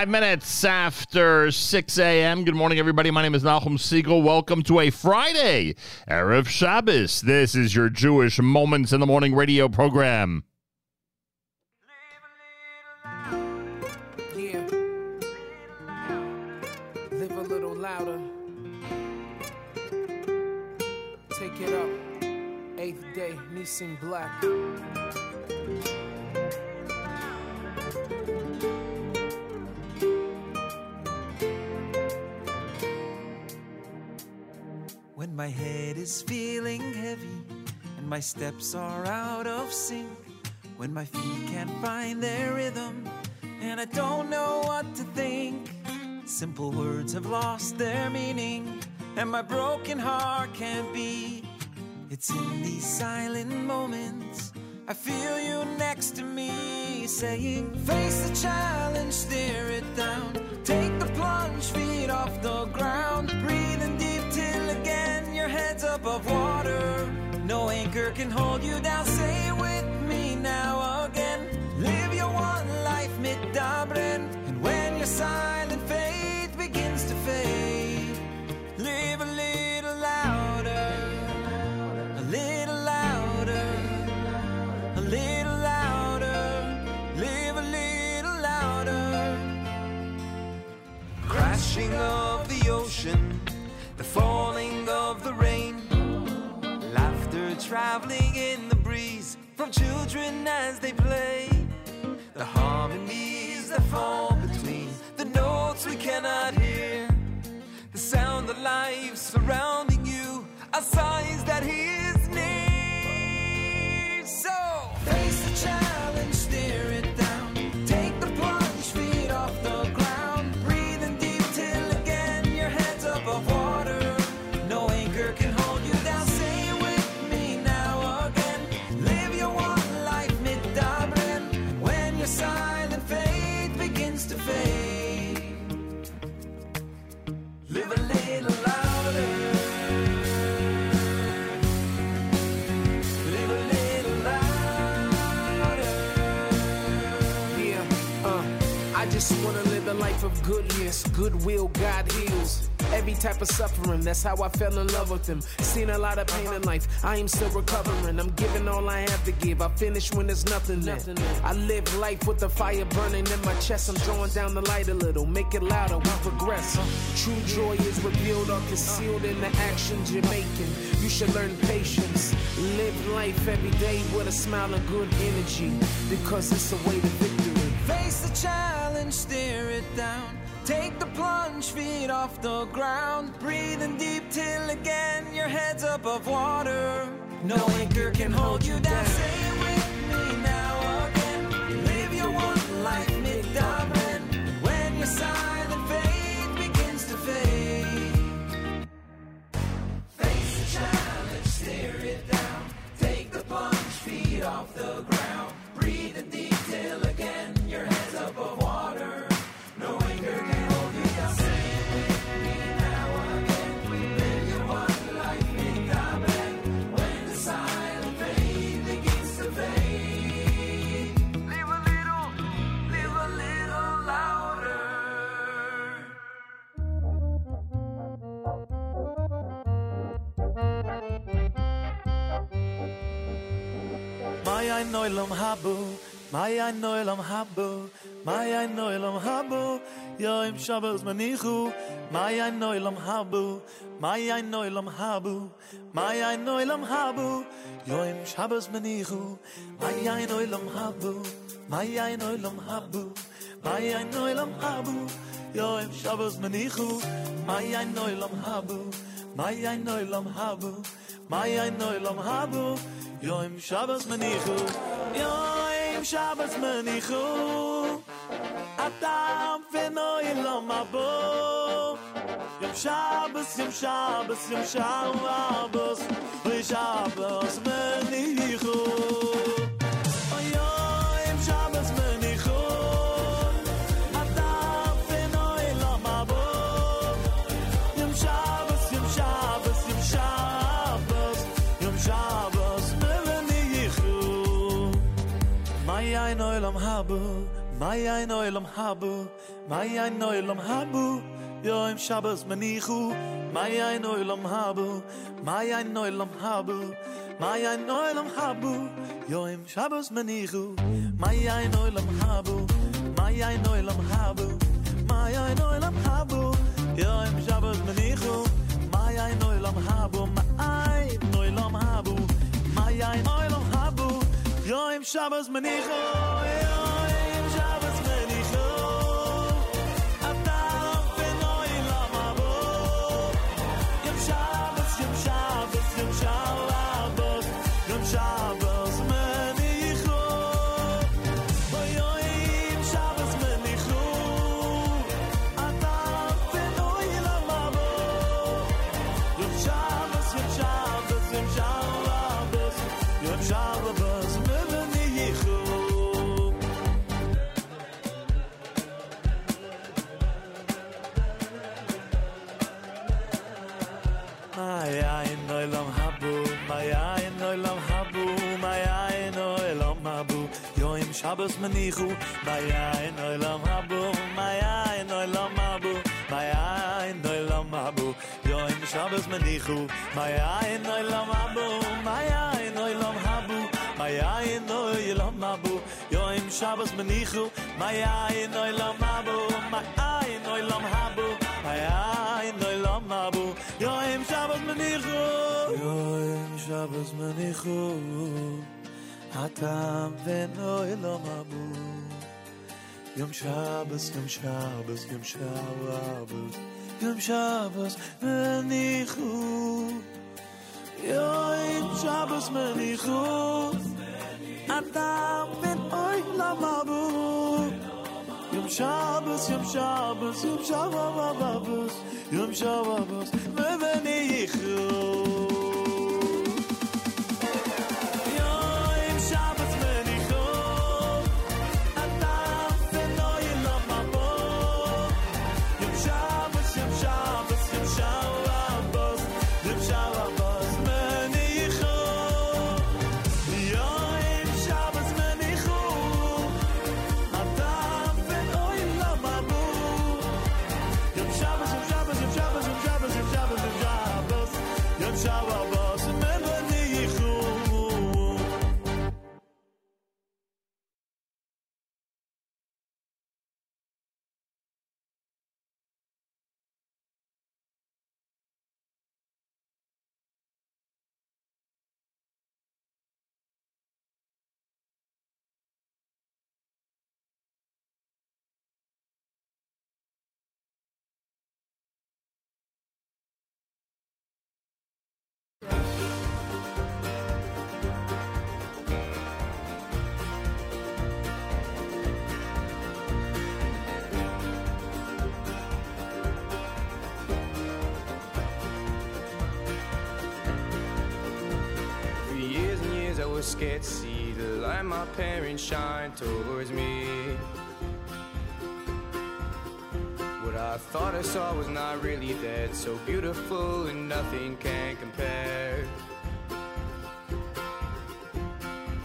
Five minutes after 6 a.m. Good morning, everybody. My name is Nahum Siegel. Welcome to a Friday, Erev Shabbos. This is your Jewish Moments in the Morning radio program. Yeah. Live a little louder. Take it up. Eighth day, Nissim Black. My head is feeling heavy and my steps are out of sync, when my feet can't find their rhythm and I don't know what to think, simple words have lost their meaning and my broken heart can't beat. It's in these silent moments I feel you next to me saying, Face the challenge, stare it down. Take the plunge, feet off the ground. Breathing above water. No anchor can hold you down. Say it with me now again. Live your one life mit dabren. And when your silent faith begins to fade, live a little louder. A little louder. A little louder. Live a little louder. Crashing of the ocean, traveling in the breeze from children as they play. The harmonies that fall between the notes we cannot hear, the sound of life surrounding you, are signs goodness, goodwill, God heals. Every type of suffering, that's how I fell in love with him. Seen a lot of pain in life, I am still recovering. I'm giving all I have to give. I finish when there's nothing there. I live life with the fire burning in my chest. I'm drawing down the light a little, make it louder, we progress. True joy is revealed or concealed in the actions you're making. You should learn patience. Live life every day with a smile and good energy, because it's a way to victory. Face the challenge, stare it down. Take the plunge, feet off the ground. Breathing deep till again your head's above water. No anchor can hold you down. Say it with me now again. Live your one life mid dabren. When your silent faith begins to fade. Face the challenge, stare it down. Take the plunge, feet off the ground. noilom habu mai ein noilom habu mai ein noilom habu yo im shabos manichu mai ein noilom habu mai ein noilom habu mai ein noilom habu yo im shabos manichu mai ein noilom habu mai ein noilom habu mai ein noilom habu yo im shabos manichu mai ein noilom habu mai ein noilom habu mai ein noilom habu יום שבת מניחו יום שבת מניחו אדם פנוי לא מבו יום שבת יום שבת יום שבת יום שבת מניחו יום שבת מניחו habu mai ay noy lom habu mai ay noy lom habu yo im shabos menichu mai ay noy lom habu mai ay noy lom habu mai ay noy lom habu yo im shabos menichu mai ay noy lom habu mai ay noy lom habu mai ay noy lom habu yo im shabos menichu mai ay noy lom habu mai ay noy lom habu mai ay noy lom lam habu yo im shabbos menichu Maya in oilam habu, Maya in oilam habu, Maya in oilam habu, Yoim Shabbos menichu, Maya in oilam habu, Maya in oilam habu, Maya in oilam habu, Yoim Shabbos menichu, Maya in oilam habu, Maya in oilam habu, Maya in oilam habu, Yoim Shabbos menichu, Maya in oilam habu, Maya in oilam habu, Maya in oilam habu, Yo im Shabbos menichu, yo im Shabbos menichu. Atam veno elam habu. Yom Shabbos, Yom Shabbos, Yom Shabbos, Yom Shabbos menichu. Yo im Shabbos menichu. Atam veno. Yom Shabbos, Yom Shabbos, Yom Shabbos, Yom was see the light my parents shine towards me. What I thought I saw was not really that so beautiful and nothing can compare.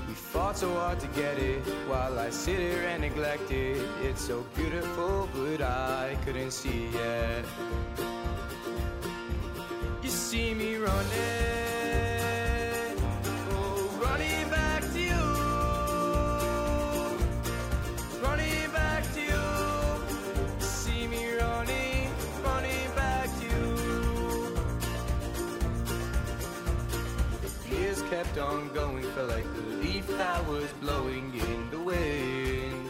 We fought so hard to get it while I sit here and neglect it. It's so beautiful, but I couldn't see it. You see me running, felt like the leaf that was blowing in the wind.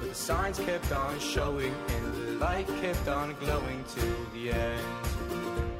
But the signs kept on showing and the light kept on glowing to the end.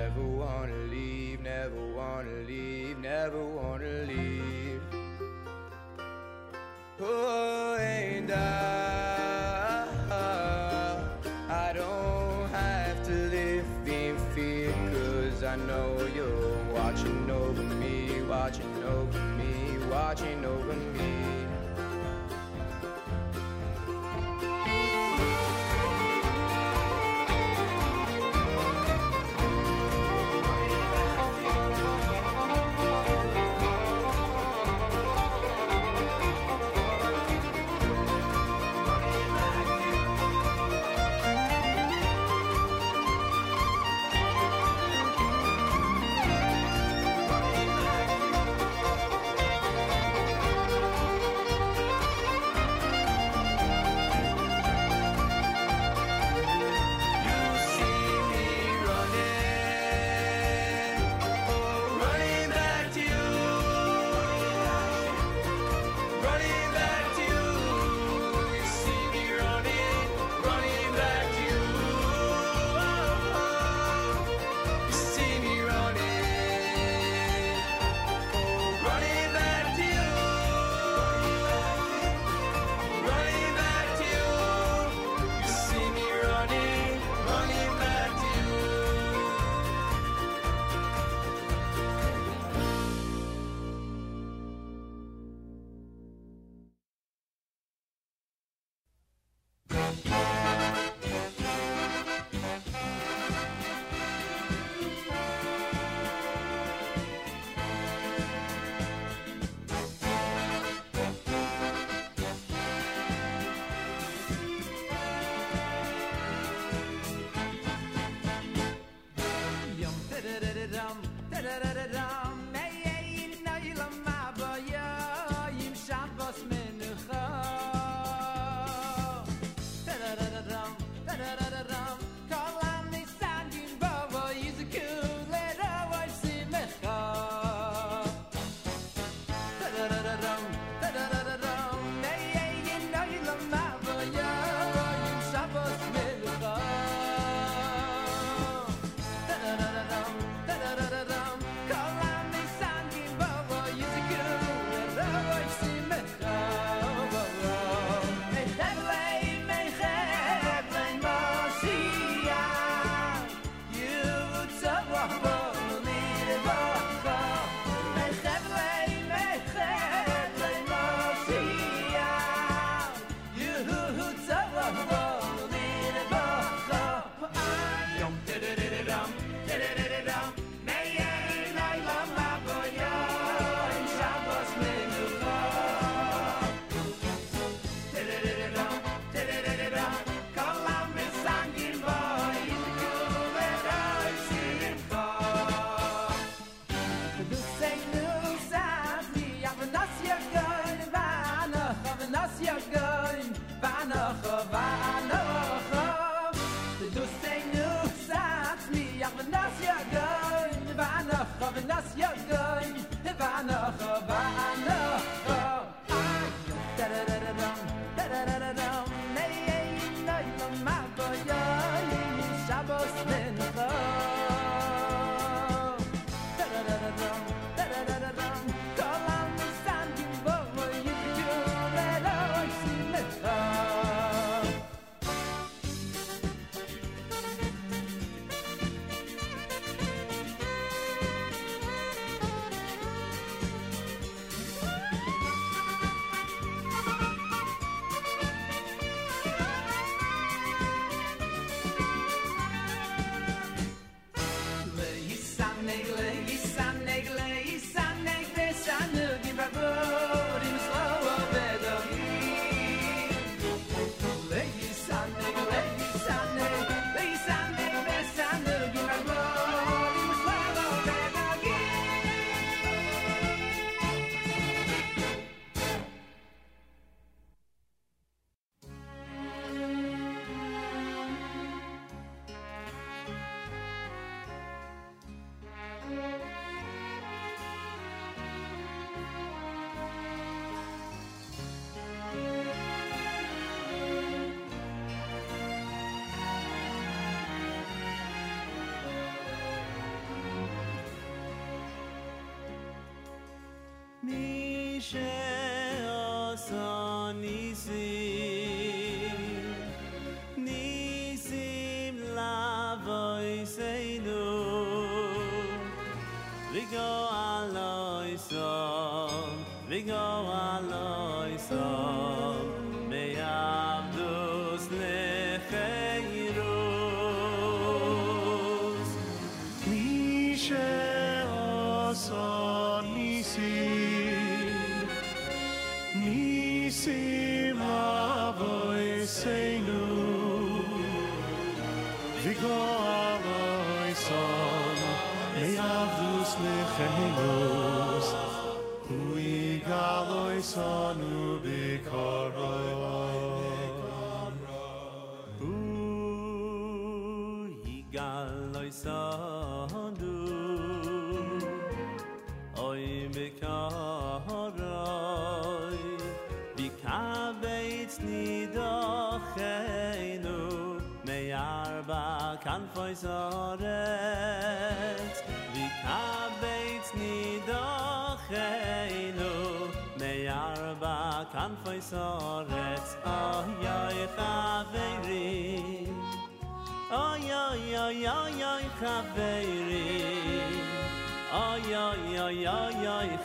Never wanna leave, never wanna leave, never wanna leave. Oh, and I, I don't have to live in fear, cause I know you're watching over me, watching over me, watching over me. kan foy zoret vi ka beit ni doch eino me yarba kan foy zoret o yo y ka veri o yo yo yo yo y ka veri o yo yo yo yo y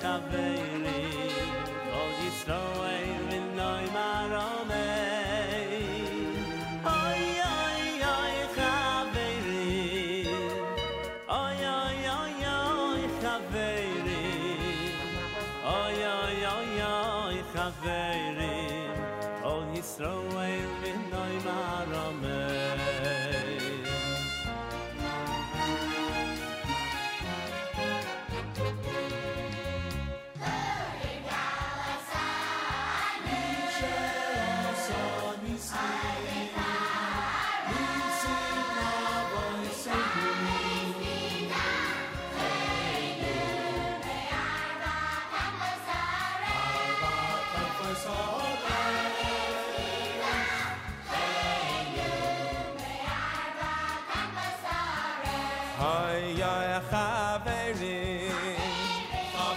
ay khaveri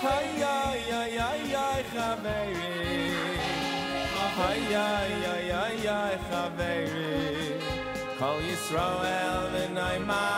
Hay ay ay ay ay khaveri Hay ay ay ay ay khaveri Kol Yisrael v'nai maramei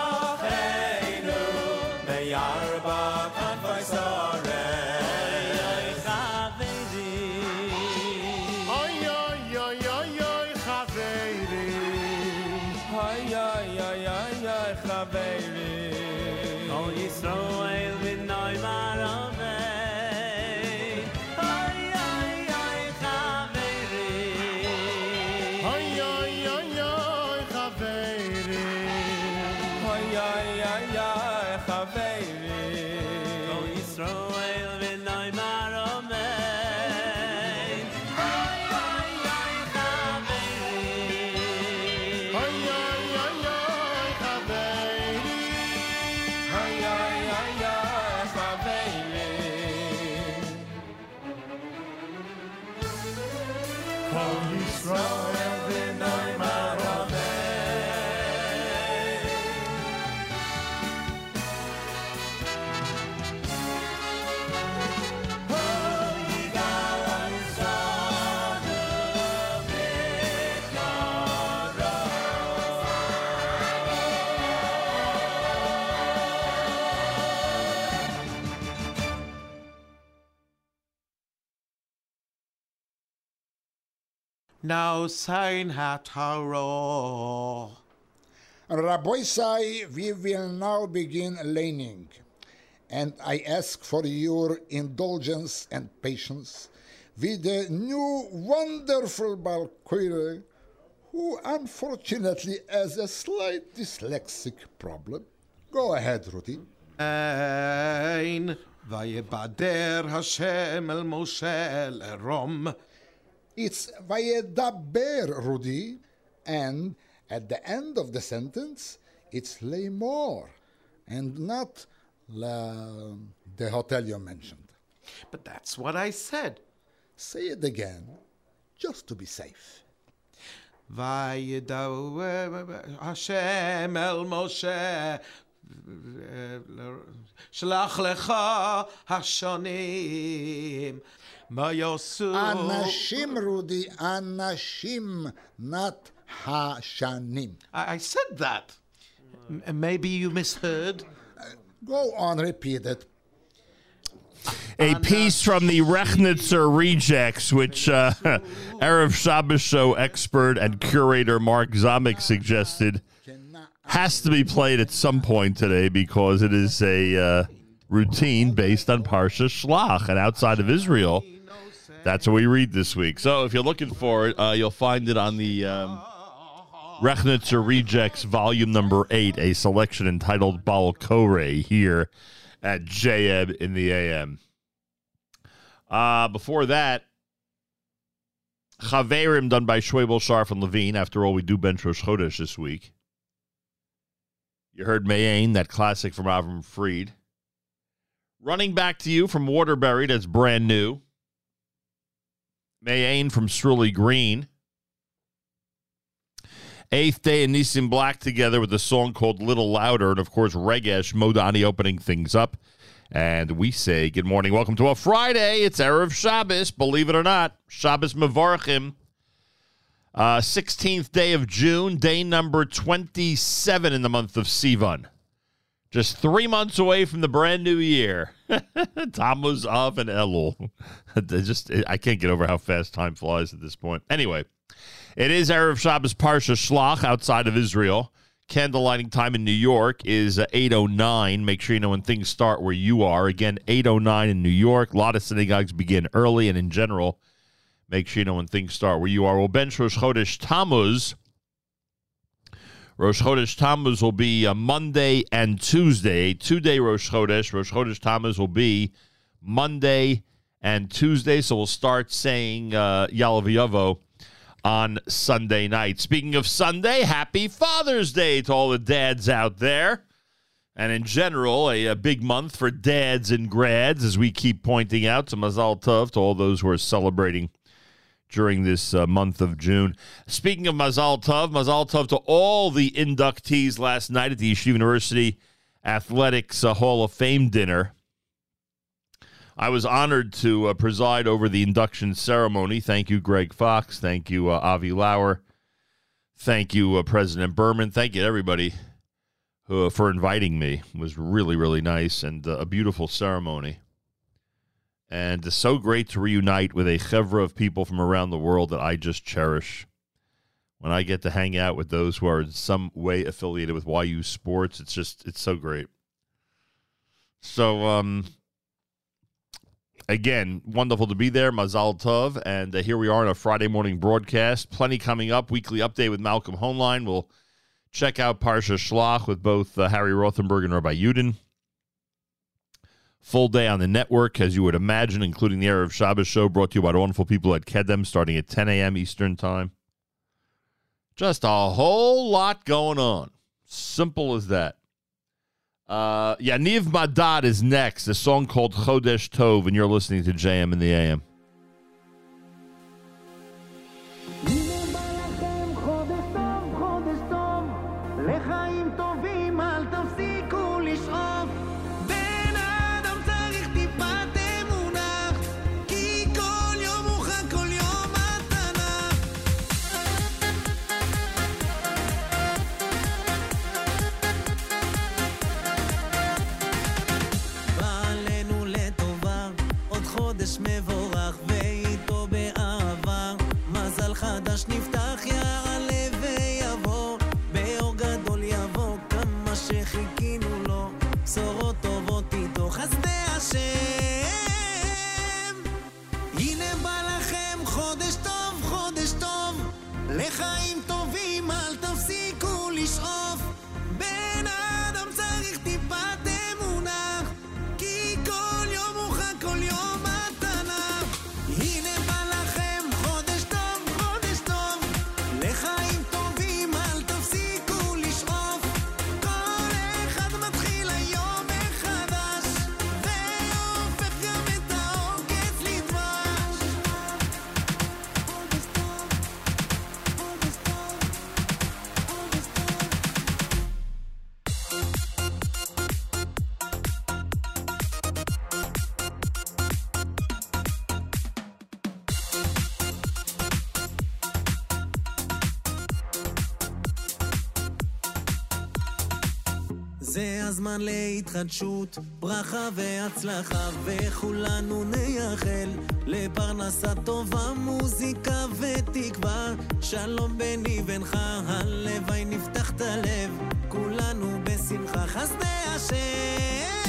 Meyarba now sign her Rabbi Raboisai, we will now begin laning, and I ask for your indulgence and patience with the new wonderful Bal Koreh, who unfortunately has a slight dyslexic problem. Go ahead, Rudy. Ein, ויבדר השם אל משה אל Rom. It's Vayedaber, Rudy. And at the end of the sentence, it's Lemor and not la, the hotel you mentioned. But that's what I said. Say it again, just to be safe. וידבר השם אל משה שלח לך השונים מה יעשו Anashim, Rudy, Anashim, not Hashanim. I, I said that. M- maybe you misheard. Go on, repeat it. A piece from the Rechnitzer Rejects, which uh, Erev Shabbos show expert and curator Mark Zamek suggested, has to be played at some point today because it is a uh, routine based on Parsha Shlach, and outside of Israel, that's what we read this week. So if you're looking for it, uh, you'll find it on the um, Rechnitzer Rejects Volume Number Eight, a selection entitled Bal Koreh here at JM in the AM. Uh, before that, Chaverim done by Schwebel, Sharf, and Levine. After all, we do Ben Rosh Chodesh this week. You heard Mayain, that classic from Avram Fried. Running back to you from Waterbury, that's brand new. Mayain from Strully Green. Eighth Day and Nissim Black together with a song called Little Louder. And of course, Regesh Modani opening things up. And we say good morning. Welcome to a Friday. It's Erev Shabbos, believe it or not. Shabbos Mevarchim. Uh, 16th day of June, day number 27 in the month of Sivan. Just three months away from the brand new year. Tammuz, Av, and Elul. Just I can't get over how fast time flies at this point. Anyway, it is Erev Shabbos Parsha Shlach outside of Israel. Candle lighting time in New York is uh, 8.09. Make sure you know when things start where you are. Again, 8.09 in New York. A lot of synagogues begin early, and in general, make sure you know when things start where you are. Well, Ben Rosh Chodesh Tammuz. Rosh Chodesh Tammuz will be Monday and Tuesday. Two-day Rosh Chodesh. Rosh Chodesh Tammuz will be Monday and Tuesday. So we'll start saying uh, Yalav on Sunday night. Speaking of Sunday, happy Father's Day to all the dads out there. And in general, a, a big month for dads and grads, as we keep pointing out. So Mazal Tov to all those who are celebrating during this uh, month of June. Speaking of Mazal Tov, Mazal Tov to all the inductees last night at the Yeshiva University Athletics uh, Hall of Fame dinner. I was honored to uh, preside over the induction ceremony. Thank you, Greg Fox. Thank you, uh, Avi Lauer. Thank you, uh, President Berman. Thank you, everybody, uh, for inviting me. It was really, really nice and a beautiful ceremony. And it's so great to reunite with a chevra of people from around the world that I just cherish. When I get to hang out with those who are in some way affiliated with YU Sports, it's just, it's so great. So, um, again, wonderful to be there. Mazal Tov. And uh, here we are on a Friday morning broadcast. Plenty coming up. Weekly update with Malcolm Hoenlein. We'll check out Parsha Shlach with both uh, Harry Rothenberg and Rabbi Yudin. Full day on the network, as you would imagine, including the Erev Shabbos show brought to you by the wonderful people at Kedem starting at 10 a.m. Eastern Time. Just a whole lot going on. Simple as that. Uh, Yaniv Madad is next, a song called Chodesh Tov, and you're listening to JM in the AM. הזמן להתחדשות, ברכה והצלחה, וכולנו נייחל לפרנסה טובה, מוזיקה ותקווה. שלום ביני בינך, הלוואי נפתח את הלב, כולנו בשמחה, חסדי השם.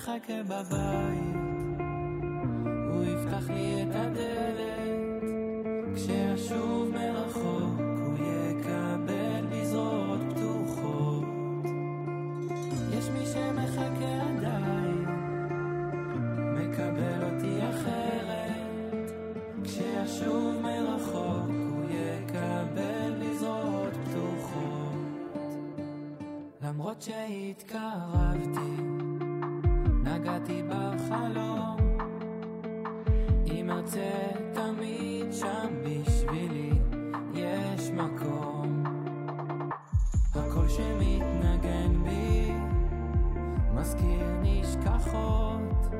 מי שמחכה בבית, הוא יפתח לי את הדלת, כשאשוב מרחוק הוא יקבל בזרועות פתוחות. יש מי שמחכה עדיין, מקבל אותי אחרת, כשאשוב מרחוק הוא יקבל בזרועות פתוחות. למרות שהתקרבתי, נגעתי בחלום. אם ארצה תמיד שם בשבילי יש מקום. הקול שמתנגן בי מזכיר נשכחות.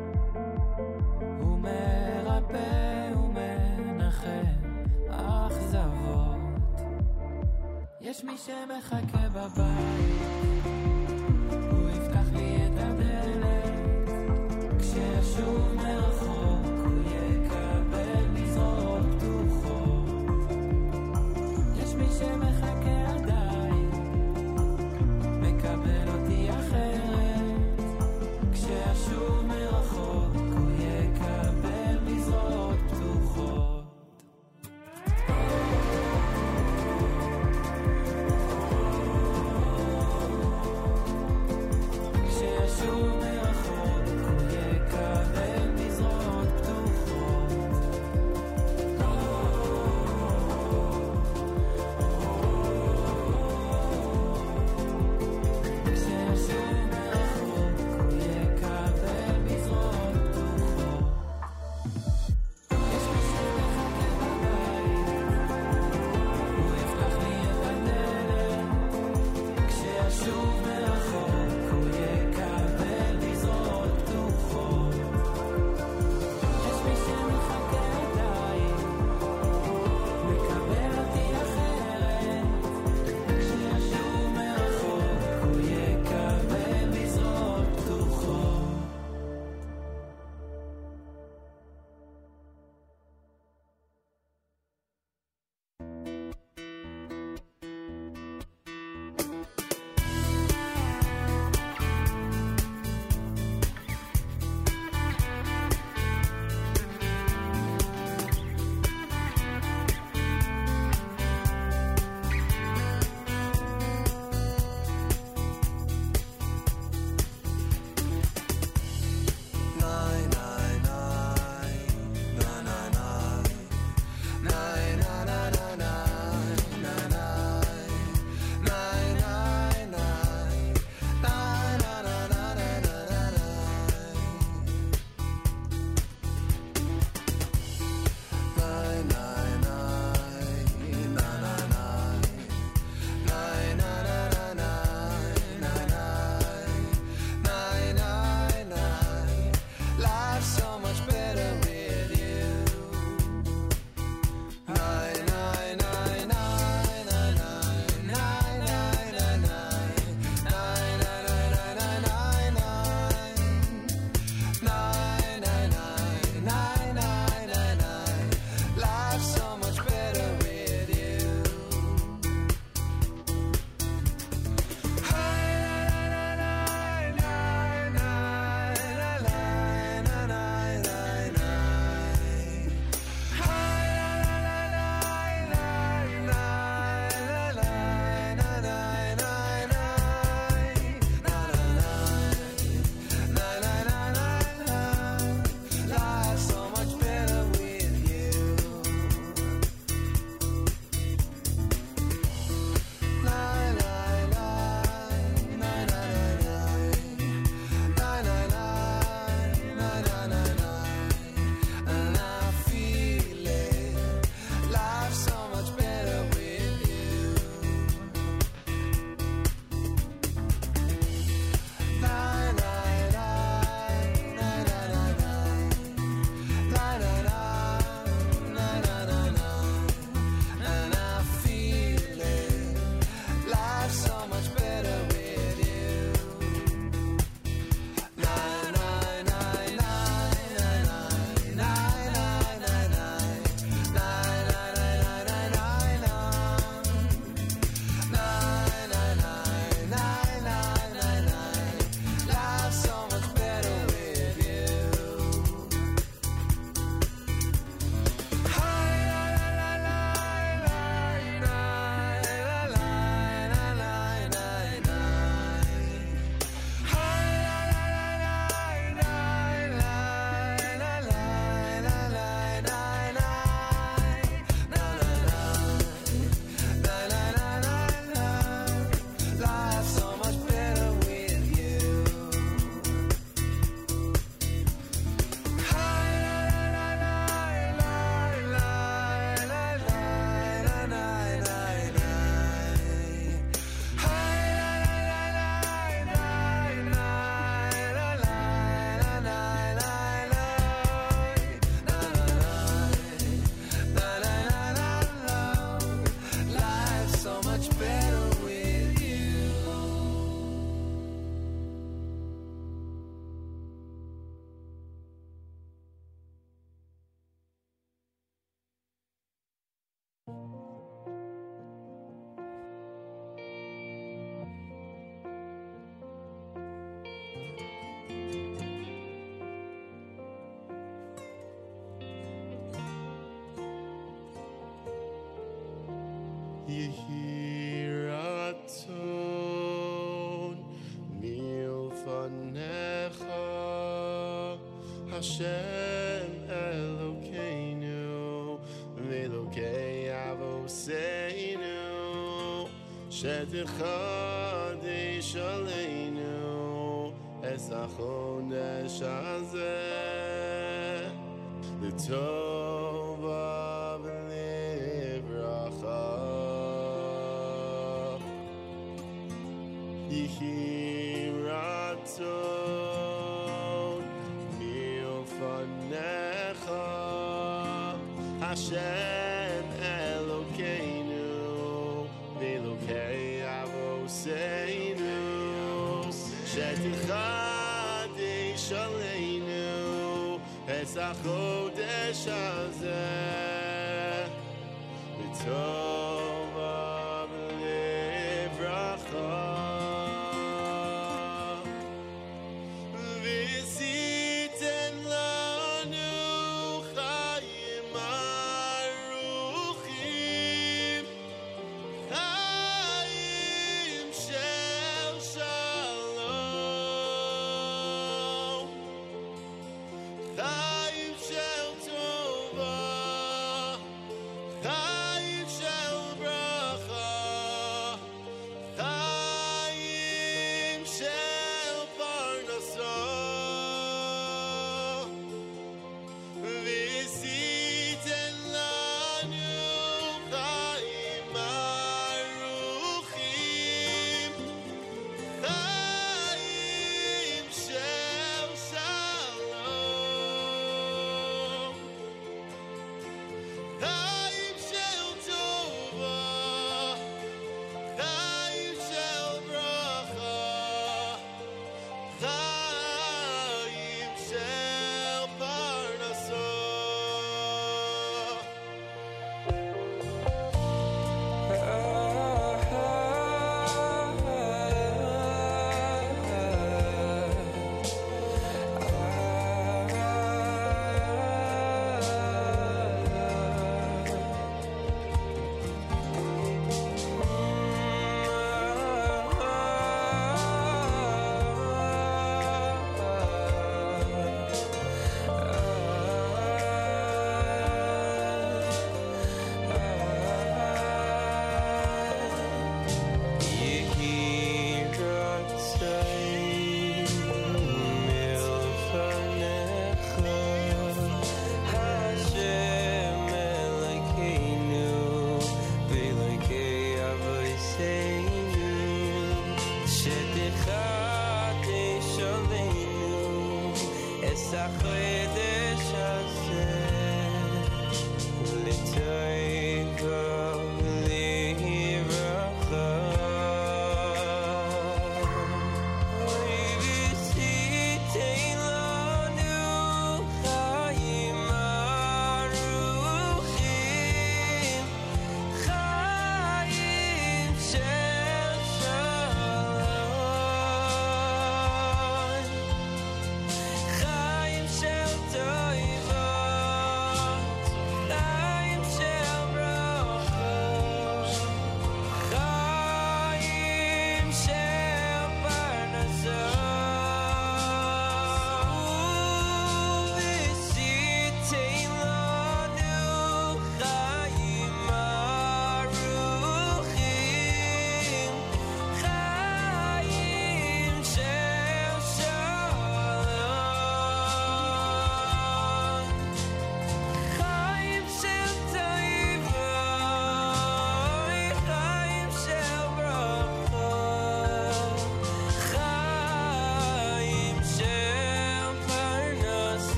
הוא מרפא ומנחם אכזבות. יש מי שמחכה בבית, הוא יפתח לי את הדלת, 结束没有？Hashem Elokeinu Lelokei Avoseinu Shetecha Deshaleinu Esachon Eshazeh L'tov Avnevracha Yichir Hashem Elokeinu, Velokei Avoseinu, Shetichadish Aleinu, Es HaChodesh Hazeh.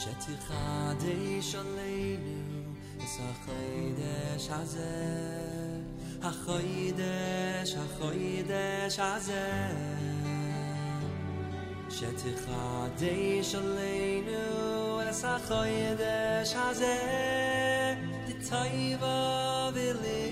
שתי חדש עלינו אס החוידש הזה החוידש, החוידש הזה. שתי חדש עלינו אס החוידש הזה די טייבה ולי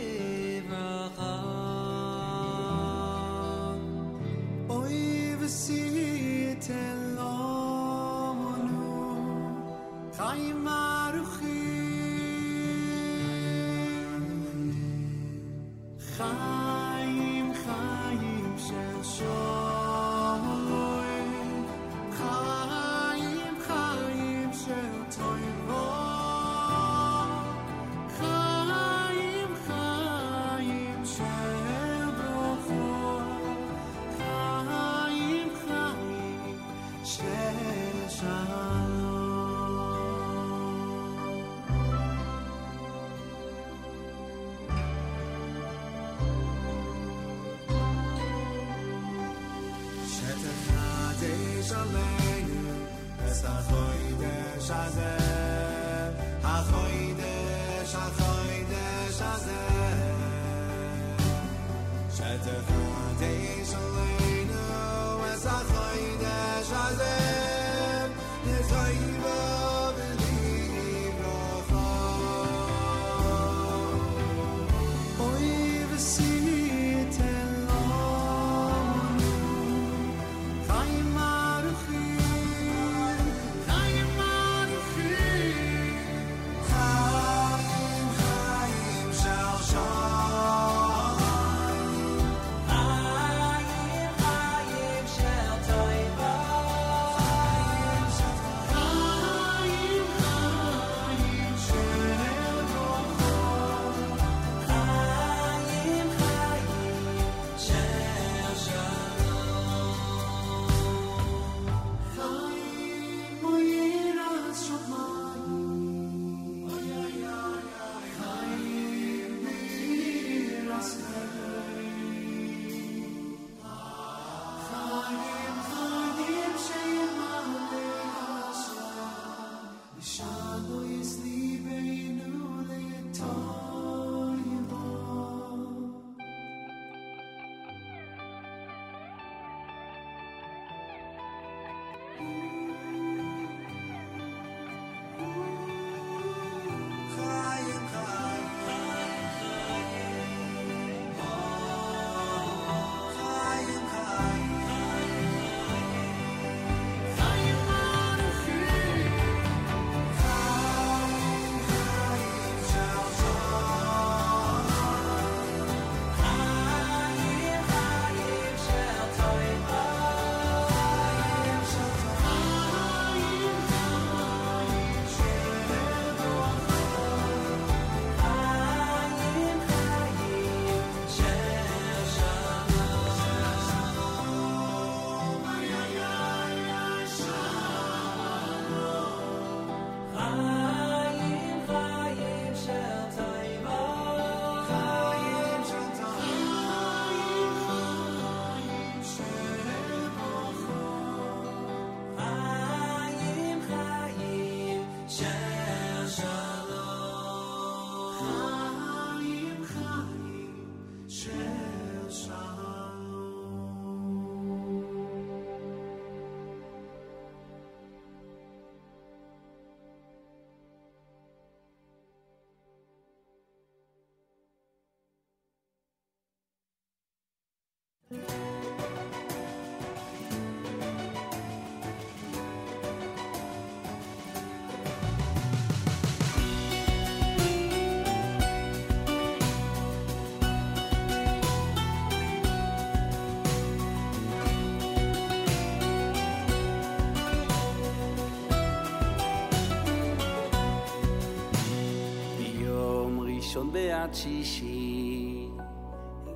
בעד שישי.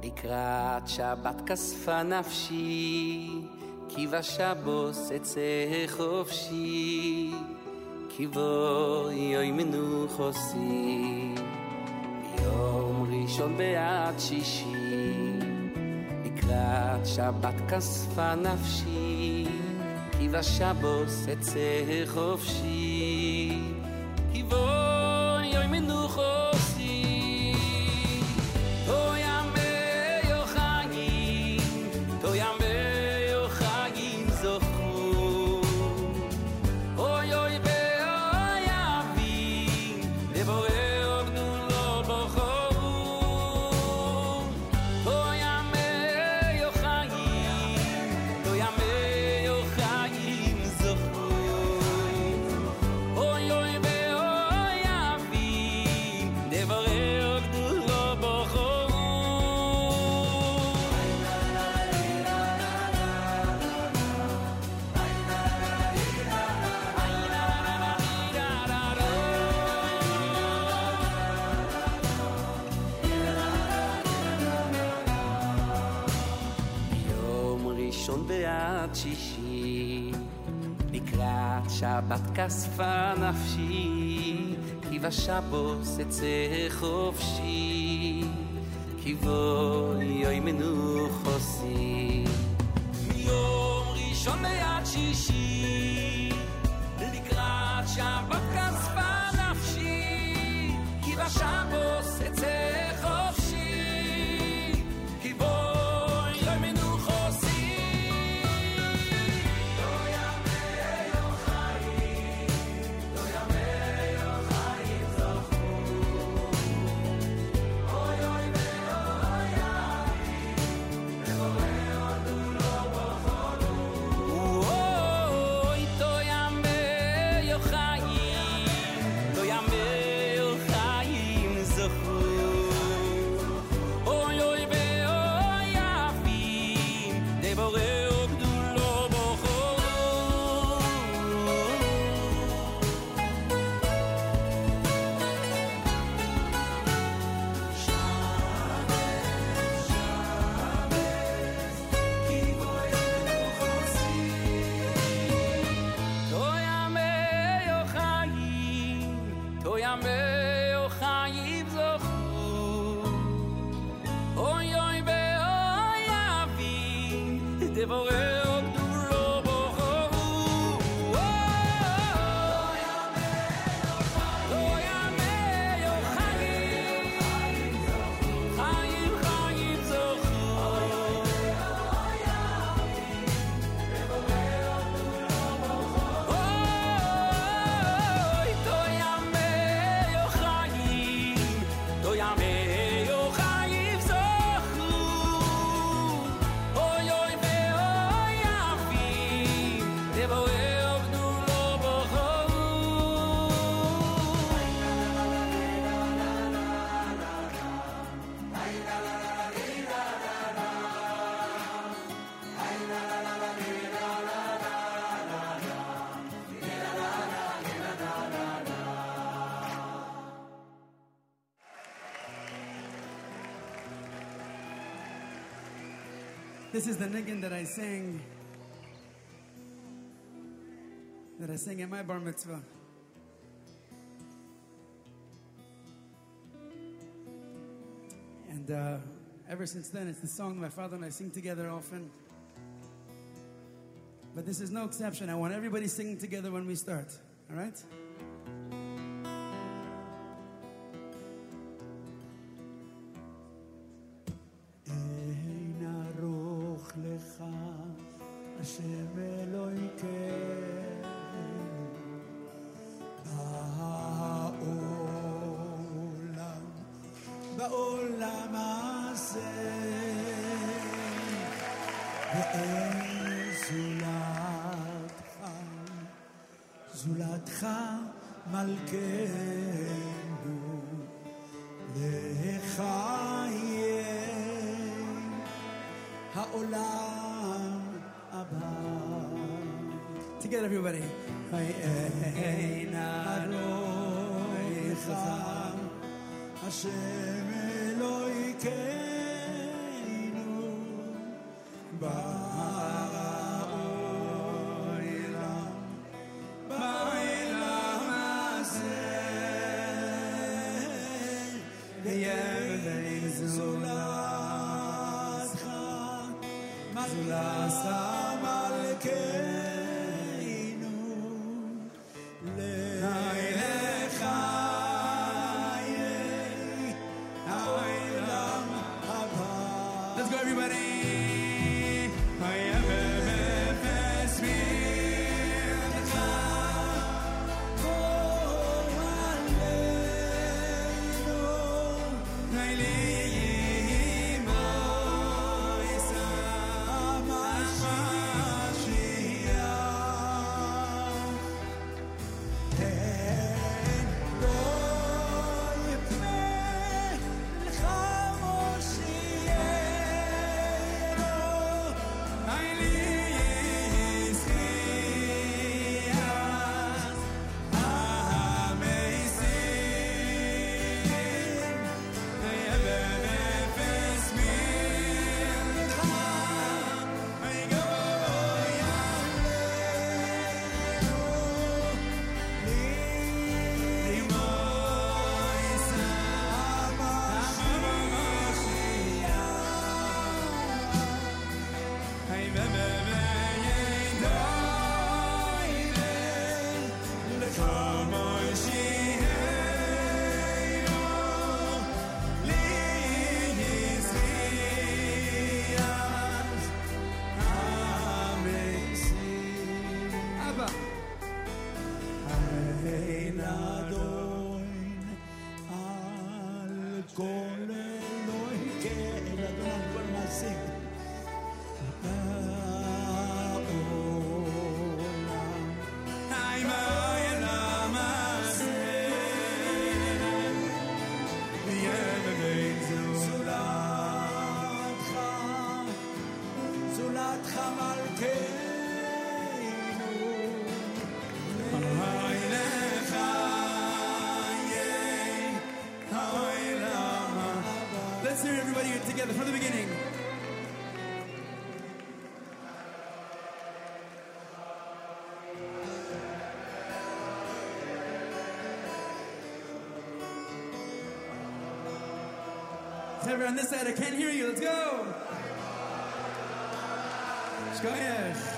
לקראת שבת כספה נפשי, כי בשבוס אצא חופשי. כי בו יוי מנוחוסי, יום ראשון בעד שישי. לקראת שבת כספה נפשי, כי בשבוס אצא חופשי. ועד שישי. לקראת שבת כספה נפשי כי בשבוס אצא חופשי. כי בואי יוי מנוחוסי מיום ראשון ועד שישי לקראת שבת כספה נפשי כי בשבוס This is the niggin that I sang. That I sang at my bar mitzvah. And uh, ever since then, it's the song my father and I sing together often. But this is no exception. I want everybody singing together when we start. All right? Everyone on this side, I can't hear you. Let's go. Shkoyesh. Ahoy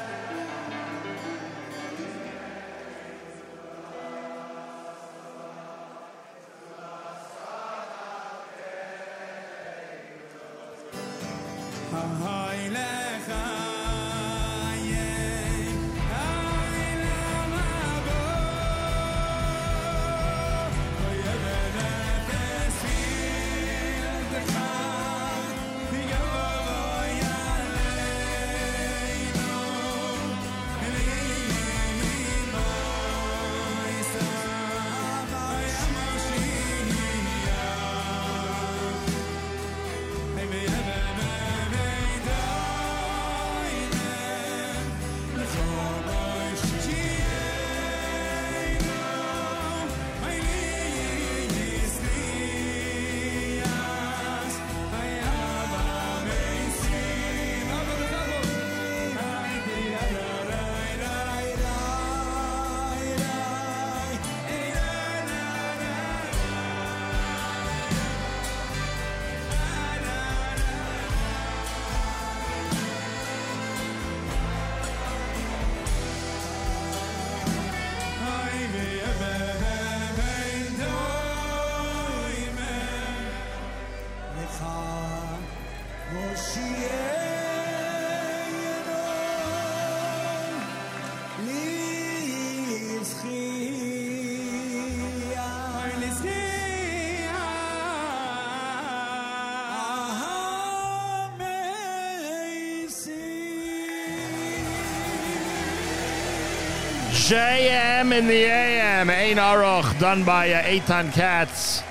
JM in the AM. Ein Aruch, done by uh, Eitan Katz.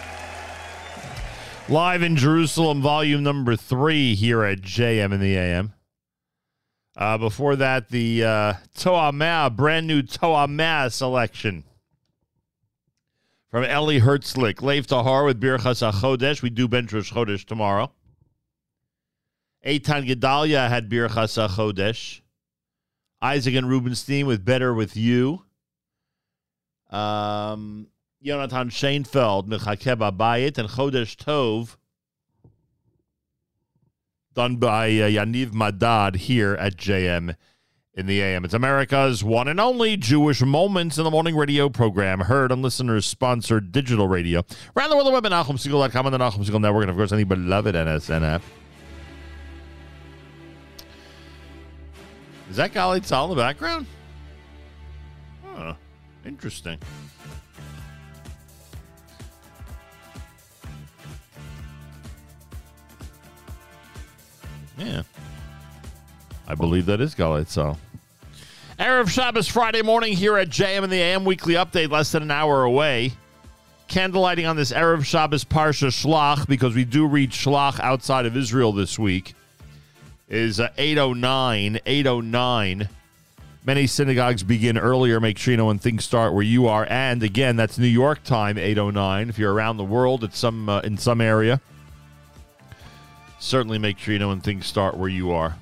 Live in Jerusalem, volume number three here at JM in the AM. Uh, before that, the uh, Toamea, brand new Toa Toamea selection from Ellie Herzlich. Leif Tahar with Birchas HaChodesh. We do Bench Rosh Chodesh tomorrow. Eitan Gedalia had Birchas HaChodesh. Isaac and Rubenstein with Better With You. Um, Jonathan Schoenfeld, Mechakeh Bayit, and Chodesh Tov, done by uh, Yaniv Madad here at JM in the AM. It's America's one and only Jewish Moments in the Morning radio program, heard on listeners sponsored digital radio. Around the world, the web at and the Segal Network, and of course, any beloved NSN app. Is that Gali Tzal in the background? Huh. Interesting. Yeah. I believe that is Gali Tzal. Erev Shabbos Friday morning here at JM and the AM Weekly Update, less than an hour away. Candlelighting on this Erev Shabbos Parsha Shlach, because we do read Shlach outside of Israel this week is uh, 809 809 many synagogues begin earlier. Make sure you know when things start where you are. And again that's new york time 809 if you're around the world at some uh, in some area. Certainly make sure you know when things start where you are.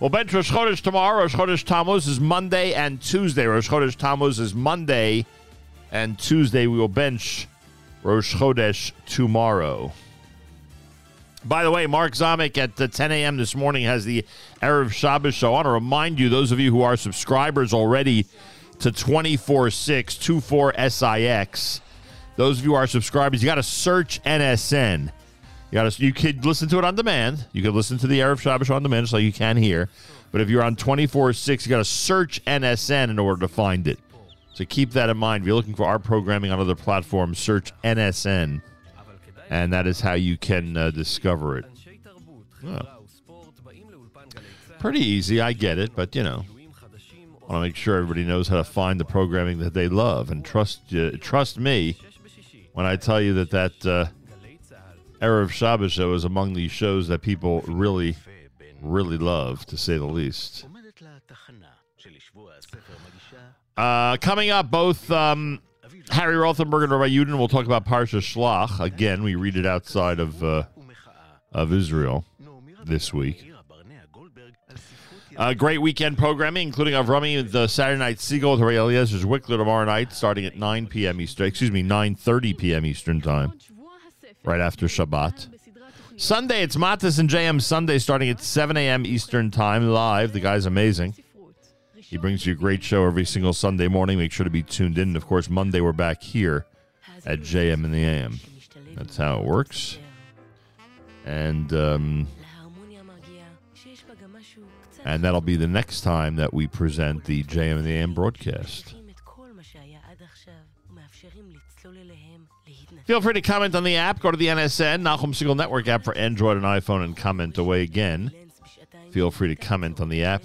Well bench rosh chodesh tomorrow. Rosh chodesh tammuz is monday and tuesday. Rosh chodesh tammuz is monday and tuesday. We will bench rosh chodesh tomorrow by the way, Mark Zamek at uh, 10 a.m. this morning has the Erev Shabbos show. I want to remind you, those of you who are subscribers already to 24 6 24 SIX, those of you who are subscribers, you got to search NSN. You got to, you could listen to it on demand. You could listen to the Erev Shabbos on demand, like you can here. But if you're on 24 6, you got to search NSN in order to find it. So keep that in mind. If you're looking for our programming on other platforms, search NSN and that is how you can uh, discover it. Pretty easy, I get it, but you know, I want to make sure everybody knows how to find the programming that they love, and trust uh, trust me when I tell you that that uh, Erev Shabbos show is among these shows that people really, really love, to say the least. Uh, coming up, both um, Harry Rothenberg and Rabbi Yudin will talk about Parsha Shlach. Again, we read it outside of uh, of Israel this week. Uh, great weekend programming, including Avrami the Saturday Night Seagull with Ray Eliezer's Wickler tomorrow night, starting at 9 p.m. Eastern. Excuse me, 9:30 p.m. Eastern time, right after Shabbat. Sunday, it's Matas and JM Sunday, starting at 7 a.m. Eastern time, live. The guy's amazing. He brings you a great show every single Sunday morning. Make sure to be tuned in. And of course, Monday we're back here at JM in the AM. That's how it works. And um, and that'll be the next time that we present the JM in the AM broadcast. Feel free to comment on the app. Go to the NSN, Nachum Segal Network app for Android and iPhone and comment away again. Feel free to comment on the app.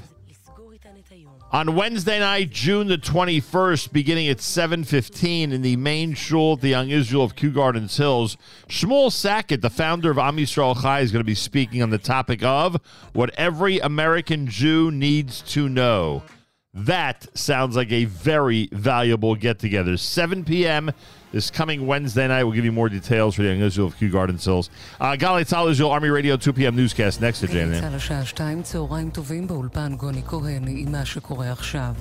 On Wednesday night, June the 21st, beginning at 7.15 in the main shul at the Young Israel of Kew Gardens Hills, Shmuel Sackett, the founder of Am Yisrael Chai, is going to be speaking on the topic of what every American Jew needs to know. That sounds like a very valuable get-together. 7 p.m. this coming Wednesday night. We'll give you more details for the Young Israel of Kew Gardens Hills. Uh, Gali Tzal Israel Army Radio 2 p.m. newscast next to JNN. צה"ל השעה שתיים, צהריים טובים באולפן גוני כהן עם מה שקורה עכשיו.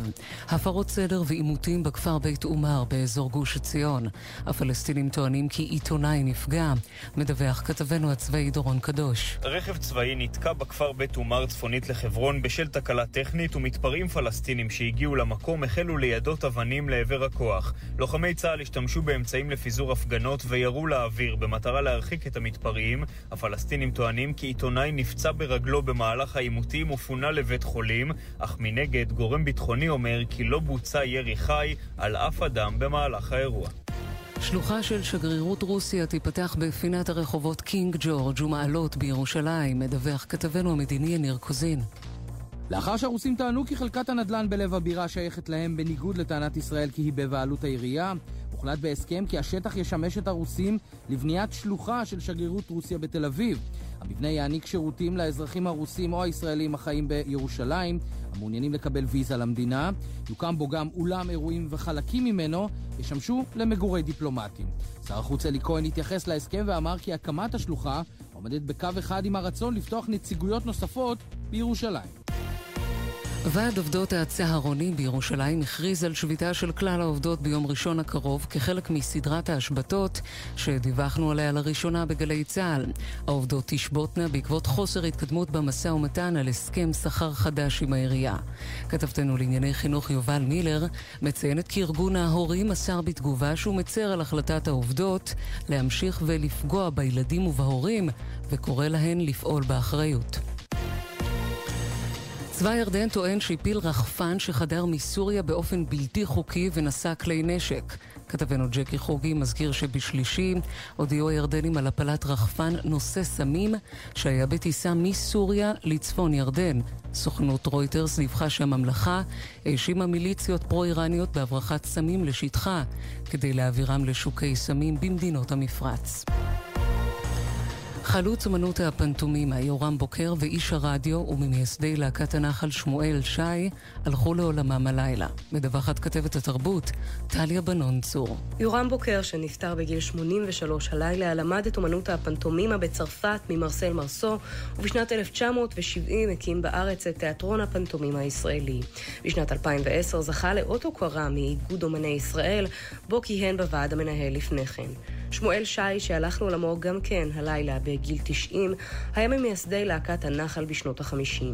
הפרות סדר ועימותים בכפר בית עומר באזור גוש עציון. הפלסטינים טוענים כי עיתונאי נפגע. מדווח כתבנו הצבאי דורון קדוש. רכב צבאי נתקע בכפר בית עומר צפונית לחברון בשל תקלה טכנית ומתפרעים פלסטינים שהגיעו למקום החלו ליידות אבנים לעבר הכוח. לוחמי צה"ל השתמשו באמצעים לפיזור הפגנות וירו לאוויר במטרה להרחיק את המתפרעים. הפלסטינים טוענים כי עיתונאי נפצע ברגלו במהלך העימותים ופונה לבית חולים, אך מנגד גורם ביטחוני אומר כי לא בוצע ירי חי על אף אדם במהלך האירוע. שלוחה של שגרירות רוסיה תיפתח בפינת הרחובות קינג ג'ורג' ומעלות בירושלים, מדווח כתבנו המדיני יניר קוזין. לאחר שהרוסים טענו כי חלקת הנדל"ן בלב הבירה שייכת להם בניגוד לטענת ישראל כי היא בבעלות העירייה, הוחלט בהסכם כי השטח ישמש את הרוסים לבניית שלוחה של שגרירות רוסיה בתל אביב. המבנה יעניק שירותים לאזרחים הרוסים או הישראלים החיים בירושלים, המעוניינים לקבל ויזה למדינה. יוקם בו גם אולם אירועים וחלקים ממנו ישמשו למגורי דיפלומטים. שר החוץ אלי כהן התייחס להסכם ואמר כי הקמת השלוחה עומדת בקו אחד עם הרצון לפתוח נציגויות נוספות בירושלים. ועד עובדות הצהרונים בירושלים הכריז על שביתה של כלל העובדות ביום ראשון הקרוב כחלק מסדרת ההשבתות שדיווחנו עליה לראשונה בגלי צה"ל. העובדות תשבותנה בעקבות חוסר התקדמות במשא ומתן על הסכם שכר חדש עם העירייה. כתבתנו לענייני חינוך יובל מילר מציינת כי ארגון ההורים מסר בתגובה שהוא מצר על החלטת העובדות להמשיך ולפגוע בילדים ובהורים וקורא להן לפעול באחריות. צבא ירדן טוען שהפיל רחפן שחדר מסוריה באופן בלתי חוקי ונשא כלי נשק. כתבנו ג'קי חוגי מזכיר שבשלישי הודיעו הירדנים על הפלת רחפן נושא סמים שהיה בטיסה מסוריה לצפון ירדן. סוכנות רויטרס דיווחה שהממלכה האשימה מיליציות פרו-איראניות בהברחת סמים לשטחה כדי להעבירם לשוקי סמים במדינות המפרץ. חלוץ אמנות הפנטומימה יורם בוקר ואיש הרדיו וממייסדי להקת הנחל שמואל שי הלכו לעולמם הלילה. מדווחת כתבת התרבות טליה בנון צור. יורם בוקר, שנפטר בגיל 83 הלילה, למד את אמנות הפנטומימה בצרפת ממרסל מרסו, ובשנת 1970 הקים בארץ את תיאטרון הפנטומימה הישראלי. בשנת 2010 זכה לאות הוקרה מאיגוד אומני ישראל, בו כיהן בוועד המנהל לפני כן. שמואל שי, שהלך לעולמו גם כן הלילה בגיל 90, היה ממייסדי להקת הנחל בשנות ה-50.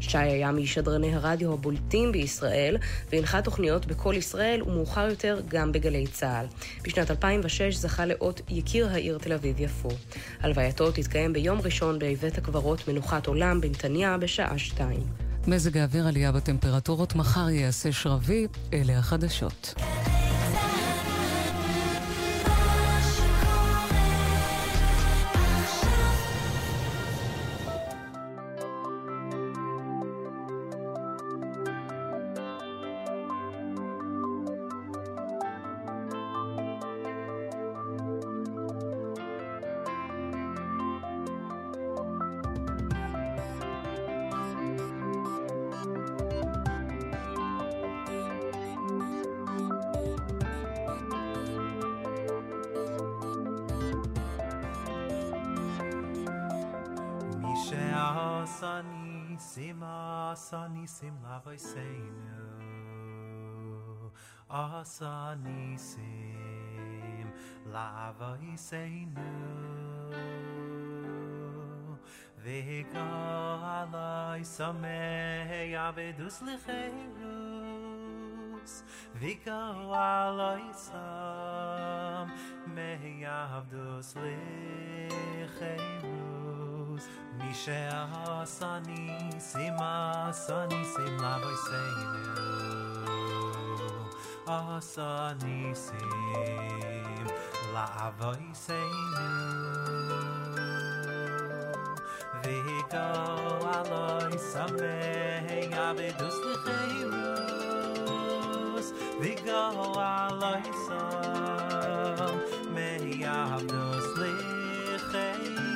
שי היה משדרני הרדיו הבולטים בישראל, והנחה תוכניות בכל ישראל ומאוחר יותר גם בגלי צה"ל. בשנת 2006 זכה לאות יקיר העיר תל אביב-יפו. הלווייתו תתקיים ביום ראשון בבית הקברות מנוחת עולם בנתניה בשעה 2. מזג האוויר עלייה בטמפרטורות, מחר יעשה שרבי, אלה החדשות. Sima asani sim lavoiseinu Asani sim lavoiseinu Vegalai samei avedus licherus Vegalai sam mei avdus מי שאהס אני שימאס אני שימא ואיסיינו אהס אני שימא לאבוי סיינו ויגו אלוי סמח יבדוס לחירוס ויגו אלוי סמח יבדוס לחירוס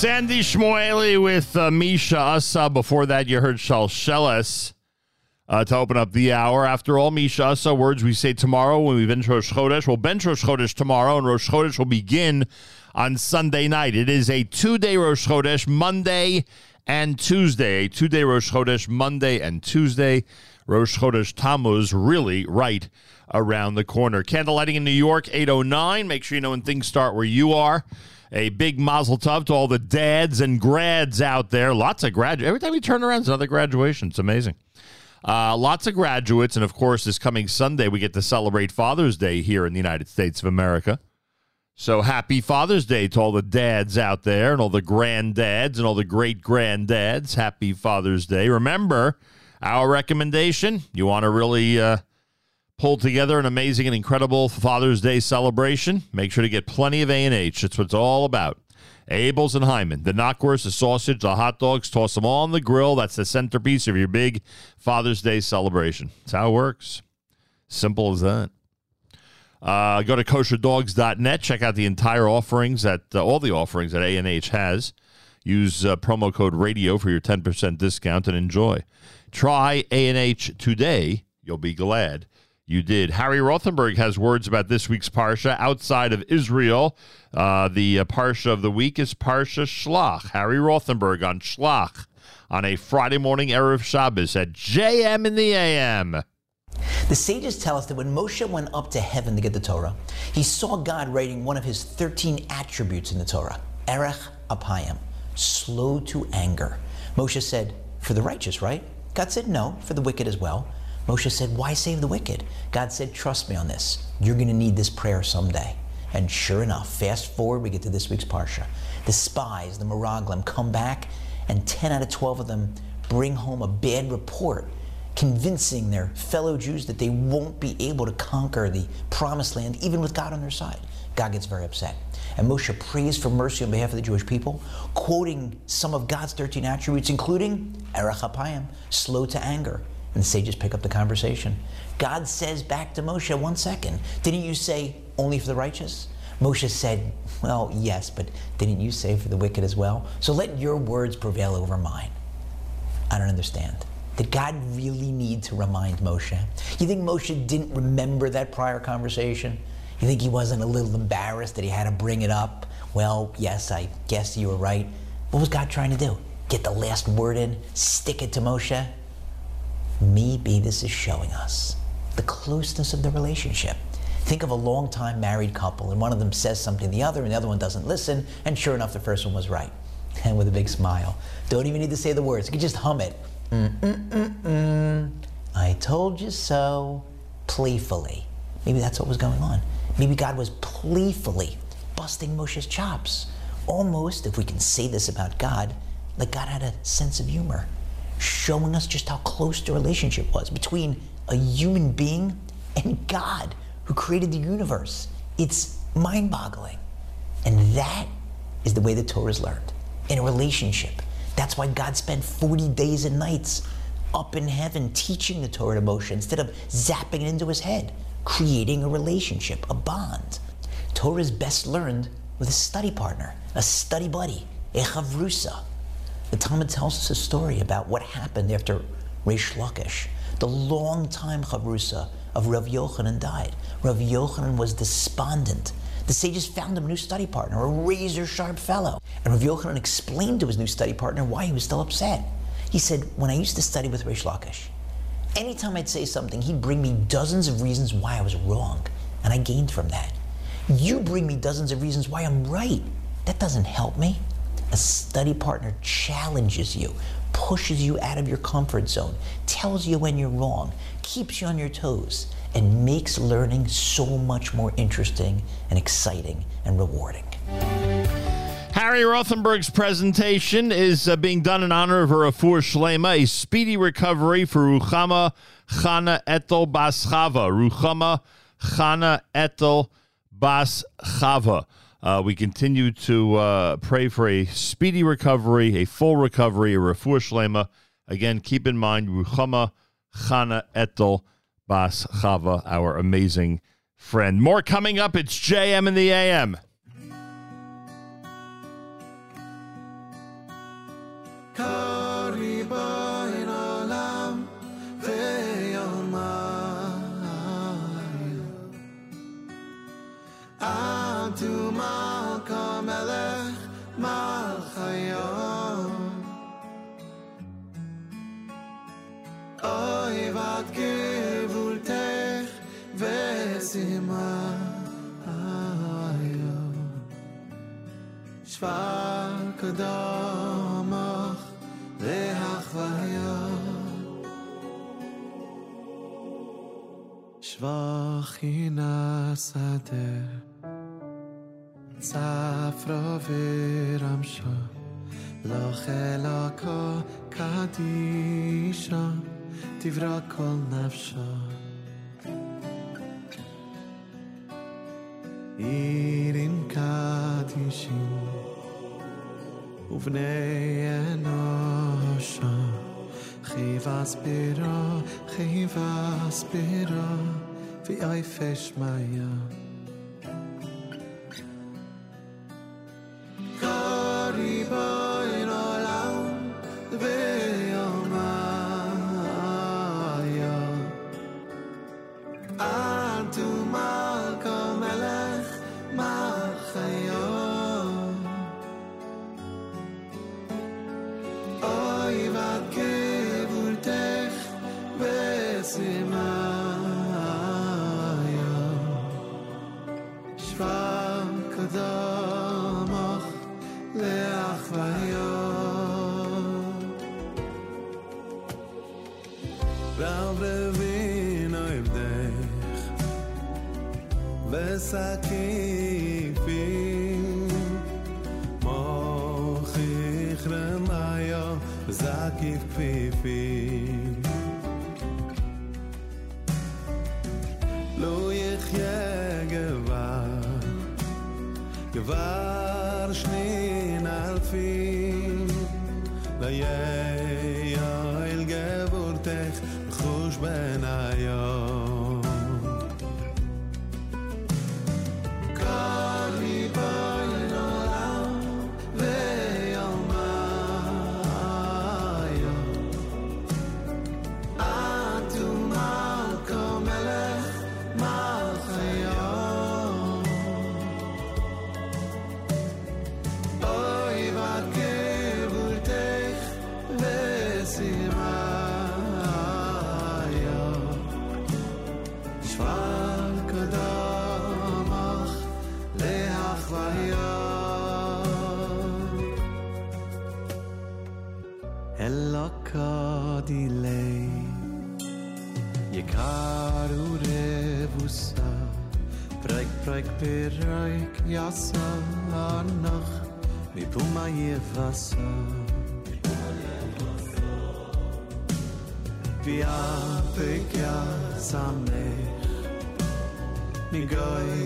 Sandy Shmoeli with uh, Misha Asa. Before that, you heard Shalsheles uh, to open up the hour. After all, Misha Asa, words we say tomorrow when we bench Rosh Chodesh. We'll bench Rosh Chodesh tomorrow, and Rosh Chodesh will begin on Sunday night. It is a two-day Rosh Chodesh, Monday and Tuesday. A two-day Rosh Chodesh, Monday and Tuesday. Rosh Chodesh Tammuz really right around the corner. Candle lighting in New York, 809. Make sure you know when things start where you are. A big mazel tov to all the dads and grads out there. Lots of graduates. Every time we turn around, it's another graduation. It's amazing. Uh, lots of graduates. And of course, this coming Sunday, we get to celebrate Father's Day here in the United States of America. So happy Father's Day to all the dads out there and all the granddads and all the great granddads. Happy Father's Day. Remember, our recommendation you want to really uh, pull together an amazing and incredible Father's Day celebration, make sure to get plenty of A&H. That's what it's all about. Abeles and Heymann, the knockwurst, the sausage, the hot dogs, toss them all on the grill. That's the centerpiece of your big Father's Day celebration. That's how it works. Simple as that. Uh, go to kosherdogs.net. Check out the entire offerings that uh, all the offerings that A&H has. Use uh, promo code radio for your 10% discount and enjoy. Try A&H today. You'll be glad you did. Harry Rothenberg has words about this week's Parsha outside of Israel. Uh, the uh, Parsha of the week is Parsha Shlach. Harry Rothenberg on Shlach on a Friday morning Erev Shabbos at JM in the AM. The sages tell us that when Moshe went up to heaven to get the Torah, he saw God writing one of his 13 attributes in the Torah, Erech Apayim, slow to anger. Moshe said, For the righteous, right? God said, No, for the wicked as well. Moshe said, Why save the wicked? God said, Trust me on this. You're going to need this prayer someday. And sure enough, fast forward, we get to this week's Parsha. The spies, the Meraglim, come back, and 10 out of 12 of them bring home a bad report convincing their fellow Jews that they won't be able to conquer the promised land, even with God on their side. God gets very upset. And Moshe prays for mercy on behalf of the Jewish people, quoting some of God's 13 attributes, including Erech slow to anger. And the sages pick up the conversation. God says back to Moshe, one second, didn't you say only for the righteous? Moshe said, Well, yes, but didn't you say for the wicked as well? So let your words prevail over mine. I don't understand. Did God really need to remind Moshe? You think Moshe didn't remember that prior conversation? You think he wasn't a little embarrassed that he had to bring it up? Well, yes, I guess you were right. What was God trying to do? Get the last word in, stick it to Moshe? Maybe this is showing us the closeness of the relationship. Think of a long time married couple, and one of them says something to the other, and the other one doesn't listen, and sure enough, the first one was right. And with a big smile. Don't even need to say the words, you can just hum it. Mm-mm-mm-mm. I told you so, playfully. Maybe that's what was going on. Maybe God was playfully busting Moshe's chops. Almost, if we can say this about God, like God had a sense of humor, showing us just how close the relationship was between a human being and God who created the universe. It's mind boggling. And that is the way the Torah is learned in a relationship. That's why God spent 40 days and nights up in heaven teaching the Torah to Moshe instead of zapping it into his head, creating a relationship, a bond. Torah is best learned with a study partner, a study buddy, a chavrusa. The Talmud tells us a story about what happened after Reish Lakish. The long-time chavrusa of Rav Yochanan died. Rav Yochanan was despondent. The sages found him a new study partner, a razor sharp fellow. And Rav Yochanan explained to his new study partner why he was still upset. He said, When I used to study with Reish Lakish, anytime I'd say something, he'd bring me dozens of reasons why I was wrong. And I gained from that. You bring me dozens of reasons why I'm right. That doesn't help me. A study partner challenges you, pushes you out of your comfort zone, tells you when you're wrong, keeps you on your toes, and makes learning so much more interesting and exciting and rewarding. Harry Rothenberg's presentation is uh, being done in honor of a refuah shlema, a speedy recovery for Ruchama Chana Etel Bas Chava. Ruchama Chana Etel Bas Chava. Uh, we continue to uh, pray for a speedy recovery, a full recovery, a refuah shlema. Again, keep in mind Ruchama Chana Etel Bas Chava, our amazing friend. More coming up. It's JM in the AM. אוי בת גבולתך ושימה שוואר קדומך להחוויה שבחי נסדר צפרא ורמשה לא חלקו קדישה תברא כל נפשה עירים קדישים ובני אנושה חיבס בירה, חיבס בירה, ויפש מיה. קריבו וסקיפים מוכיח רמיה וזקיף כפיפים לא יחיה גבר גבר שנין אלפים לא יעל גבורתך חוש preik, preik, yasa Anach Mi puma yevasa Pia pekya samech Mi goy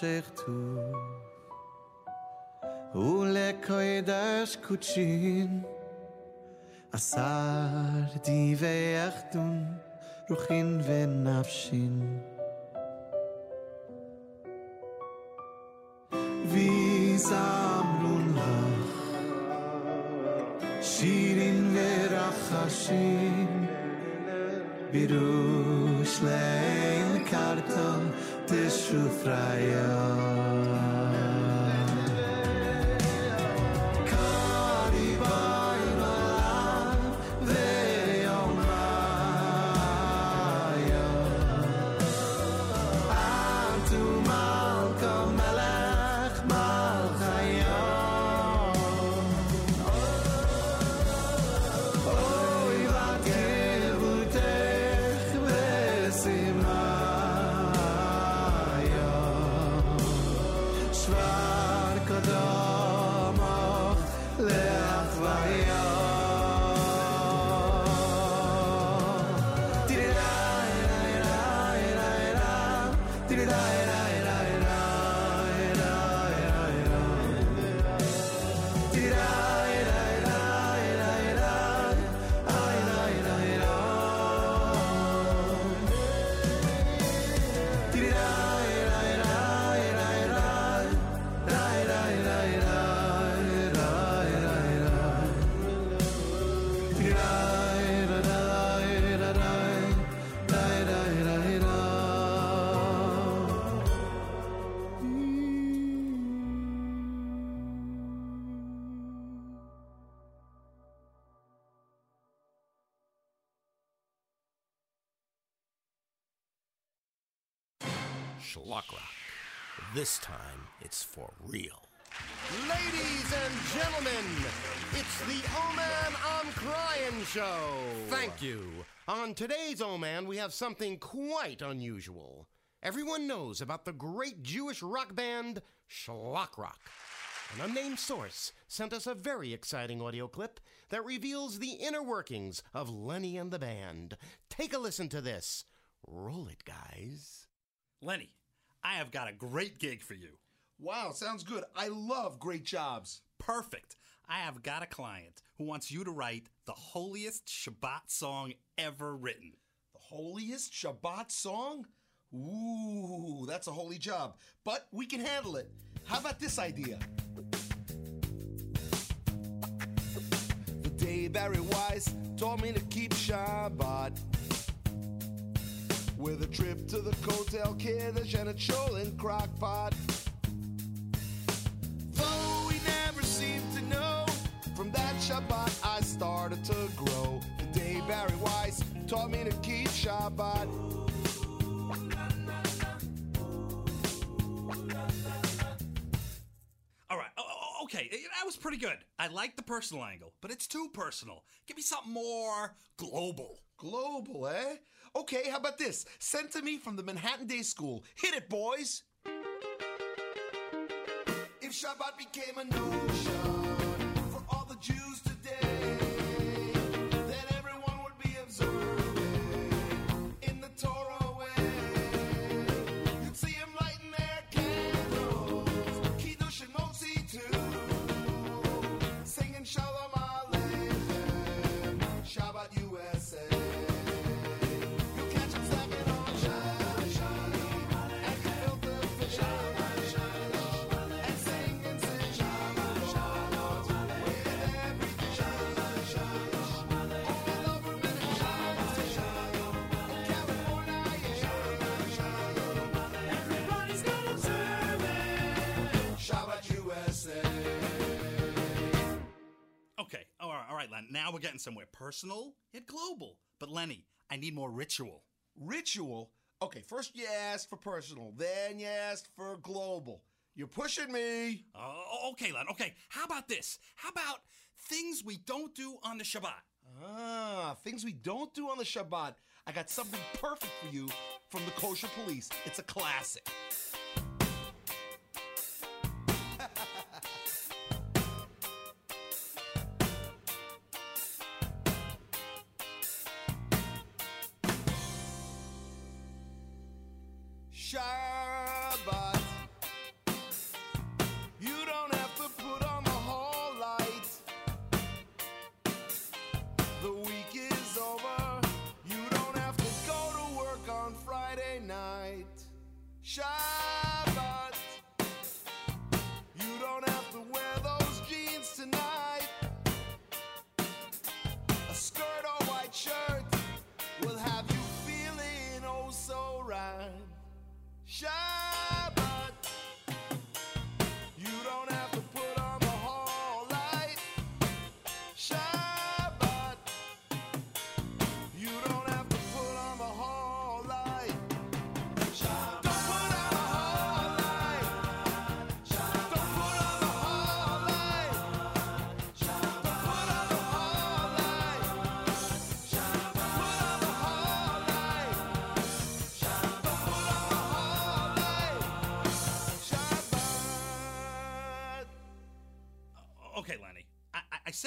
shech tu u le koy das kutshin asar di vechtun rokhin ve nafshin. Vi sam shirin ve rachashin. Biru shlein Tishu fraya Schlock Rock. This time, it's for real. Ladies and gentlemen, it's the Oman I'm Crying Show. Thank you. On today's Oman, we have something quite unusual. Everyone knows about the great Jewish rock band Schlock Rock. An unnamed source sent us a very exciting audio clip that reveals the inner workings of Lenny and the band. Take a listen to this. Roll it, guys. Lenny, I have got a great gig for you. Wow, sounds good. I love great jobs. Perfect. I have got a client who wants you to write the holiest Shabbat song ever written. The holiest Shabbat song? Ooh, that's a holy job. But we can handle it. How about this idea? The day Barry Weiss taught me to keep Shabbat. With a trip to the Kotel Kiddush and a cholent crock pot. Though we never seemed to know, from that Shabbat I started to grow. The day Barry Weiss taught me to keep Shabbat. All right. Oh, oh, okay. That was pretty good. I like the personal angle, but it's too personal. Give me something more global. Global, eh? Okay, how about this? Sent to me from the Manhattan Day School. Hit it, boys! If Shabbat became a notion Now we're getting somewhere. Personal yet global. But Lenny, I need more ritual. Ritual? Okay, first you asked for personal, then you asked for global. You're pushing me. Oh, okay, Len. Okay, how about this? How about things we don't do on the Shabbat? Ah, things we don't do on the Shabbat. I got something perfect for you from the kosher police. It's a classic.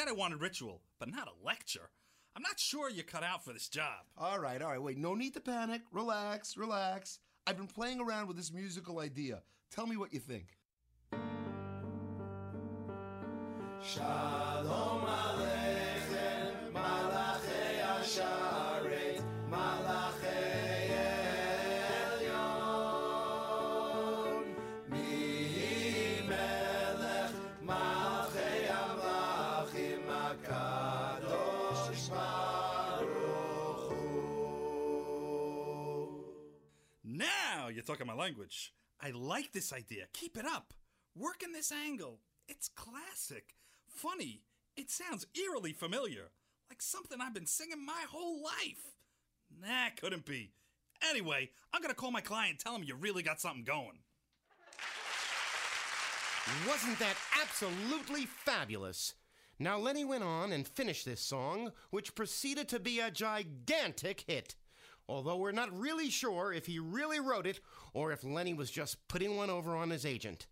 Said I wanted ritual, but not a lecture. I'm not sure you're cut out for this job. All right, all right, wait. No need to panic. Relax, relax. I've been playing around with this musical idea. Tell me what you think. My language. I like this idea. Keep it up. Work in this angle. It's classic. Funny. It sounds eerily familiar. Like something I've been singing my whole life. Nah, couldn't be. Anyway, I'm gonna call my client tell him you really got something going. Wasn't that absolutely fabulous? Now, Lenny went on and finished this song, which proceeded to be a gigantic hit. Although we're not really sure if he really wrote it or if Lenny was just putting one over on his agent.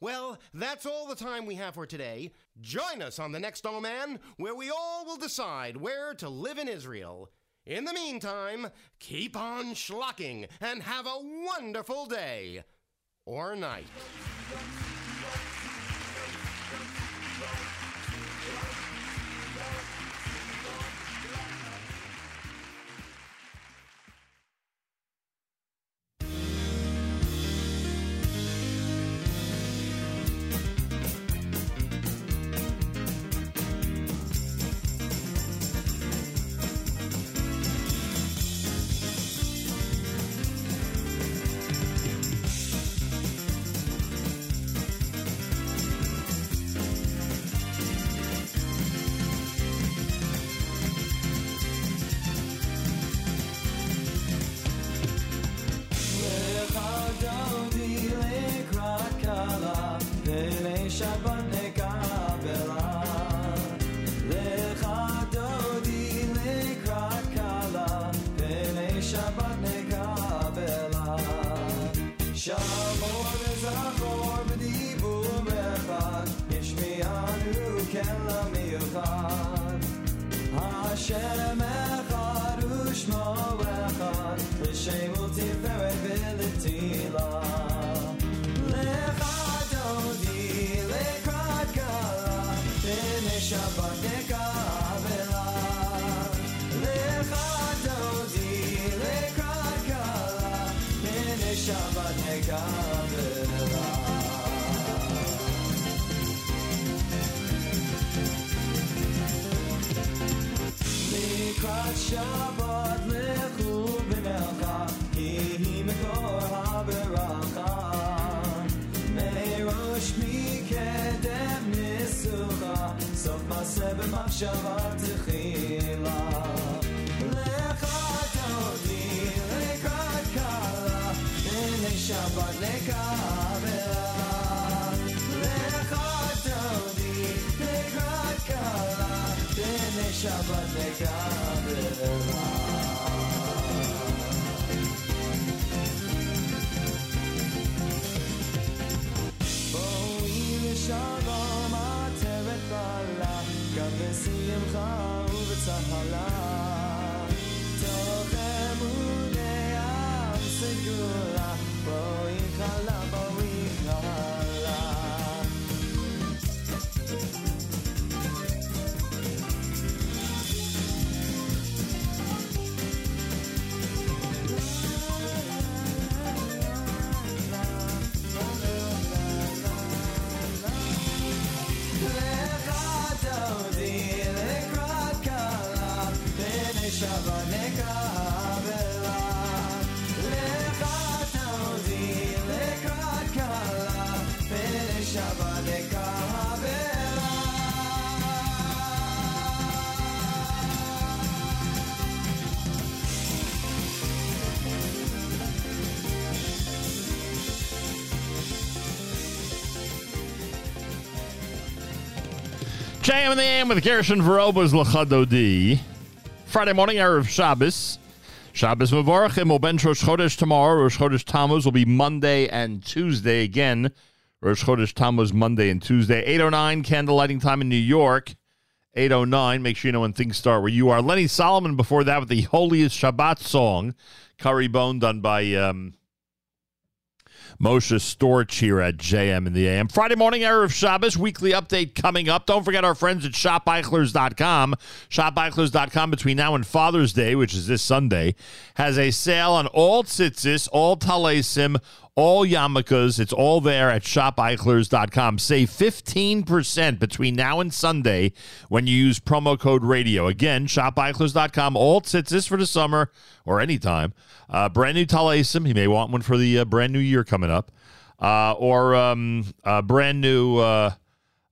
Well, that's all the time we have for today. Join us on the next Oh Man, where we all will decide where to live in Israel. In the meantime, keep on schlocking and have a wonderful day or night. JM in the AM with Gershon Veroba's Lachadodi. Friday morning, Erev Shabbos. Shabbos Mevarchim will bench Rosh Chodesh tomorrow. Rosh Chodesh Tammuz will be Monday and Tuesday again. Rosh Chodesh Tammuz Monday and Tuesday. 809 candle lighting time in New York. 809. Make sure you know when things start where you are. Lenny Solomon before that with the holiest Shabbat song, Curry Bone, done by um, Moshe Storch here at JM in the AM. Friday morning, Erev Shabbos, weekly update coming up. Don't forget our friends at shopeichlers.com. Shopeichlers.com between now and Father's Day, which is this Sunday, has a sale on all tzitzis, all talesim, all yarmulkes. It's all there at shopeichlers.com. Save 15% between now and Sunday when you use promo code radio. Again, shopeichlers.com, all tzitzis for the summer or anytime. Uh, brand new talesim. You may want one for the uh, brand new year coming up. Uh, or um, uh, brand new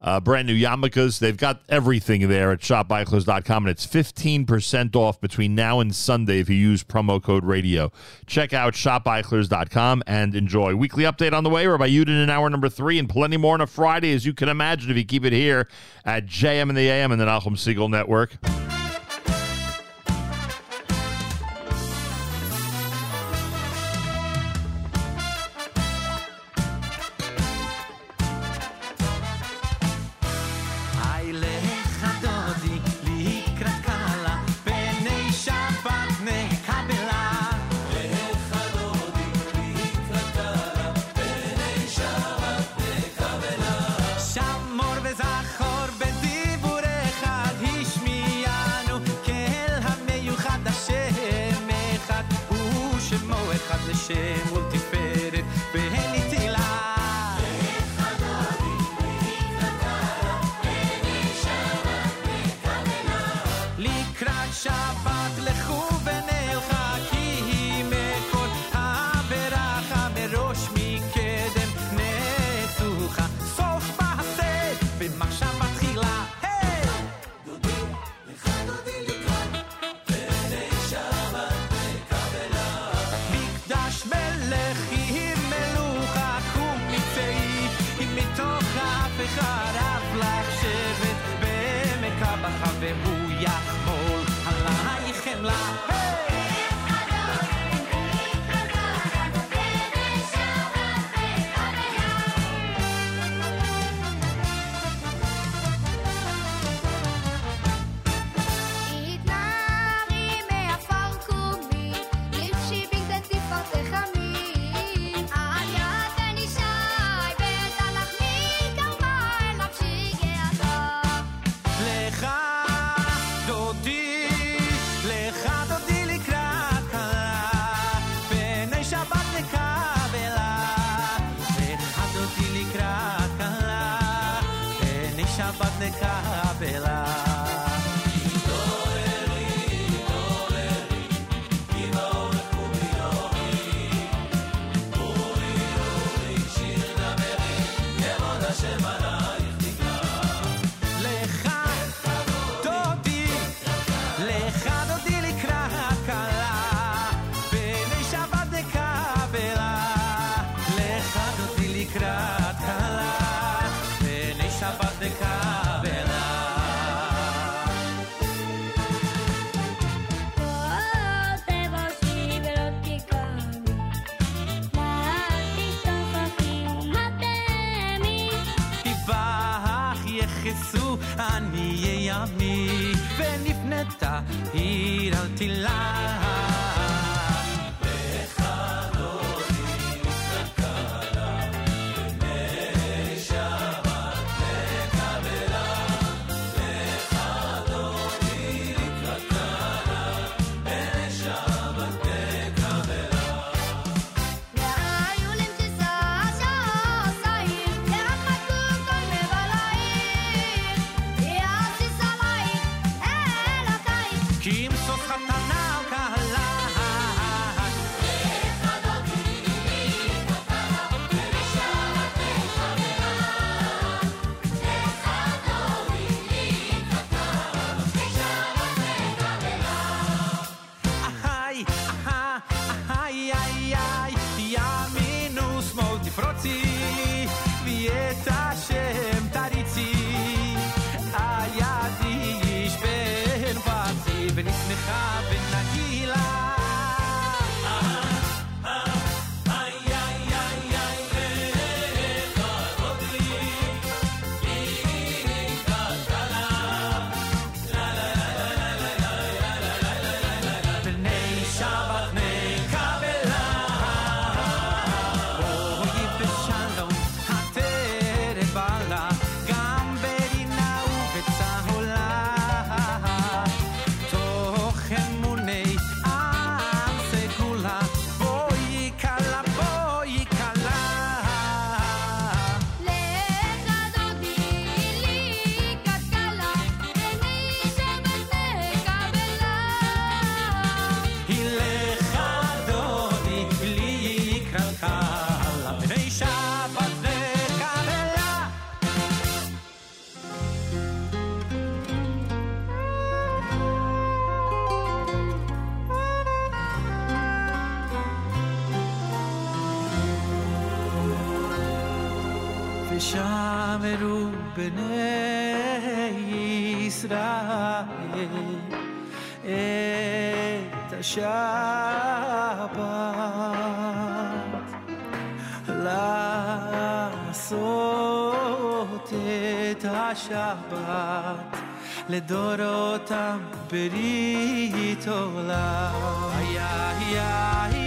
uh, brand new yarmulkes. They've got everything there at shopeichlers.com, and it's 15% off between now and Sunday if you use promo code radio. Check out shopeichlers.com and enjoy. Weekly update on the way. We're Rabbi Yudin in hour number three, and plenty more on a Friday, as you can imagine, if you keep it here at JM and the AM and the Nachum Segal Network. לדורות הברית עולם. היה, היה, היה.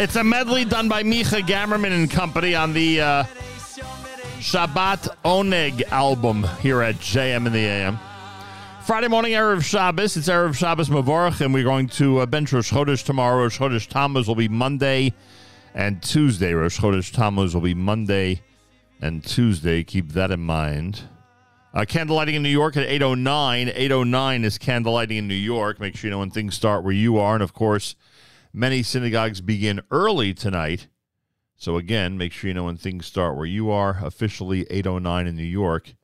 It's a medley done by Micha Gamerman and Company on the uh, Shabbat Oneg album here at JM in the AM. Friday morning, Erev Shabbos. It's Erev Shabbos Mavorach, and we're going to uh, bench Rosh Chodesh tomorrow. Rosh Chodesh Tammuz will be Monday and Tuesday. Rosh Chodesh Tammuz will be Monday and Tuesday. Keep that in mind. Uh, candlelighting in New York at 8.09. 8.09 is candlelighting in New York. Make sure you know when things start where you are. And, of course, many synagogues begin early tonight. So, again, make sure you know when things start where you are. Officially, 8.09 in New York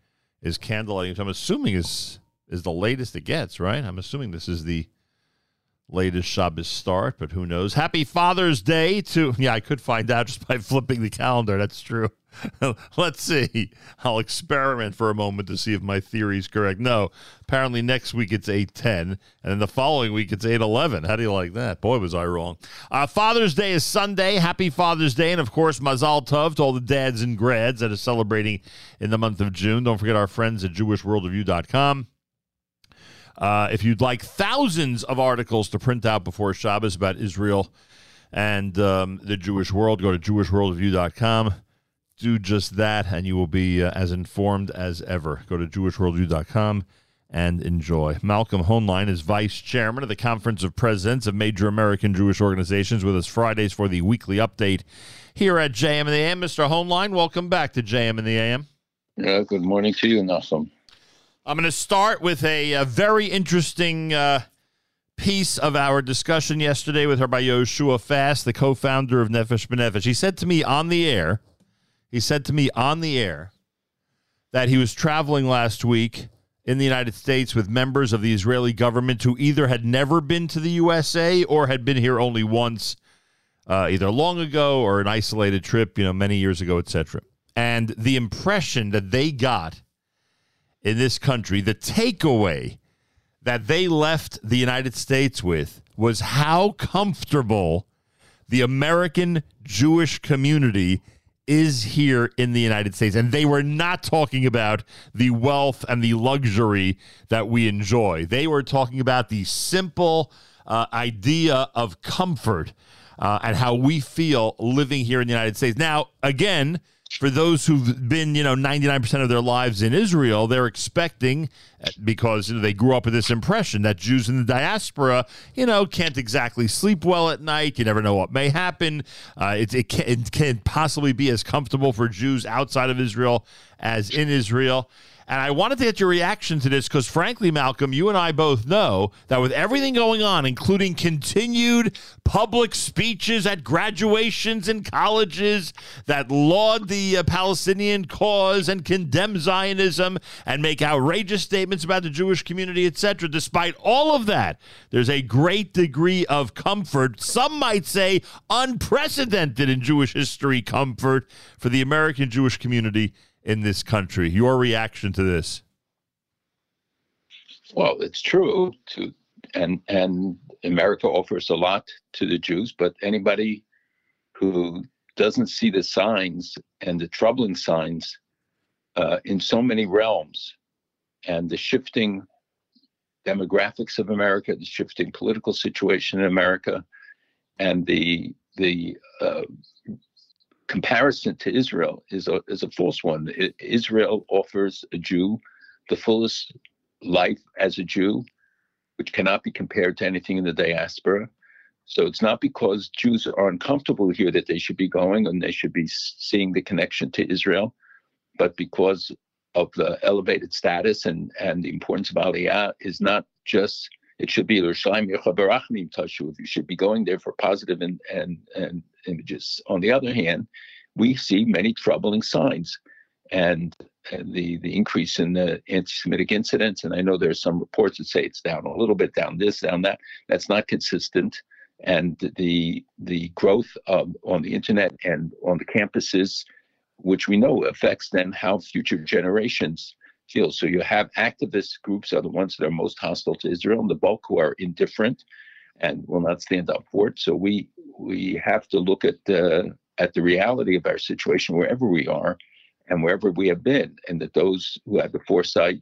is candlelighting, I'm assuming is is the latest it gets, right? I'm assuming this is the latest Shabbos start, but who knows? Happy Father's Day to, yeah, I could find out just by flipping the calendar. That's true. Let's see. I'll experiment for a moment to see if my theory is correct. No, apparently next week it's 810, and then the following week it's 811. How do you like that? Boy, was I wrong. Uh, Father's Day is Sunday. Happy Father's Day, and of course, Mazal Tov to all the dads and grads that are celebrating in the month of June. Don't forget our friends at JewishWorldReview.com. Uh, if you'd like thousands of articles to print out before Shabbos about Israel and um, the Jewish world, go to jewishworldreview.com. Do just that, and you will be uh, as informed as ever. Go to jewishworldreview.com and enjoy. Malcolm Hoenlein is vice chairman of the Conference of Presidents of Major American Jewish Organizations with us Fridays for the weekly update here at JM and the AM. Mr. Hoenlein, welcome back to JM and the AM. Yeah, good morning to you, Nachum. I'm going to start with a, a very interesting uh, piece of our discussion yesterday with Rabbi Yehoshua Fass, the co-founder of Nefesh B'Nefesh. He said to me on the air, he said to me on the air that he was traveling last week in the United States with members of the Israeli government who either had never been to the USA or had been here only once, uh, either long ago or an isolated trip, you know, many years ago, etc. And the impression that they got in this country, the takeaway that they left the United States with was how comfortable the American Jewish community is here in the United States. And they were not talking about the wealth and the luxury that we enjoy. They were talking about the simple uh, idea of comfort uh, and how we feel living here in the United States. Now, again, for those who've been, you know, 99% of their lives in Israel, they're expecting, uh, because you know, they grew up with this impression that Jews in the diaspora, you know, can't exactly sleep well at night. You never know what may happen. Uh, it, it, can, it can possibly be as comfortable for Jews outside of Israel as in Israel. And I wanted to get your reaction to this because, frankly, Malcolm, you and I both know that with everything going on, including continued public speeches at graduations and colleges that laud the uh, Palestinian cause and condemn Zionism and make outrageous statements about the Jewish community, etc., despite all of that, there's a great degree of comfort, some might say unprecedented in Jewish history, comfort for the American Jewish community in this country. Your reaction to this? Well, it's true to and and America offers a lot to the Jews, but anybody who doesn't see the signs and the troubling signs uh, in so many realms and the shifting demographics of America, the shifting political situation in America, and the the uh, comparison to Israel is a is a false one. Israel offers a Jew the fullest life as a Jew, which cannot be compared to anything in the diaspora. So it's not because Jews are uncomfortable here that they should be going and they should be seeing the connection to Israel, but because of the elevated status and, and the importance of Aliyah is not just it should be. You should be going there for positive and, and, and images. On the other hand, we see many troubling signs and, and the, the increase in the anti-Semitic incidents. And I know there's some reports that say it's down a little bit, down this, down that. That's not consistent. And the the growth of, on the internet and on the campuses, which we know affects then how future generations feel. So you have activist groups are the ones that are most hostile to Israel, and the bulk who are indifferent and will not stand up for it. So we we have to look at the at the reality of our situation wherever we are and wherever we have been, and that those who have the foresight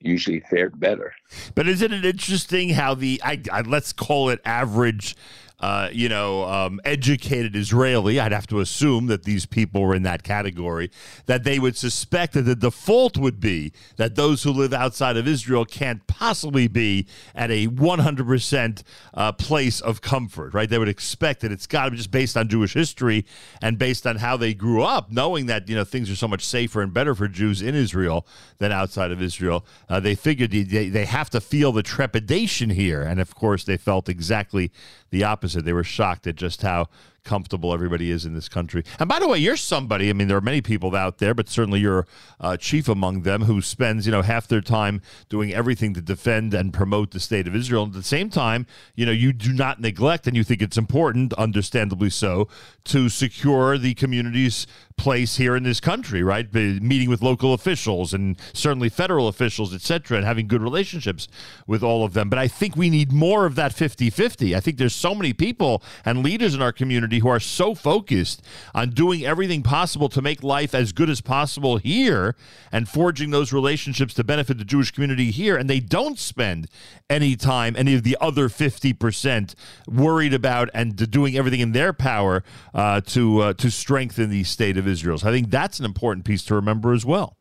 usually fared better. But isn't it interesting how the I, I let's call it average uh, you know, um, educated Israeli, I'd have to assume that these people were in that category, that they would suspect that the default would be that those who live outside of Israel can't possibly be at a 100% uh, place of comfort, right? They would expect that it's got to be just based on Jewish history and based on how they grew up, knowing that, you know, things are so much safer and better for Jews in Israel than outside of Israel. Uh, they figured they, they have to feel the trepidation here. And of course, they felt exactly the opposite. They were shocked at just how comfortable everybody is in this country. And by the way, you're somebody. I mean, there are many people out there, but certainly you're uh, chief among them who spends you know half their time doing everything to defend and promote the state of Israel. And at the same time, you know, you do not neglect, and you think it's important, understandably so, to secure the community's place here in this country, right? Be- Meeting with local officials and certainly federal officials, et cetera, and having good relationships with all of them. But I think we need more of that 50 50. I think there's so many people and leaders in our community who are so focused on doing everything possible to make life as good as possible here and forging those relationships to benefit the Jewish community here. And they don't spend any time, any of the other 50% worried about and doing everything in their power uh, to, uh, to strengthen the state of Israel. So I think that's an important piece to remember as well.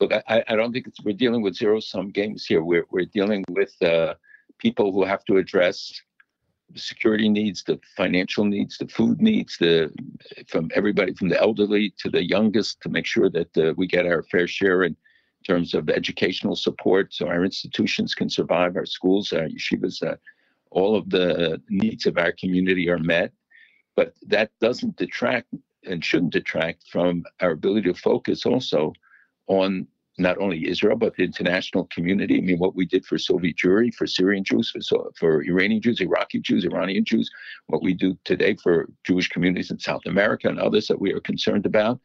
Look, I, I don't think we're dealing with zero sum games here. We're, we're dealing with uh, people who have to address security needs, the financial needs, the food needs, the from everybody from the elderly to the youngest to make sure that uh, we get our fair share in terms of educational support so our institutions can survive, our schools, our yeshivas, uh, all of the needs of our community are met. But that doesn't detract and shouldn't detract from our ability to focus also on not only Israel but the international community. I mean, what we did for Soviet Jewry, for Syrian Jews, for for Iranian Jews, Iraqi Jews, Iranian Jews, what we do today for Jewish communities in South America and others that we are concerned about,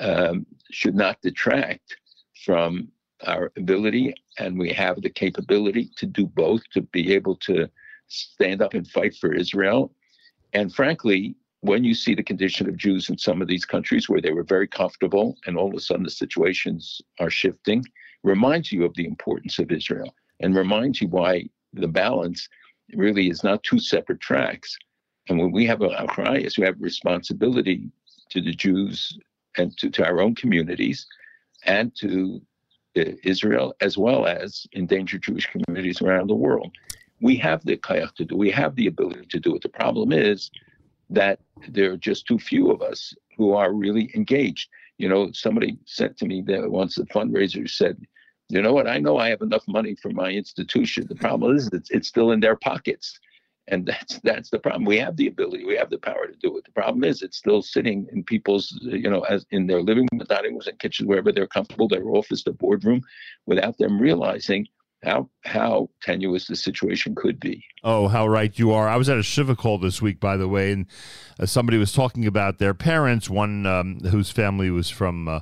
um, should not detract from our ability, and we have the capability to do both, to be able to stand up and fight for Israel. And frankly, when you see the condition of Jews in some of these countries where they were very comfortable and all of a sudden the situations are shifting, reminds you of the importance of Israel and reminds you why the balance really is not two separate tracks. And when we have a achrayas, we have responsibility to the Jews and to, to our own communities and to uh, Israel as well as endangered Jewish communities around the world. We have the kayach to do. We have the ability to do it. The problem is that there are just too few of us who are really engaged. You know, somebody said to me that once the fundraiser said, you know what, I know I have enough money for my institution. The problem is it's, it's still in their pockets. And that's that's the problem. We have the ability, we have the power to do it. The problem is it's still sitting in people's, you know, as in their living rooms, dining rooms, and kitchens, wherever they're comfortable, their office, the boardroom, without them realizing how how tenuous the situation could be. Oh, how right you are. I was at a Shiva call this week, by the way, and uh, somebody was talking about their parents, one um, whose family was from uh,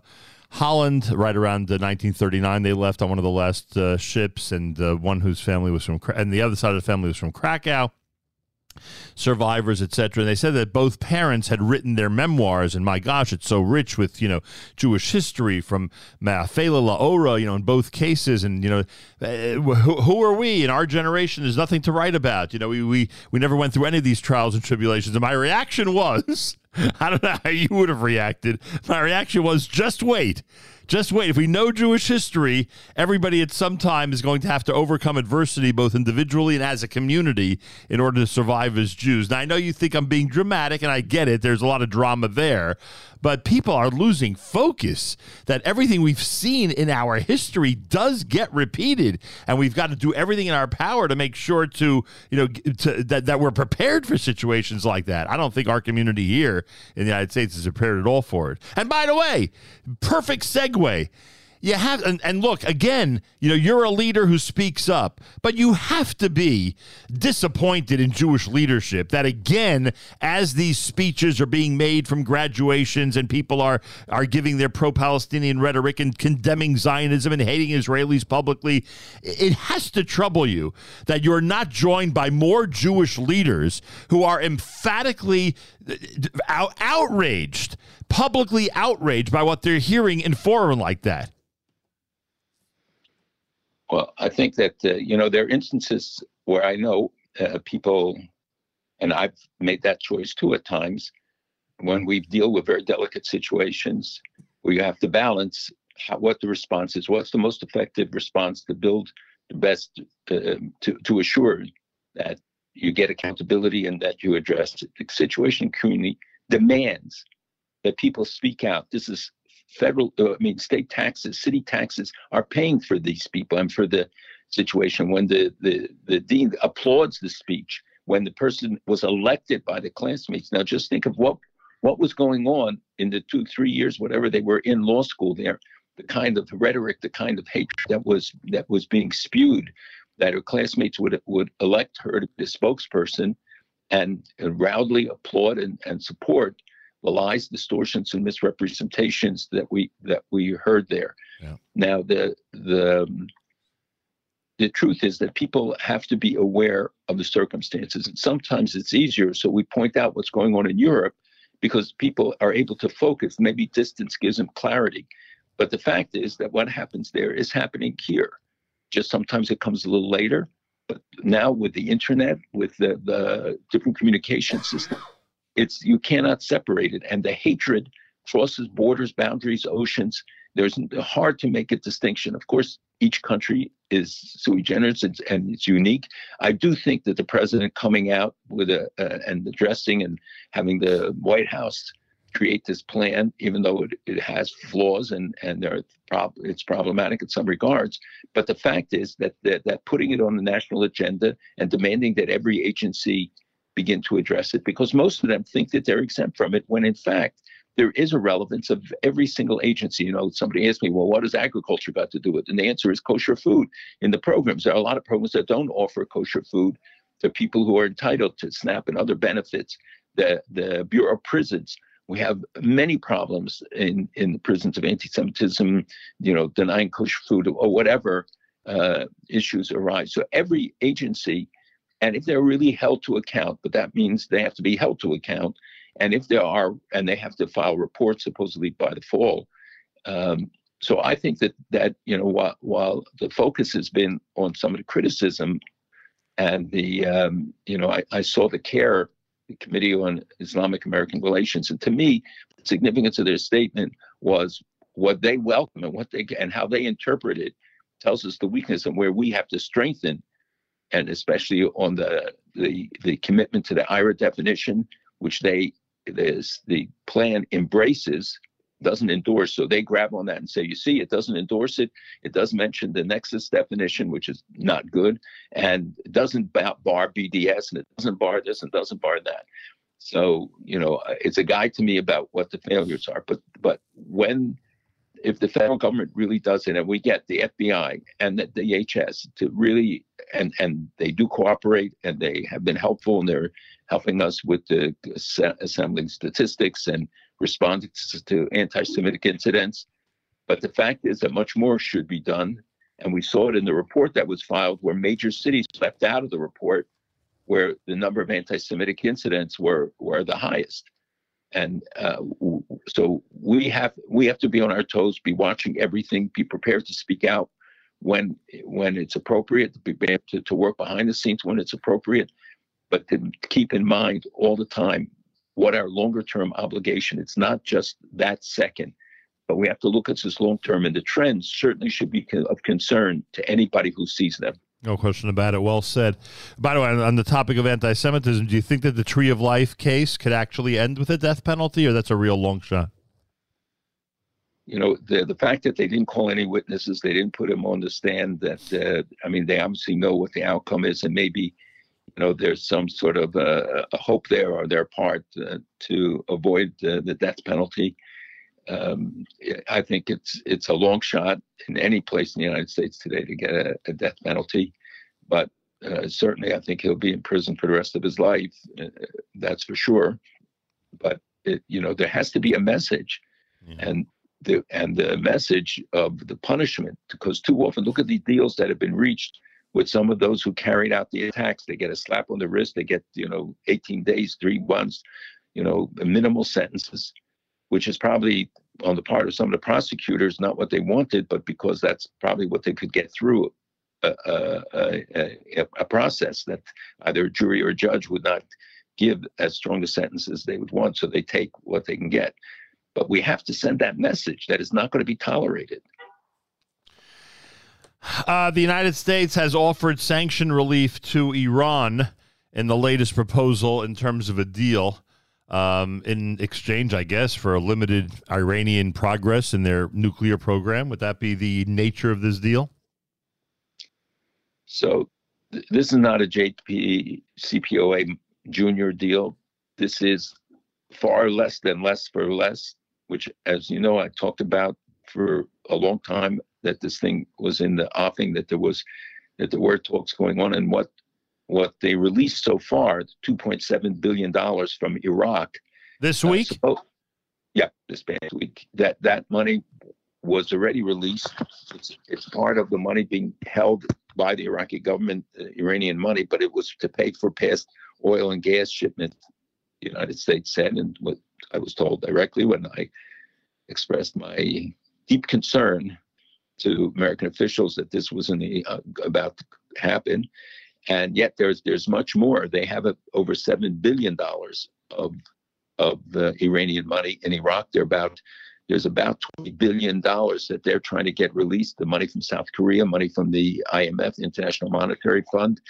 Holland, right around uh, 1939. They left on one of the last uh, ships, and uh, one whose family was from, and the other side of the family was from Krakow survivors, etc. And they said that both parents had written their memoirs, and my gosh, it's so rich with you know Jewish history from Ma'afela Laora, you know, in both cases, and you know, uh, who, who are we in our generation? There's nothing to write about. You know, we we we never went through any of these trials and tribulations. And my reaction was. I don't know how you would have reacted. My reaction was just wait. Just wait. If we know Jewish history, everybody at some time is going to have to overcome adversity, both individually and as a community, in order to survive as Jews. Now, I know you think I'm being dramatic, and I get it. There's a lot of drama there. But people are losing focus that everything we've seen in our history does get repeated. And we've got to do everything in our power to make sure to, you know, to, that, that we're prepared for situations like that. I don't think our community here in the United States is prepared at all for it. And by the way, perfect segue you have and, and look again you know you're a leader who speaks up but you have to be disappointed in jewish leadership that again as these speeches are being made from graduations and people are are giving their pro-palestinian rhetoric and condemning zionism and hating israelis publicly it has to trouble you that you're not joined by more jewish leaders who are emphatically out, outraged publicly outraged by what they're hearing in forum like that Well, I think that uh, you know there are instances where I know uh, people, and I've made that choice too at times, when we deal with very delicate situations, where you have to balance how, what the response is. What's the most effective response to build the best uh, to to assure that you get accountability and that you address it. The situation community demands that people speak out. This is federal, uh, I mean, state taxes, city taxes are paying for these people and for the situation. When the, the, the dean applauds the speech, when the person was elected by the classmates. Now, just think of what what was going on in the two, three years, whatever they were in law school there, the kind of rhetoric, the kind of hatred that was that was being spewed that her classmates would would elect her to be the spokesperson and roundly applaud and, and support the lies, distortions, and misrepresentations that we that we heard there. Now the the um, the truth is that people have to be aware of the circumstances, and sometimes it's easier. So we point out what's going on in Europe because people are able to focus. Maybe distance gives them clarity, but the fact is that what happens there is happening here just sometimes it comes a little later. But now with the internet, with the, the different communication system, it's you cannot separate it. And the hatred crosses borders, boundaries, oceans. There's hard to make a distinction. Of course, each country is sui generis and, and it's unique. I do think that the president coming out with a uh, and addressing and having the White House create this plan, even though it, it has flaws and and there are prob- it's problematic in some regards. But the fact is that, that that putting it on the national agenda and demanding that every agency begin to address it, because most of them think that they're exempt from it, when in fact there is a relevance of every single agency. You know, somebody asked me, well, what does agriculture got to do with it? And the answer is kosher food. In the programs, there are a lot of programs that don't offer kosher food to people who are entitled to SNAP and other benefits. The the Bureau of Prisons we have many problems in, in the prisons of anti-Semitism, you know, denying kosher food or whatever uh, issues arise. So every agency, and if they're really held to account, but that means they have to be held to account, and if there are, and they have to file reports supposedly by the fall. Um, so I think that that you know while while the focus has been on some of the criticism, and the um, you know I, I saw the CAIR Committee on Islamic American Relations. And to me, the significance of their statement was what they welcome and what they and how they interpret it tells us the weakness and where we have to strengthen, and especially on the the, the commitment to the IHRA definition, which they there's the plan embraces doesn't endorse. So they grab on that and say, you see, it doesn't endorse it. It does mention the nexus definition, which is not good, and it doesn't bar BDS, and it doesn't bar this and doesn't bar that. So you know, it's a guide to me about what the failures are. But but when if the federal government really does it, and we get the FBI and the DHS to really and and they do cooperate and they have been helpful and they're helping us with the assembling statistics and responding to anti-Semitic incidents. But the fact is that much more should be done, and we saw it in the report that was filed, where major cities left out of the report, where the number of anti-Semitic incidents were were the highest. And uh, so we have we have to be on our toes, be watching everything, be prepared to speak out when when it's appropriate, to be to, to work behind the scenes when it's appropriate, but to keep in mind all the time what our longer term obligation. It's not just that second, but we have to look at this long term, and the trends certainly should be of concern to anybody who sees them. No question about it. Well said. By the way, on- the topic of anti Semitism, do you think that the Tree of Life case could actually end with a death penalty, or that's a real long shot? you know the the fact that they didn't call any witnesses they didn't put him on the stand that uh, i mean they obviously know what the outcome is and maybe you know there's some sort of uh, a hope there on their part uh, to avoid uh, the death penalty. Um, i think it's it's a long shot in any place in the united states today to get a, a death penalty but uh, certainly i think he'll be in prison for the rest of his life uh, that's for sure. But it, you know there has to be a message. And the and the message of the punishment because too often look at the deals that have been reached with some of those who carried out the attacks they get a slap on the wrist they get you know 18 days three months you know minimal sentences which is probably on the part of some of the prosecutors not what they wanted but because that's probably what they could get through a, a, a, a, process that either a jury or a judge would not give as strong a sentence as they would want, so they take what they can get. But we have to send that message that is not going to be tolerated. Uh, the United States has offered sanction relief to Iran in the latest proposal in terms of a deal um, in exchange, I guess, for a limited Iranian progress in their nuclear program. Would that be the nature of this deal? So th- this is not a JP CPOA junior deal. This is far less than less for less, which, as you know, I talked about for a long time that this thing was in the offing, that there was that there were talks going on, and what what they released so far, 2.7 billion dollars from Iraq this uh, week. suppo- yeah, this past week. That that money was already released. It's it's part of the money being held by the Iraqi government, uh, Iranian money, but it was to pay for past oil and gas shipments. The United States said, and what I was told directly when I expressed my deep concern to American officials that this was the, uh, about to happen, and yet there's there's much more. They have a, over seven billion dollars of of the Iranian money in Iraq. They're about there's about 20 billion dollars that they're trying to get released. The money from South Korea, money from the IMF, International Monetary Fund,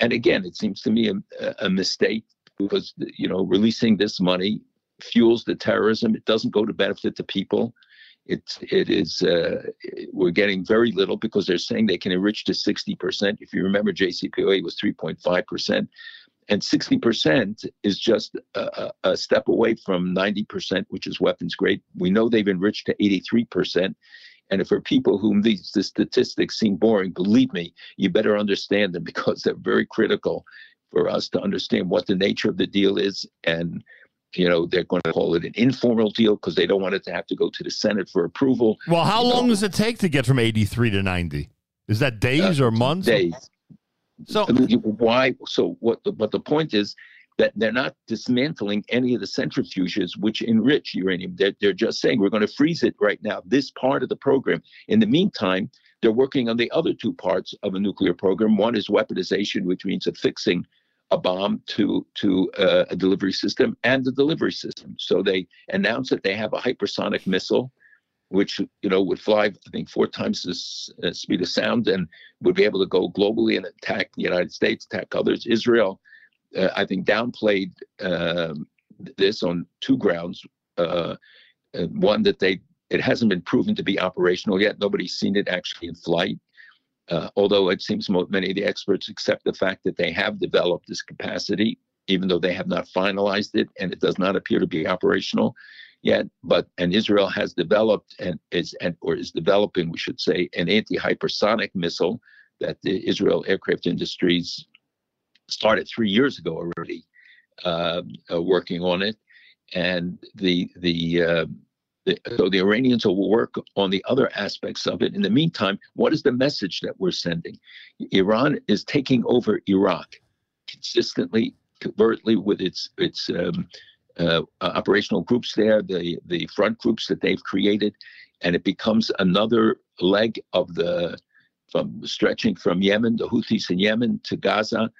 and again, it seems to me a, a mistake because you know releasing this money fuels the terrorism. It doesn't go to benefit the people. It's it is uh, we're getting very little because they're saying they can enrich to 60%. If you remember, JCPOA was 3.5%, and 60% is just a, a step away from 90%, which is weapons grade. We know they've enriched to 83%. And for people whom these the statistics seem boring, believe me, you better understand them because they're very critical for us to understand what the nature of the deal is. And, you know, they're going to call it an informal deal because they don't want it to have to go to the Senate for approval. Well, how You know, long does it take to get from 83 to 90? Is that days uh, or months? days. So why? So what? The, but the point is that they're not dismantling any of the centrifuges which enrich uranium. They're, they're just saying we're going to freeze it right now. This part of the program. In the meantime, they're working on the other two parts of a nuclear program. One is weaponization, which means affixing a bomb to to uh, a delivery system and the delivery system. So they announced that they have a hypersonic missile which you know would fly I think four times the uh, speed of sound and would be able to go globally and attack the United States, attack others. Israel, uh, I think, downplayed um, this on two grounds. Uh, uh, one that they it hasn't been proven to be operational yet. Nobody's seen it actually in flight. Uh, although it seems many of the experts accept the fact that they have developed this capacity, even though they have not finalized it, and it does not appear to be operational yet. But and Israel has developed and is and or is developing, we should say, an anti-hypersonic missile that the Israel Aircraft Industries started three years ago already, uh, uh, working on it, and the the. Uh, so the Iranians will work on the other aspects of it. In the meantime, what is the message that we're sending? Iran is taking over Iraq consistently, covertly with its its um, uh, operational groups there, the the front groups that they've created, and it becomes another leg of the from stretching from Yemen, the Houthis in Yemen to Gaza,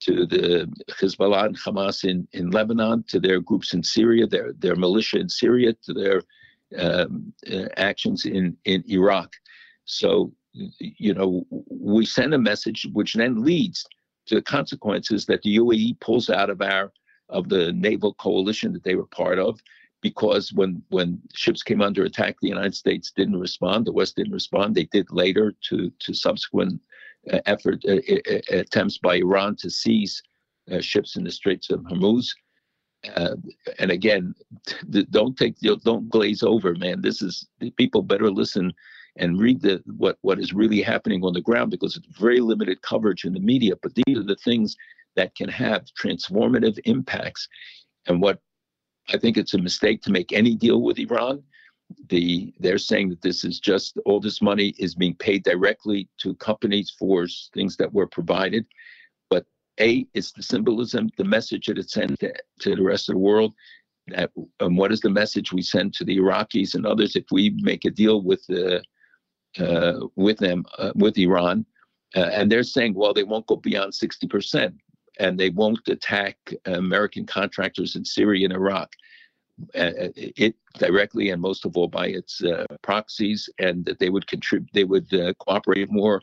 to the Hezbollah and Hamas in, in Lebanon, to their groups in Syria, their their militia in Syria, to their um, uh, actions in in Iraq. So you know we send a message which then leads to the consequences that the UAE pulls out of our of the naval coalition that they were part of because when when ships came under attack the united states didn't respond the west didn't respond they did later to to subsequent effort uh, uh, attempts by iran to seize uh, ships in the straits of hormuz. Uh, and again don't take don't glaze over man. This is people better listen and read the what what is really happening on the ground because it's very limited coverage in the media. But these are the things that can have transformative impacts. And what I think it's a mistake to make any deal with Iran. The they're saying that this is just all this money is being paid directly to companies for things that were provided. But a, it's the symbolism, the message that it sends to, to the rest of the world. That and what is the message we send to the Iraqis and others if we make a deal with the uh, with them uh, with Iran? Uh, and they're saying, well, they won't go beyond 60%, and they won't attack American contractors in Syria and Iraq. It directly and most of all by its uh, proxies, and that they would contribute, they would uh, cooperate more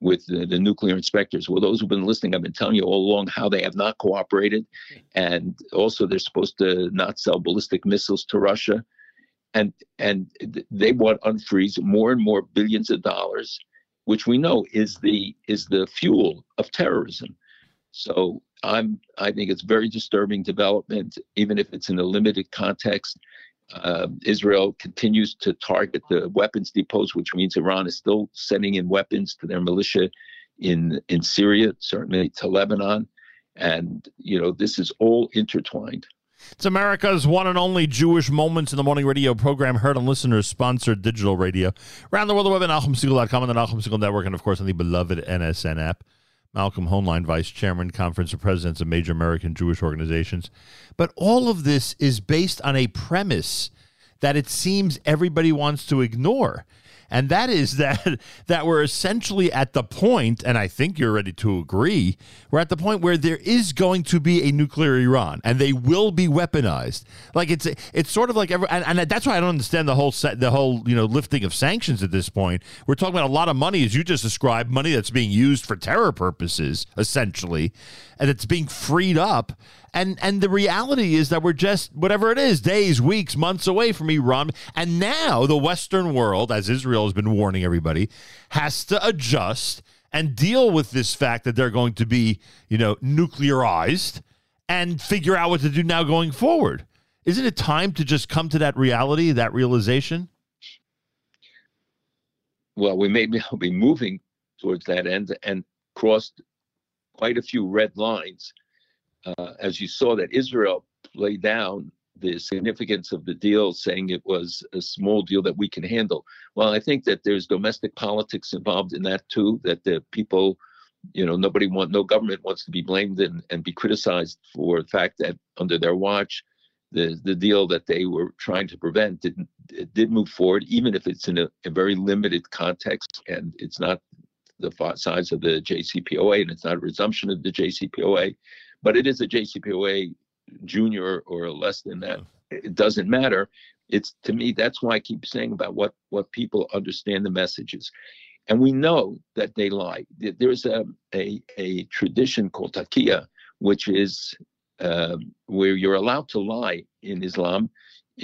with the, the nuclear inspectors. Well, those who've been listening, I've been telling you all along how they have not cooperated, and also they're supposed to not sell ballistic missiles to Russia, and and they want unfreeze more and more billions of dollars, which we know is the is the fuel of terrorism. So I'm I think it's very disturbing development, even if it's in a limited context. Uh, Israel continues to target the weapons depots, which means Iran is still sending in weapons to their militia in in Syria, certainly to Lebanon, and you know this is all intertwined. It's America's one and only Jewish Moments in the Morning radio program, heard on listeners sponsored digital radio. Around the world, the web at NachumSegal.com and the Segal Network, and of course on the beloved NSN app. Malcolm Hoenlein, Vice Chairman, Conference of Presidents of Major American Jewish Organizations. But all of this is based on a premise that it seems everybody wants to ignore. And that is that that we're essentially at the point, and I think you're ready to agree, we're at the point where there is going to be a nuclear Iran, and they will be weaponized. Like it's it's sort of like every, and, and that's why I don't understand the whole set, the whole you know lifting of sanctions at this point. We're talking about a lot of money, as you just described, money that's being used for terror purposes, essentially, and it's being freed up. And and the reality is that we're just whatever it is, days, weeks, months away from Iran. And now the Western world, as Israel has been warning everybody, has to adjust and deal with this fact that they're going to be, you know, nuclearized and figure out what to do now going forward. Isn't it time to just come to that reality, that realization? Well, we may be moving towards that end and crossed quite a few red lines uh, as you saw that Israel laid down the significance of the deal, saying it was a small deal that we can handle. Well, I think that there's domestic politics involved in that too. That the people, you know, nobody want, no government wants to be blamed and, and be criticized for the fact that under their watch, the the deal that they were trying to prevent didn't did move forward, even if it's in a, a very limited context and it's not the size of the JCPOA and it's not a resumption of the JCPOA but it is a JCPOA junior or less than that. It doesn't matter. It's to me that's why I keep saying about what what people understand the messages, and we know that they lie. There's a a, a tradition called taqiyya, which is um, where you're allowed to lie in Islam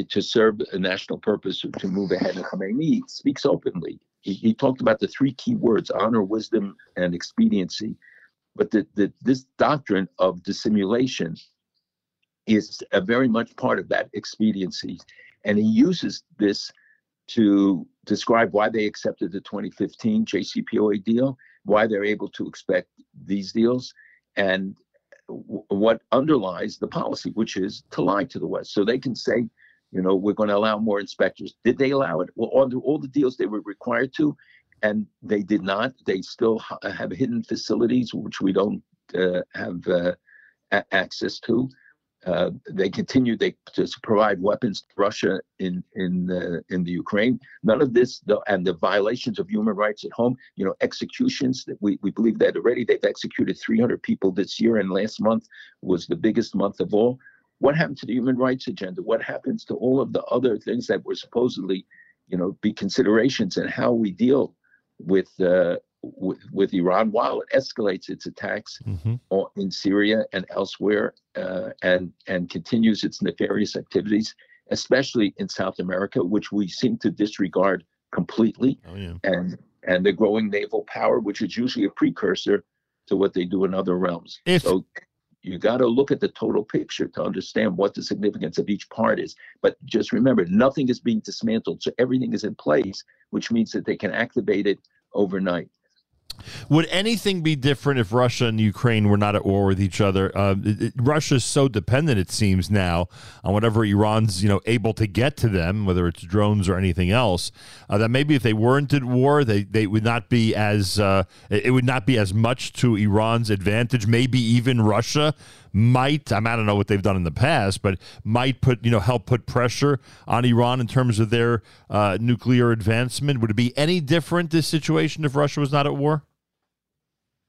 to serve a national purpose or to move ahead. And Khomeini speaks openly. He, he talked about the three key words: honor, wisdom, and expediency but the, the, this doctrine of dissimulation is a very much part of that expediency. And he uses this to describe why they accepted the 2015 JCPOA deal, why they're able to expect these deals, and w- what underlies the policy, which is to lie to the West. So they can say, you know, we're going to allow more inspectors. Did they allow it? Well, under all the deals they were required to, and they did not. They still ha- have hidden facilities which we don't uh, have uh, a- access to. Uh, they continue they to provide weapons to Russia in in the in the Ukraine. None of this, and the violations of human rights at home. You know, executions. That we we believe that already. They've executed 300 people this year, and last month was the biggest month of all. What happened to the human rights agenda? What happens to all of the other things that were supposedly, you know, be considerations and how we deal with uh, with, with Iran while it escalates its attacks or in Syria and elsewhere, uh, and and continues its nefarious activities, especially in South America, which we seem to disregard completely, oh and and the growing naval power, which is usually a precursor to what they do in other realms. so you got to look at the total picture to understand what the significance of each part is. But just remember, nothing is being dismantled, so everything is in place, which means that they can activate it overnight. Would anything be different if Russia and Ukraine were not at war with each other? Uh, it, Russia's so dependent, it seems now, on whatever Iran's you know able to get to them, whether it's drones or anything else. Uh, that maybe if they weren't at war, they, they would not be as uh, it would not be as much to Iran's advantage. Maybe even Russia might I, mean, I don't know what they've done in the past, but might put you know help put pressure on Iran in terms of their uh, nuclear advancement. Would it be any different this situation if Russia was not at war?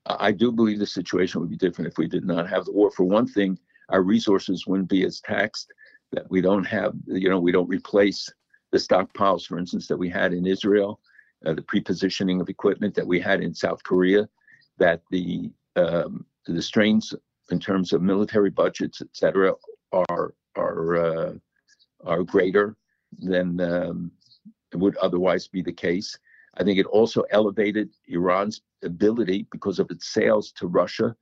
I do believe the situation would be different if we did not have the war. For one thing, our resources wouldn't be as taxed. That we don't have, you know, we don't replace the stockpiles, for instance, that we had in Israel, uh, the prepositioning of equipment that we had in South Korea. That the um, the strains in terms of military budgets, et cetera, are are uh, are greater than um, would otherwise be the case. I think it also elevated Iran's ability because of its sales to Russia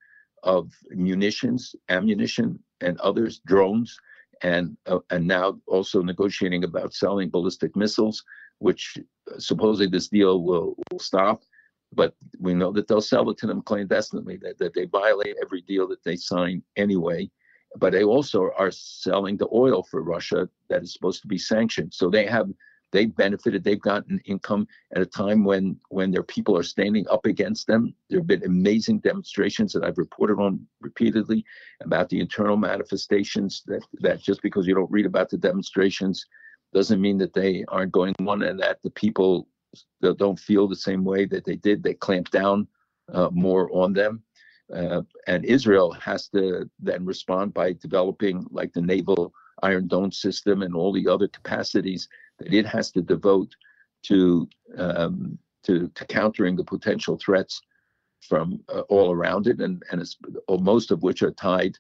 of munitions, ammunition, and others, drones, and uh, and now also negotiating about selling ballistic missiles, which uh, supposedly this deal will, will stop. But we know that they'll sell it to them clandestinely, that, that they violate every deal that they sign anyway. But they also are selling the oil for Russia that is supposed to be sanctioned. So they have they've benefited they've gotten income at a time when when their people are standing up against them there have been amazing demonstrations that i've reported on repeatedly about the internal manifestations that that just because you don't read about the demonstrations doesn't mean that they aren't going on and that the people don't feel the same way that they did. They clamp down uh, more on them. Uh, and israel has to then respond by developing like the naval iron dome system and all the other capacities that it has to devote to um, to, to countering the potential threats from uh, all around it, and and most of which are tied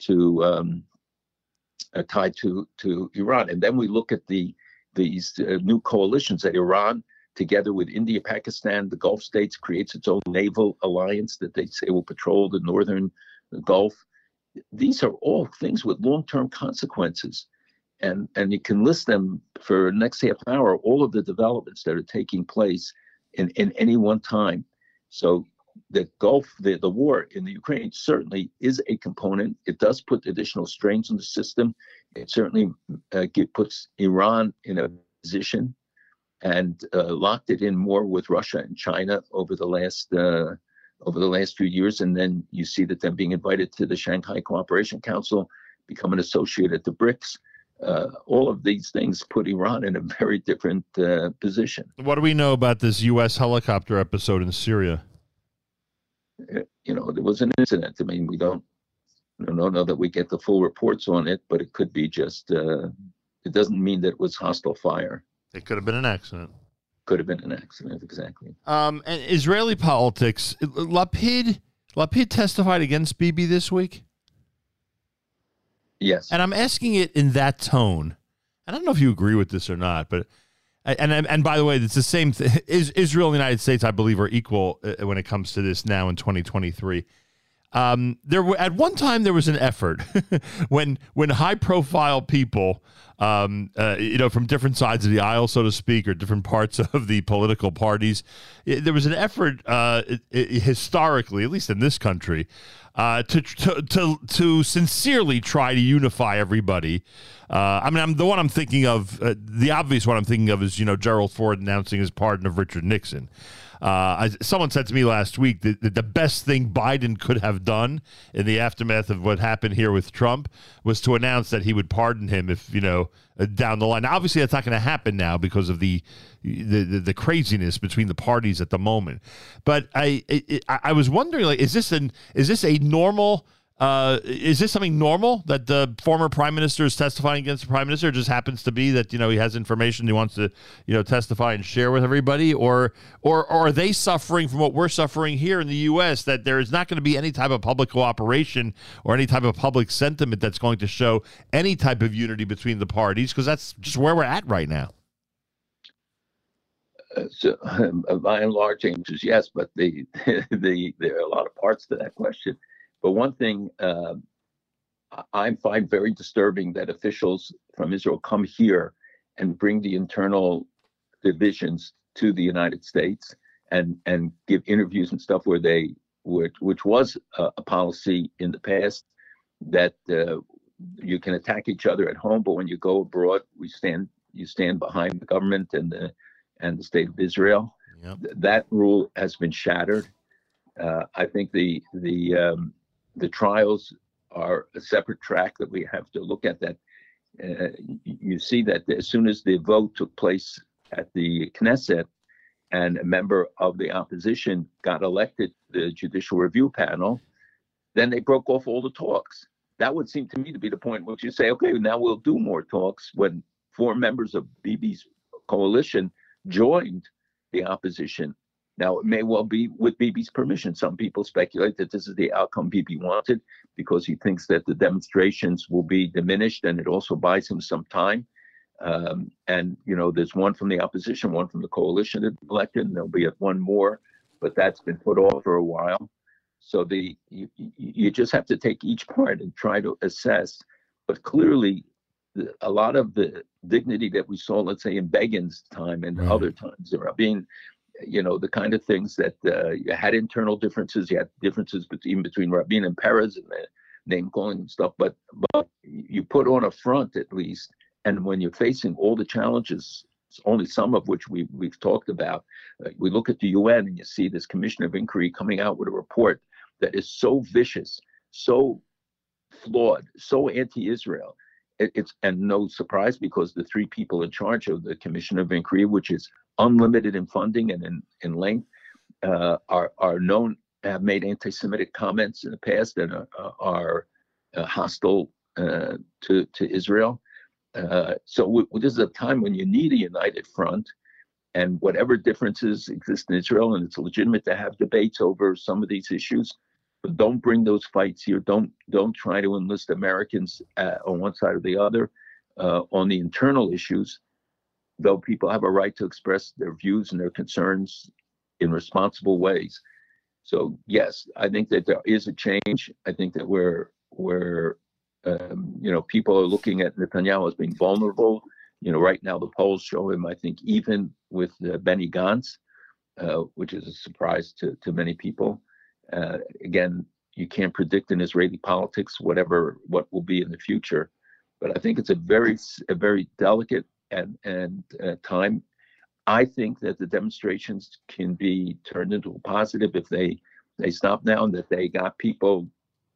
to um, tied to to Iran. And then we look at the these uh, new coalitions that Iran, together with India, Pakistan, the Gulf states, creates its own naval alliance that they say will patrol the northern Gulf. These are all things with long-term consequences. And and you can list them for next half hour all of the developments that are taking place in in any one time. So the gulf the, the war in the ukraine certainly is a component. It does put additional strains on the system. It certainly uh, puts iran in a position and uh, locked it in more with russia and china over the last uh, over the last few years and then you see that them being invited to the shanghai cooperation council become an associate at the brics uh, all of these things put Iran in a very different uh, position. What do we know about this U.S. helicopter episode in Syria? Uh, You know, there was an incident. I mean, we don't, I don't know that we get the full reports on it, but it could be just. Uh, it doesn't mean that it was hostile fire. It could have been an accident. Could have been an accident, exactly. Um, and Israeli politics. Lapid, Lapid testified against Bibi this week. Yes. And I'm asking it in that tone. And I don't know if you agree with this or not, but and and, and by the way, it's the same thing. Is Israel and the United States, I believe, are equal uh, when it comes to this now in 2023. Um, there were at one time there was an effort when when high profile people, um, uh, you know, from different sides of the aisle, so to speak, or different parts of the political parties, it- there was an effort uh, i- i- historically, at least in this country, uh, to, to to to sincerely try to unify everybody. Uh, I mean, I'm the one I'm thinking of. Uh, the obvious one I'm thinking of is you know Gerald Ford announcing his pardon of Richard Nixon. Uh, I, someone said to me last week that, that the best thing Biden could have done in the aftermath of what happened here with Trump was to announce that he would pardon him if you know uh, down the line. Now, obviously, that's not going to happen now because of the, the the the craziness between the parties at the moment. But I I, I was wondering, like, is this an is this a normal? Uh, is this something normal that the former prime minister is testifying against the prime minister? It just happens to be that you know he has information he wants to you know testify and share with everybody, or or, or are they suffering from what we're suffering here in the U.S. that there is not going to be any type of public cooperation or any type of public sentiment that's going to show any type of unity between the parties because that's just where we're at right now. Uh, so, by and large, answers yes, but the the there are a lot of parts to that question. But one thing uh, I- find very disturbing that officials from Israel come here and bring the internal divisions to the United States and and give interviews and stuff where they which which was a, a policy in the past that uh, you can attack each other at home, but when you go abroad, we stand you stand behind the government and the and the state of Israel. Th- That rule has been shattered. Uh, I think the the um, the trials are a separate track that we have to look at. That uh, you see that as soon as the vote took place at the Knesset, and a member of the opposition got elected to the judicial review panel, then they broke off all the talks. That would seem to me to be the point which you say, okay, now we'll do more talks when four members of Bibi's coalition joined the opposition. Now, it may well be with Bibi's permission. Some people speculate that this is the outcome Bibi wanted because he thinks that the demonstrations will be diminished and it also buys him some time. Um, and, you know, there's one from the opposition, one from the coalition that elected, and there'll be one more, but that's been put off for a while. So the you, you- just have to take each part and try to assess. But clearly, the, a lot of the dignity that we saw, let's say, in Begin's time and other times, there are being, you know, the kind of things that uh, you had internal differences, you had differences between between Rabin and Peres and the name calling and stuff. But but you put on a front at least, and when you're facing all the challenges, only some of which we we've talked about, uh, we look at the UN and you see this Commission of Inquiry coming out with a report that is so vicious, so flawed, so anti-Israel. It, it's and no surprise because the three people in charge of the Commission of Inquiry, which is unlimited in funding and in, in length, uh, are are known have made anti-Semitic comments in the past and are, are uh, hostile uh, to to Israel. Uh, so w- this is a time when you need a united front, and whatever differences exist in Israel, and it's legitimate to have debates over some of these issues. But don't bring those fights here. Don't don't try to enlist Americans uh, on one side or the other uh, on the internal issues. Though people have a right to express their views and their concerns in responsible ways. So yes, I think that there is a change. I think that we're we're um, you know people are looking at Netanyahu as being vulnerable. You know, right now the polls show him. I think even with uh, Benny Gantz, uh, which is a surprise to to many people. Uh, again, you can't predict in Israeli politics whatever what will be in the future, but I think it's a very a very delicate and and uh, time. I think that the demonstrations can be turned into a positive if they they stop now and that they got people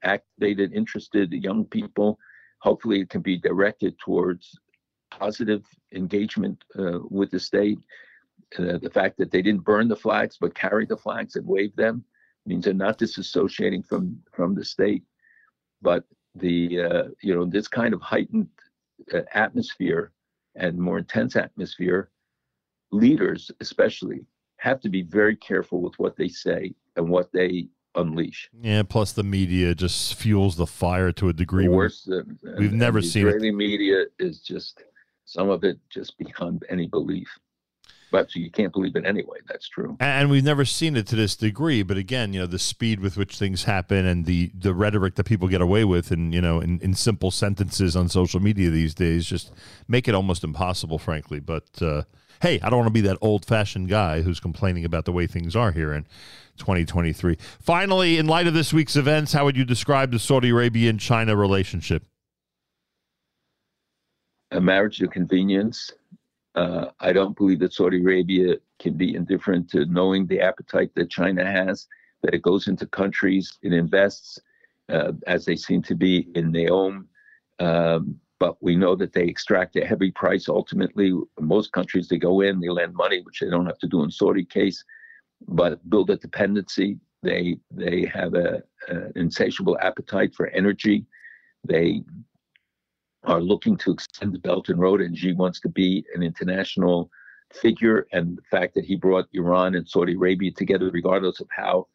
activated, interested, young people. Hopefully, it can be directed towards positive engagement uh, with the state. Uh, the fact that they didn't burn the flags but carried the flags and waved them means they're not disassociating from from the state. But the uh, you know this kind of heightened uh, atmosphere and more intense atmosphere, leaders especially have to be very careful with what they say and what they unleash. Yeah, plus the media just fuels the fire to a degree. Worse than We've never seen it. Israeli media is just some of it just beyond any belief. But so you can't believe it anyway. That's true. And we've never seen it to this degree. But again, you know, the speed with which things happen and the, the rhetoric that people get away with and, you know, in, in simple sentences on social media these days just make it almost impossible, frankly. But uh, hey, I don't want to be that old fashioned guy who's complaining about the way things are here in 2023. Finally, in light of this week's events, how would you describe the Saudi Arabia and China relationship? a marriage to convenience. Uh, I don't believe that Saudi Arabia can be indifferent to knowing the appetite that China has, that it goes into countries, it invests, uh, as they seem to be in Neom. Um, but we know that they extract a heavy price ultimately. Most countries, they go in, they lend money, which they don't have to do in Saudi case, but build a dependency. They they have a, an insatiable appetite for energy. They are looking to extend the Belt and Road, and Xi wants to be an international figure. And the fact that he brought Iran and Saudi Arabia together, regardless of how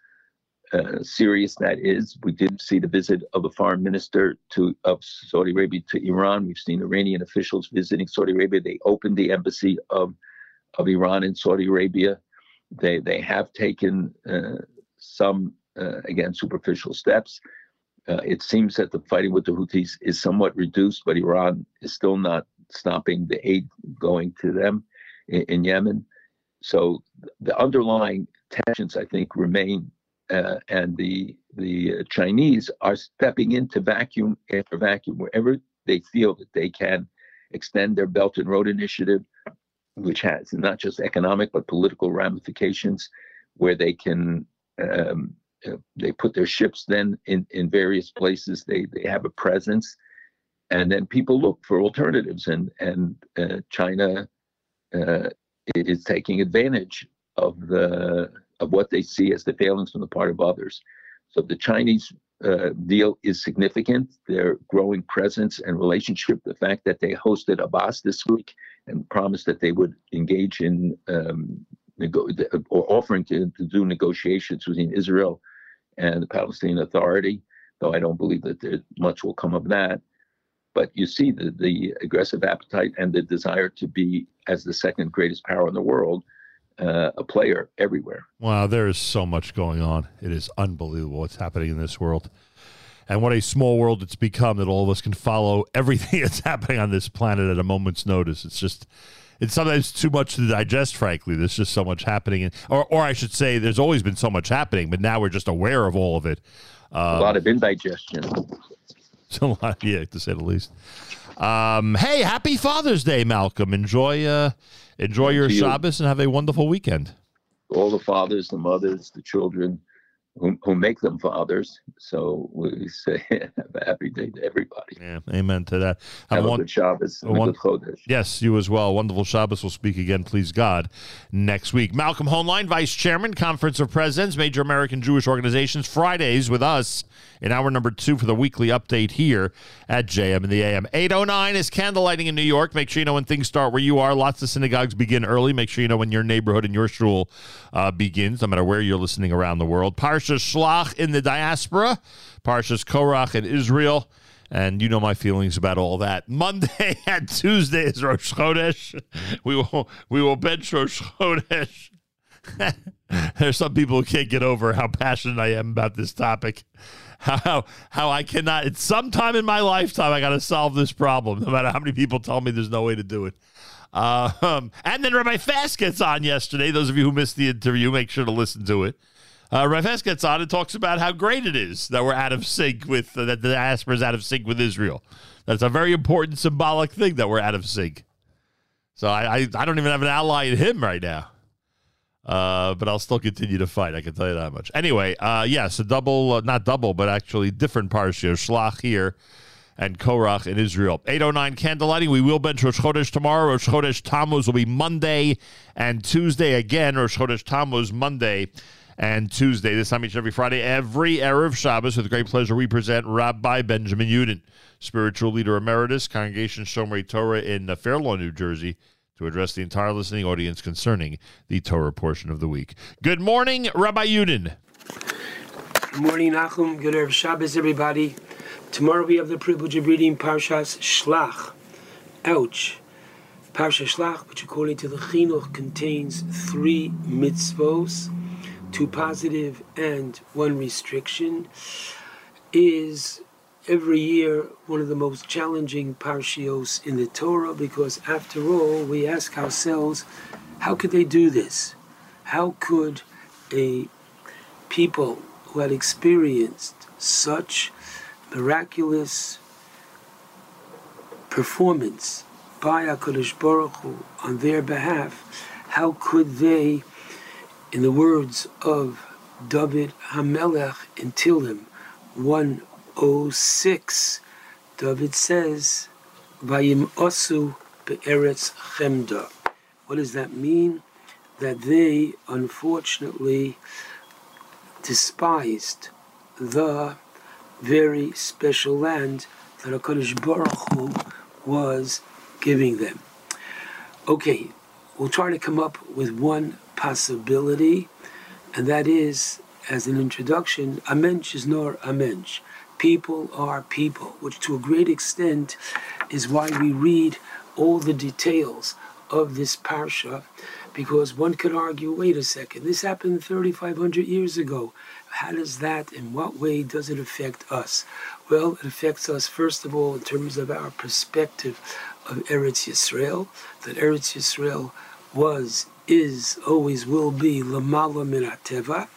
uh, serious that is, we did see the visit of a foreign minister to of Saudi Arabia to Iran. We've seen Iranian officials visiting Saudi Arabia. They opened the embassy of of Iran in Saudi Arabia. They they have taken uh, some uh, again superficial steps. Uh, it seems that the fighting with the Houthis is somewhat reduced, but Iran is still not stopping the aid going to them in, in Yemen. So the underlying tensions, I think, remain, uh, and the the uh, Chinese are stepping into vacuum after vacuum wherever they feel that they can extend their Belt and Road Initiative, which has not just economic but political ramifications, where they can um, uh, they put their ships then in, in various places. They they have a presence, and then people look for alternatives. And and uh, China uh, is taking advantage of the of what they see as the failings on the part of others. So the Chinese uh, deal is significant. Their growing presence and relationship, the fact that they hosted Abbas this week and promised that they would engage in um, or offering to, to do negotiations between Israel and the Palestinian Authority, though I don't believe that there, much will come of that. But you see the, the aggressive appetite and the desire to be, as the second greatest power in the world, uh, a player everywhere. Wow, there is so much going on. It is unbelievable what's happening in this world. And what a small world it's become that all of us can follow everything that's happening on this planet at a moment's notice. It's just, it's sometimes too much to digest, frankly. There's just so much happening. And, or, or I should say, there's always been so much happening, but now we're just aware of all of it. Um, a lot of indigestion. So, yeah, to say the least. Um, hey, happy Father's Day, Malcolm. Enjoy, uh, enjoy your To you. Shabbos and have a wonderful weekend. All the fathers, the mothers, the children who, who make them fathers. So we say have a happy day to everybody. Yeah, amen to that. Have a good Shabbos and a one- good Chodesh. Yes, you as well. Wonderful Shabbos. We'll speak again, please God, next week. Malcolm Hoenlein, Vice Chairman, Conference of Presidents, Major American Jewish Organizations, Fridays with us in hour number two for the weekly update here at JM in the AM. 809 is candlelighting in New York. Make sure you know when things start where you are. Lots of synagogues begin early. Make sure you know when your neighborhood and your shul uh, begins, no matter where you're listening around the world. Parsha Shlach in the diaspora, Parshas Korach in Israel. And you know my feelings about all that. Monday and Tuesday is Rosh Chodesh. We will we will bench Rosh Chodesh. There's some people who can't get over how passionate I am about this topic. How how I cannot. It's sometime in my lifetime I got to solve this problem. No matter how many people tell me there's no way to do it. Um, and then Rabbi Fass gets on yesterday. Those of you who missed the interview, make sure to listen to it. Uh, Fass gets on and talks about how great it is that we're out of sync with uh, that the diaspora is out of sync with Israel. That's a very important symbolic thing that we're out of sync. So I I, I don't even have an ally in him right now. Uh, but I'll still continue to fight. I can tell you that much. Anyway, uh, yes, a double, uh, not double, but actually different parsha. Shlach here and Korach in Israel. 809 candlelighting. We will bench Rosh Chodesh tomorrow. Rosh Chodesh Tammuz will be Monday and Tuesday again. Rosh Chodesh Tammuz Monday and Tuesday. This time each and every Friday, every Erev Shabbos. With great pleasure, we present Rabbi Benjamin Yudin, spiritual leader emeritus, Congregation Shomrei Torah in Fair Lawn, New Jersey, to address the entire listening audience concerning the Torah portion of the week. Good morning, Rabbi Yudin. Good morning, Nachum. Good Erev Shabbos, everybody. Tomorrow we have the privilege of reading Parshas Shlach. Ouch. Parsha Shlach, which according to the Chinuch contains three mitzvos, two positive and one restriction, is every year one of the most challenging parshios in the Torah because after all, we ask ourselves, how could they do this? How could a people who had experienced such miraculous performance by HaKadosh Baruch Hu on their behalf, how could they, in the words of David Hamelech in Tehillim 106, David says, Vayim osu be'eretz chemda. What does that mean? That they, unfortunately, despised the very special land that HaKadosh Baruch Hu was giving them. Okay, we'll try to come up with one possibility, and that is, as an introduction, a mensch is nor a mensch. People are people, which to a great extent is why we read all the details of this parsha, because one could argue, wait a second, this happened 3,500 years ago. How does that, in what way does it affect us? Well, it affects us, first of all, in terms of our perspective of Eretz Yisrael, that Eretz Yisrael was, is, always will be Lamala min Teva,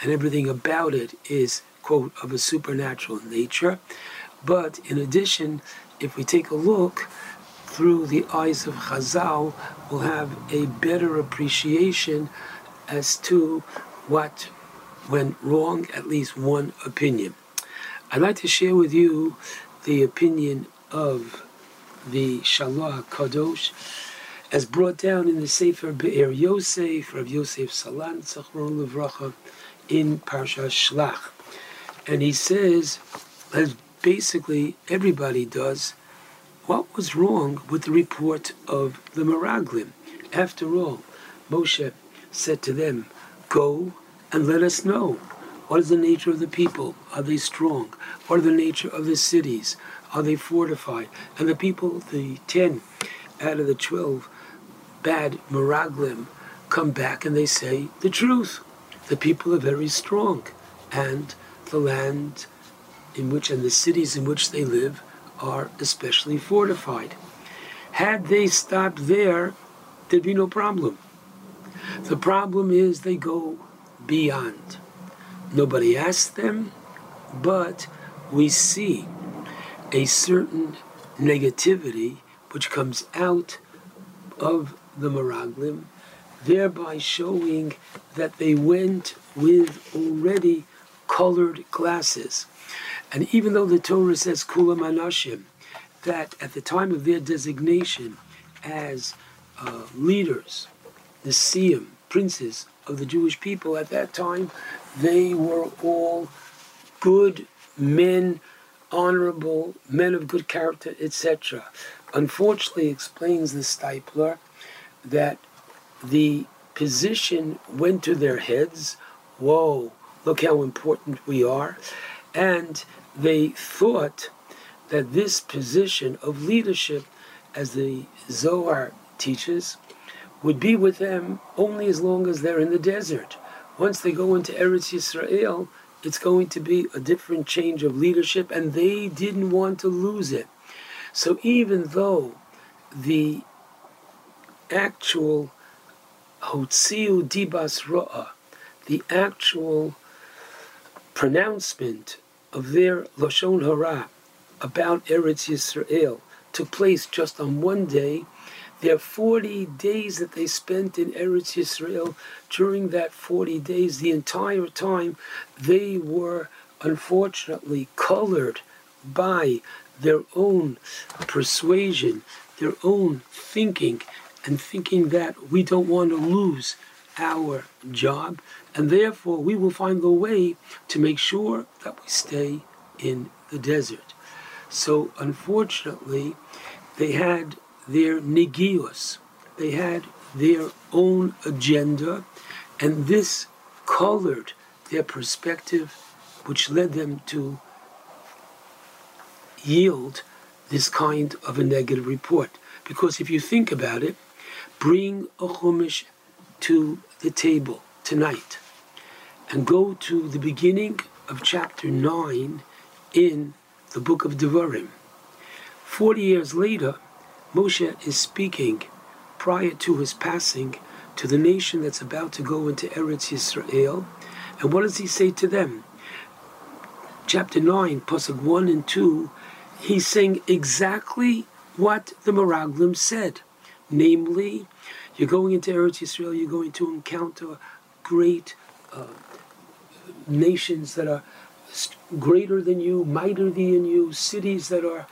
and everything about it is, quote, of a supernatural nature. But in addition, if we take a look through the eyes of Chazal, we'll have a better appreciation as to what went wrong, at least one opinion. I'd like to share with you the opinion of the Shalah Kadosh, as brought down in the Sefer Be'er Yosef, Rav Yosef Salant, Zachron Levracha, in Parsha Shlach. And he says, as basically everybody does, what was wrong with the report of the Meraglim? After all, Moshe said to them, Go and let us know. What is the nature of the people? Are they strong? What are the nature of the cities? Are they fortified? And the people, the ten out of the twelve bad Meraglim, come back and they say the truth. The people are very strong, and the land in which and the cities in which they live are especially fortified. Had they stopped there, there'd be no problem. The problem is they go beyond. Nobody asked them, but we see a certain negativity which comes out of the Meraglim, thereby showing that they went with already colored glasses. And even though the Torah says Kulam Anashim, that at the time of their designation as uh, leaders, the Siyam, princes of the Jewish people at that time, they were all good men, honorable men of good character, etc. Unfortunately, explains the Steipler that the position went to their heads. Whoa, look how important we are. And they thought that this position of leadership, as the Zohar teaches, would be with them only as long as they're in the desert. Once they go into Eretz Yisrael, it's going to be a different change of leadership, and they didn't want to lose it. So even though the actual Hotziu Dibas Ro'a, the actual pronouncement of their Lashon Hara about Eretz Yisrael took place just on one day, their 40 days that they spent in Eretz Yisrael, during that 40 days, the entire time, they were unfortunately colored by their own persuasion, their own thinking, and thinking that we don't want to lose our job, and therefore we will find a way to make sure that we stay in the desert. So, unfortunately, they had their negios, they had their own agenda, and this colored their perspective, which led them to yield this kind of a negative report. Because if you think about it, bring a chumash to the table tonight and go to the beginning of chapter 9 in the book of Devarim. Forty years later, Moshe is speaking prior to his passing to the nation that's about to go into Eretz Yisrael. And what does he say to them? Chapter 9, Pasuk 1 and 2, he's saying exactly what the Meraglim said. Namely, you're going into Eretz Yisrael, you're going to encounter great uh, nations that are greater than you, mightier than you, cities that are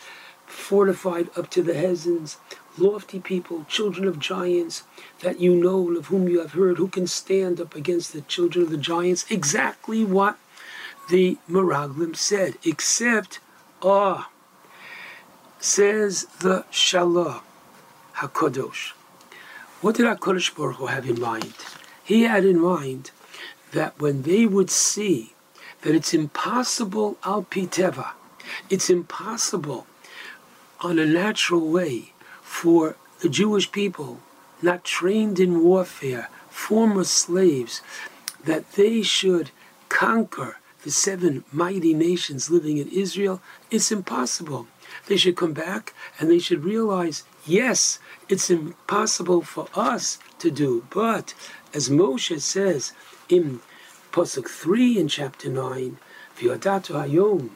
fortified up to the heavens, lofty people, children of giants that you know and of whom you have heard, who can stand up against the children of the giants. Exactly what the Meraglim said, except, ah, says the Shalah HaKadosh. What did HaKadosh Baruch Hu have in mind? He had in mind that when they would see that it's impossible al piteva, it's impossible on a natural way for the Jewish people, not trained in warfare, former slaves, that they should conquer the seven mighty nations living in Israel, it's impossible. They should come back and they should realize, yes, it's impossible for us to do, but as Moshe says in Pasuk 3 in chapter 9, V'yodatu hayom,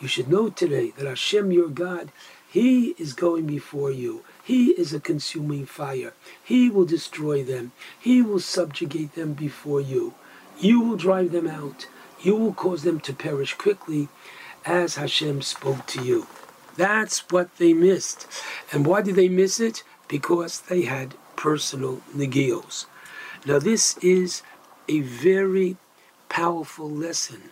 you should know today that Hashem, your God, He is going before you. He is a consuming fire. He will destroy them. He will subjugate them before you. You will drive them out. You will cause them to perish quickly as Hashem spoke to you. That's what they missed. And why did they miss it? Because they had personal negios. Now, this is a very powerful lesson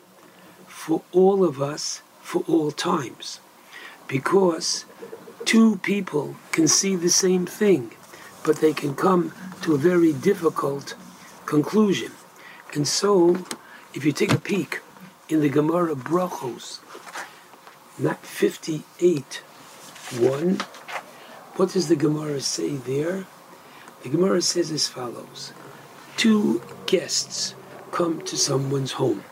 for all of us for all times because two people can see the same thing, but they can come to a very difficult conclusion. And so, if you take a peek in the Gemara Brachos, not 58 1, what does the Gemara say there? The Gemara says as follows Two guests come to someone's home.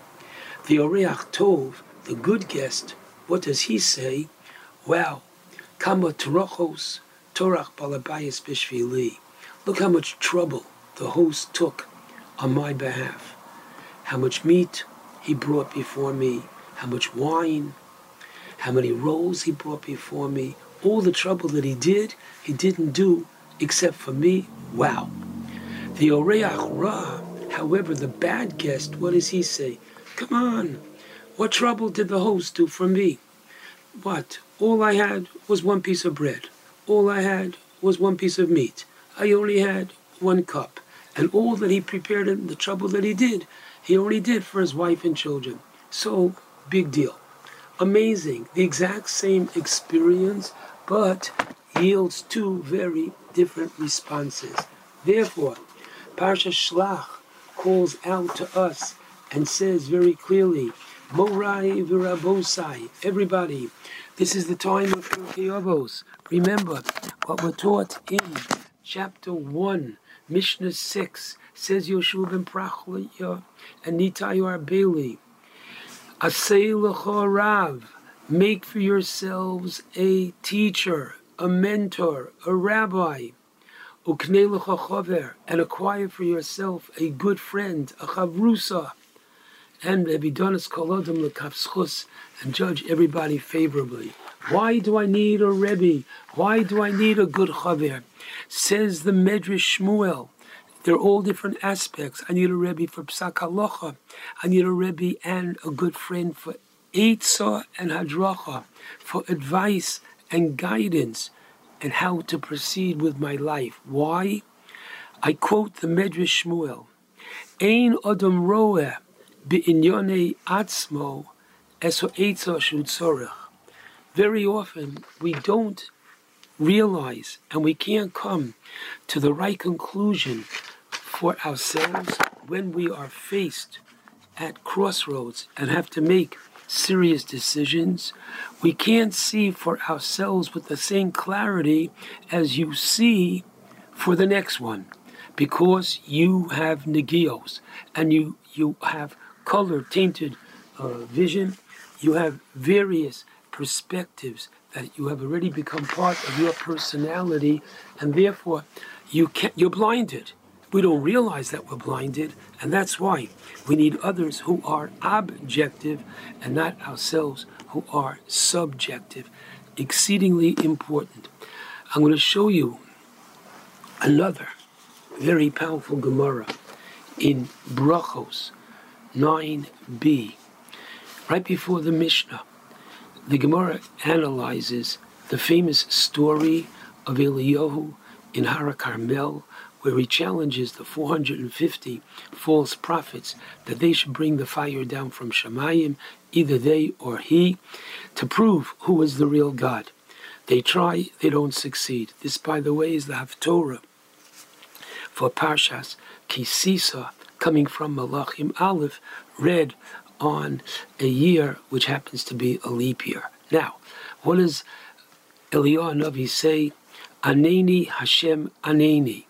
The Oreach Tov, the good guest, what does he say? Wow, kama torachos, torach balabayas bishvili. Look how much trouble the host took on my behalf. How much meat he brought before me, how much wine, how many rolls he brought before me. All the trouble that he did, he didn't do except for me. Wow. The Oreach Ra, however, the bad guest, what does he say? Come on, what trouble did the host do for me? What? All I had was one piece of bread. All I had was one piece of meat. I only had one cup. And all that he prepared and the trouble that he did, he only did for his wife and children. So, big deal. Amazing. The exact same experience, but yields two very different responses. Therefore, Parsha Shlach calls out to us and says very clearly, Morai virabosai, everybody, this is the time of Pirkei Remember what we're taught in chapter 1, Mishnah 6, says Yoshua ben Prachlia and Nitai Arbeli. Asay rav, make for yourselves a teacher, a mentor, a rabbi. And acquire for yourself a good friend, a chavrusa. And Ebidonis kolodim lekavschus, and judge everybody favorably. Why do I need a rebbe? Why do I need a good chaver? Says the Medrash Shmuel. They're all different aspects. I need a rebbe for psak halacha. I need a rebbe and a good friend for eitzah and hadracha, for advice and guidance, and how to proceed with my life. Why? I quote the Medrash Shmuel. Ein odom roeh b'inyonei atzmo eso eitzah shu tzorech. Very often we don't realize and we can't come to the right conclusion for ourselves when we are faced at crossroads and have to make serious decisions. We can't see for ourselves with the same clarity as you see for the next one because you have negios and you, you have color tainted uh, vision. You have various perspectives that you have already become part of your personality, and therefore you can you're blinded. We don't realize that we're blinded, and that's why we need others who are objective and not ourselves who are subjective. Exceedingly important. I'm going to show you another very powerful Gemara in Brachos 9b, right before the Mishnah the Gemara analyzes the famous story of Eliyahu in Hara Carmel, where he challenges the 450 false prophets that they should bring the fire down from Shemayim, either they or he, to prove who is the real God. They try, they don't succeed. This, by the way, is the Haftorah for Parshas Kisisa, coming from Malachim Aleph, read on a year which happens to be a leap year. Now, what does Eliyahu Navi say? Aneni Hashem Aneni.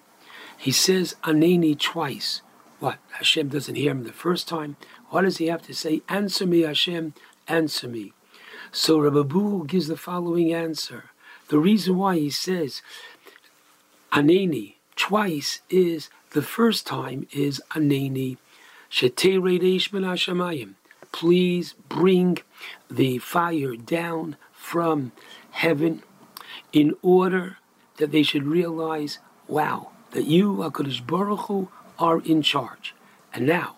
He says Aneni twice. What? Hashem doesn't hear him the first time. What does he have to say? Answer me, Hashem, answer me. So Rabbi Buhu gives the following answer. The reason why he says Aneni twice is the first time is Aneni. Please bring the fire down from heaven in order that they should realize, wow, that you, HaKadosh Baruch Hu, are in charge. And now,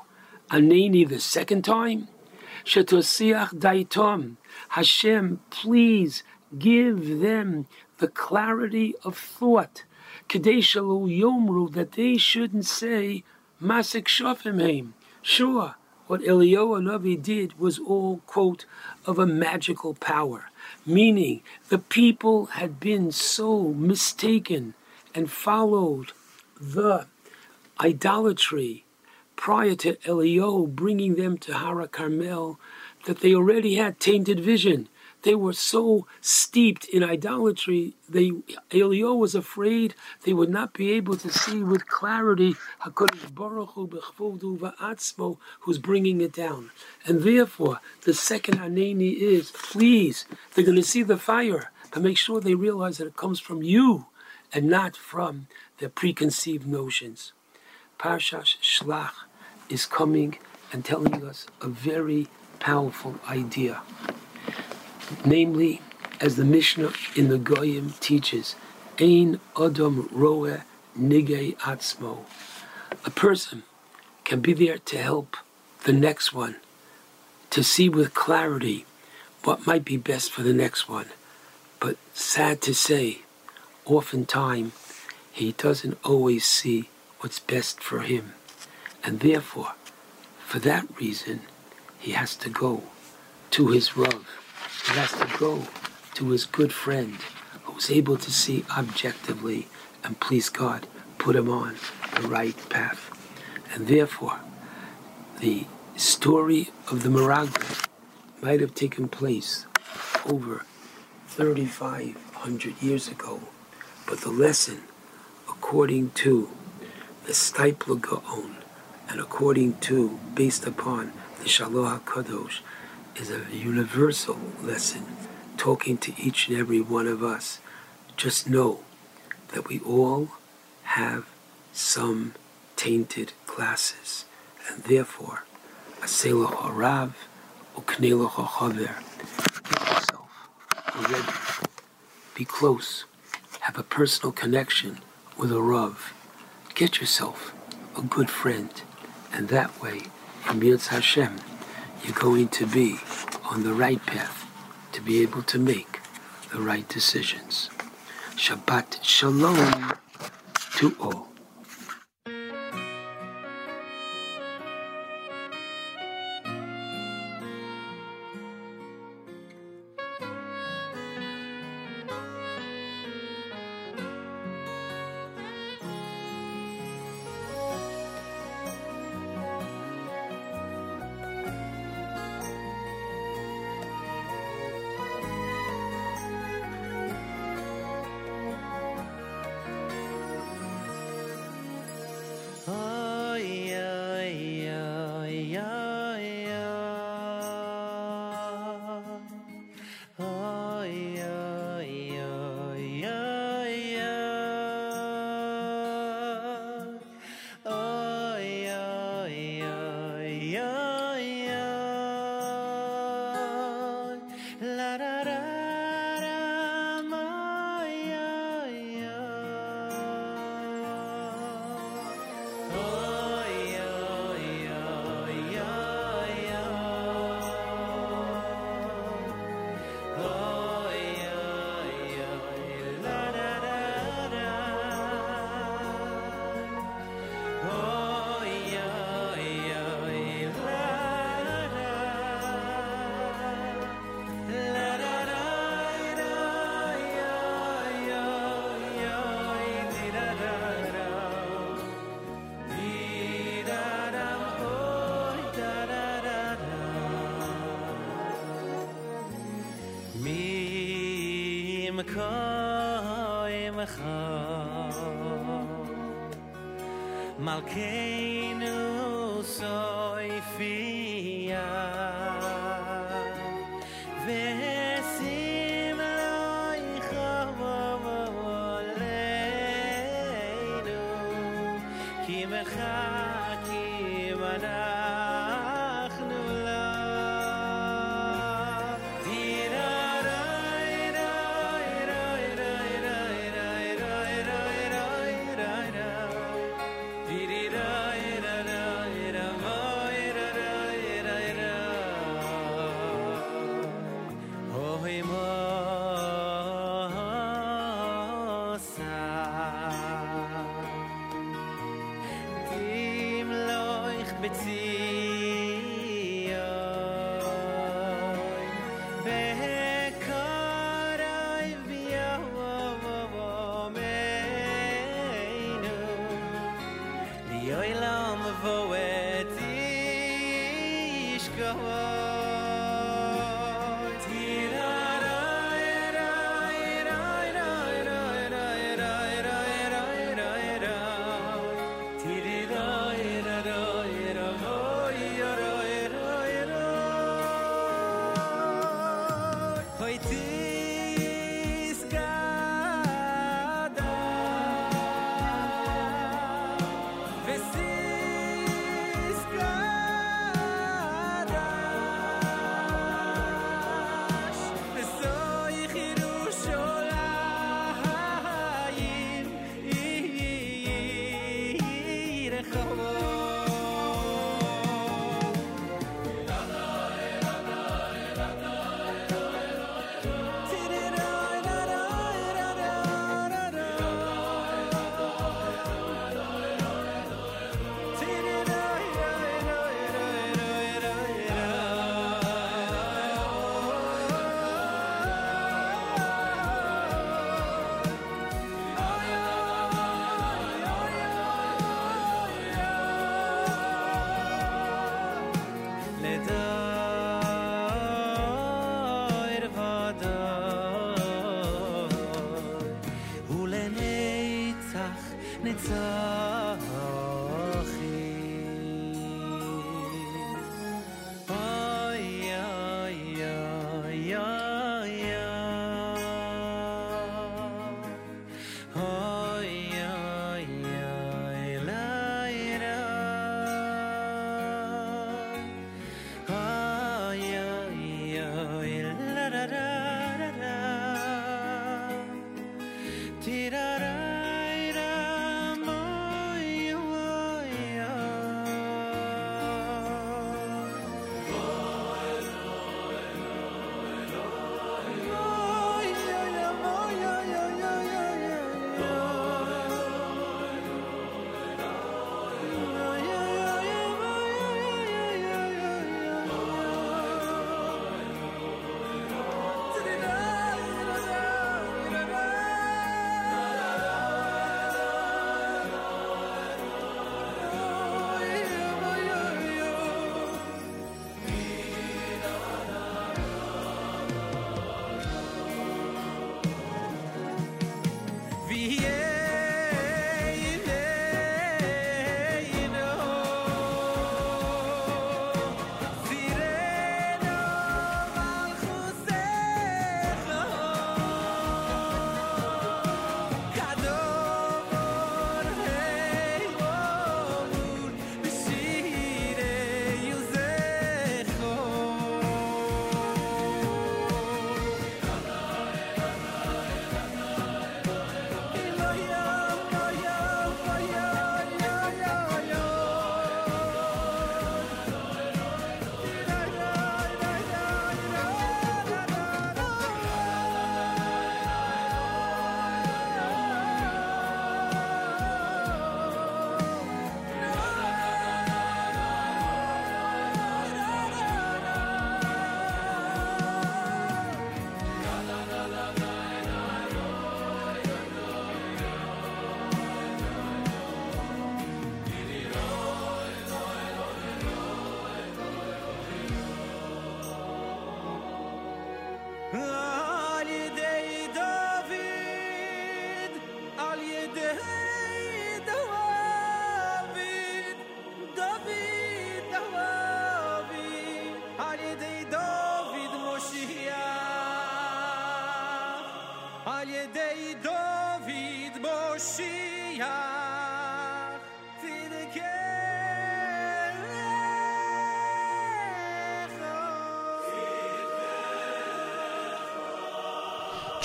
Aneni the second time, Shetosiach Daitom, Hashem, please give them the clarity of thought Kadesh Yomru, that they shouldn't say Masik Shofim Haim. Sure, what Eliyahu Navi did was all, quote, of a magical power, meaning the people had been so mistaken and followed the idolatry prior to Eliyahu bringing them to Hara Carmel that they already had tainted vision. They were so steeped in idolatry, they Eliyahu was afraid they would not be able to see with clarity Hakadosh Baruch Hu va'atzmo, who's bringing it down. And therefore, the second Haneni is, please, they're going to see the fire, but make sure they realize that it comes from you and not from their preconceived notions. Parshash Shlach is coming and telling us a very powerful idea. Namely, as the Mishnah in the Goyim teaches, Ein Odom Roe Nigei Atzmo. A person can be there to help the next one, to see with clarity what might be best for the next one. But sad to say, oftentimes he doesn't always see what's best for him. And therefore, for that reason, he has to go to his Rav. He has to go to his good friend who's able to see objectively and please God, put him on the right path. And therefore, the story of the Miraglim might have taken place over 3,500 years ago, but the lesson, according to the Steipler Gaon, and according to, based upon the Shalah HaKadosh, is a universal lesson talking to each and every one of us. Just know that we all have some tainted classes, and therefore, Aseloch Harav, Ukneloch Hachaver. Get yourself ready. Be close. Have a personal connection with a Rav. Get yourself a good friend, and that way, from Yitz Hashem, you're going to be on the right path to be able to make the right decisions. Shabbat Shalom to all. koi imcha malkei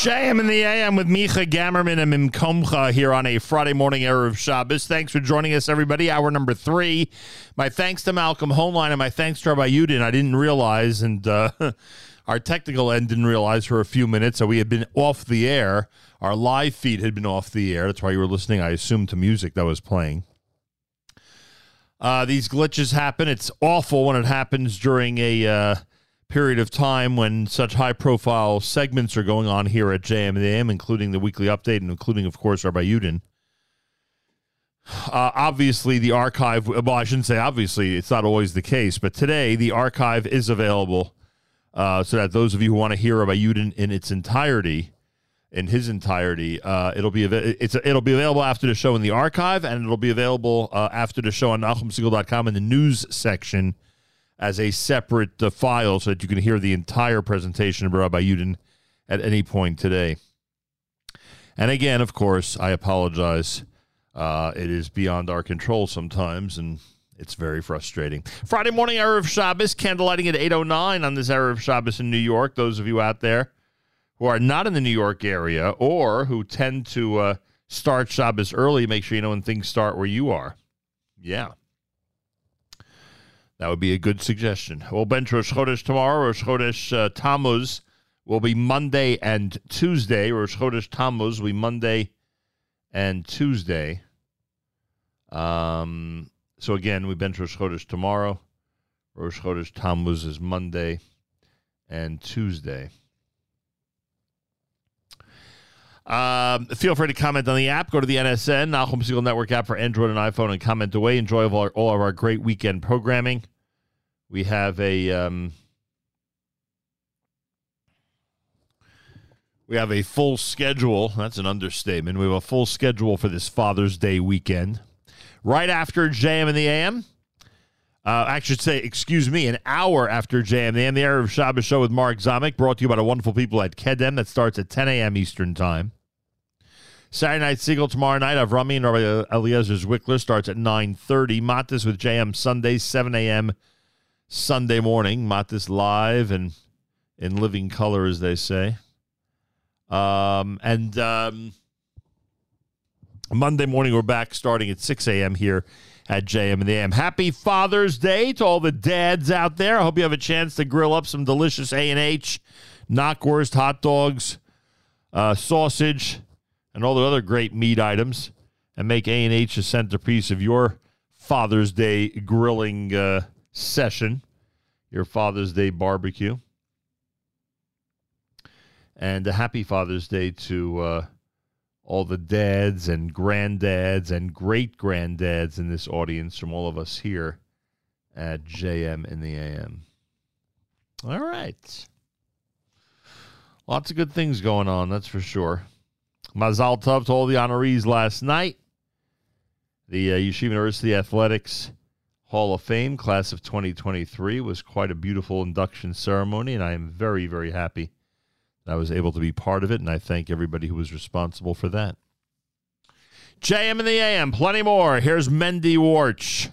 JM in the AM with Micha Gammerman and Mimkomcha here on a Friday morning air of Shabbos. Thanks for joining us, everybody. Hour number three. My thanks to Malcolm Hoenlein and my thanks to Rabbi Yudin. I didn't realize, and uh, our technical end didn't realize for a few minutes, so we had been off the air. Our live feed had been off the air. That's why you were listening, I assume, to music that was playing. Uh, these glitches happen. It's awful when it happens during a uh, period of time when such high profile segments are going on here at JM and the AM, including the weekly update and including, of course, Rabbi Yudin. Uh, obviously, the archive, well, I shouldn't say obviously, it's not always the case, but today the archive is available uh, so that those of you who want to hear Rabbi Yudin in its entirety, in his entirety, uh, it'll be it's it'll be available after the show in the archive, and it'll be available uh, after the show on NachumSegal.com in the news section as a separate uh, file, so that you can hear the entire presentation of Rabbi Yudin at any point today. And again, of course, I apologize. Uh, it is beyond our control sometimes, and it's very frustrating. Friday morning, Erev Shabbos, candlelighting at 8.09 on this Erev Shabbos in New York. Those of you out there who are not in the New York area or who tend to uh, start Shabbos early, make sure you know when things start where you are. Yeah. That would be a good suggestion. We'll bench Rosh Chodesh tomorrow. Rosh Chodesh uh, Tammuz will be Monday and Tuesday. Rosh Chodesh Tammuz will be Monday and Tuesday. Um, so again, we bench Rosh Chodesh tomorrow. Rosh Chodesh Tammuz is Monday and Tuesday. Um, feel free to comment on the app. Go to the NSN, Nachum Segal Network app for Android and iPhone and comment away. Enjoy all, all of our great weekend programming. We have a um, we have a full schedule. That's an understatement. We have a full schedule for this Father's Day weekend. Right after JM and the AM, uh, I should say, excuse me, an hour after JM the AM, the Erev Shabbos show with Mark Zamek, brought to you by the wonderful people at Kedem. That starts at 10 a.m. Eastern Time. Saturday Night Segal tomorrow night. Avrami and Rabbi Zwickler starts at 9.30. Matis with JM Sunday, 7 a.m. Sunday morning. Matis live and in living color, as they say. Um, and um, Monday morning, we're back starting at 6 a.m. here at JM and the AM. Happy Father's Day to all the dads out there. I hope you have a chance to grill up some delicious A&H, knockwurst, hot dogs, uh, sausage, and all the other great meat items and make A&H a centerpiece of your Father's Day grilling uh, session, your Father's Day barbecue. And a happy Father's Day to uh, all the dads and granddads and great granddads in this audience from all of us here at JM in the AM. All right. Lots of good things going on, that's for sure. Mazal Tov to all the honorees last night. The uh, Yeshiva University Athletics Hall of Fame class of 2023 was quite a beautiful induction ceremony, and I am very, very happy that I was able to be part of it, and I thank everybody who was responsible for that. JM and the AM, plenty more. Here's Mendy Warch.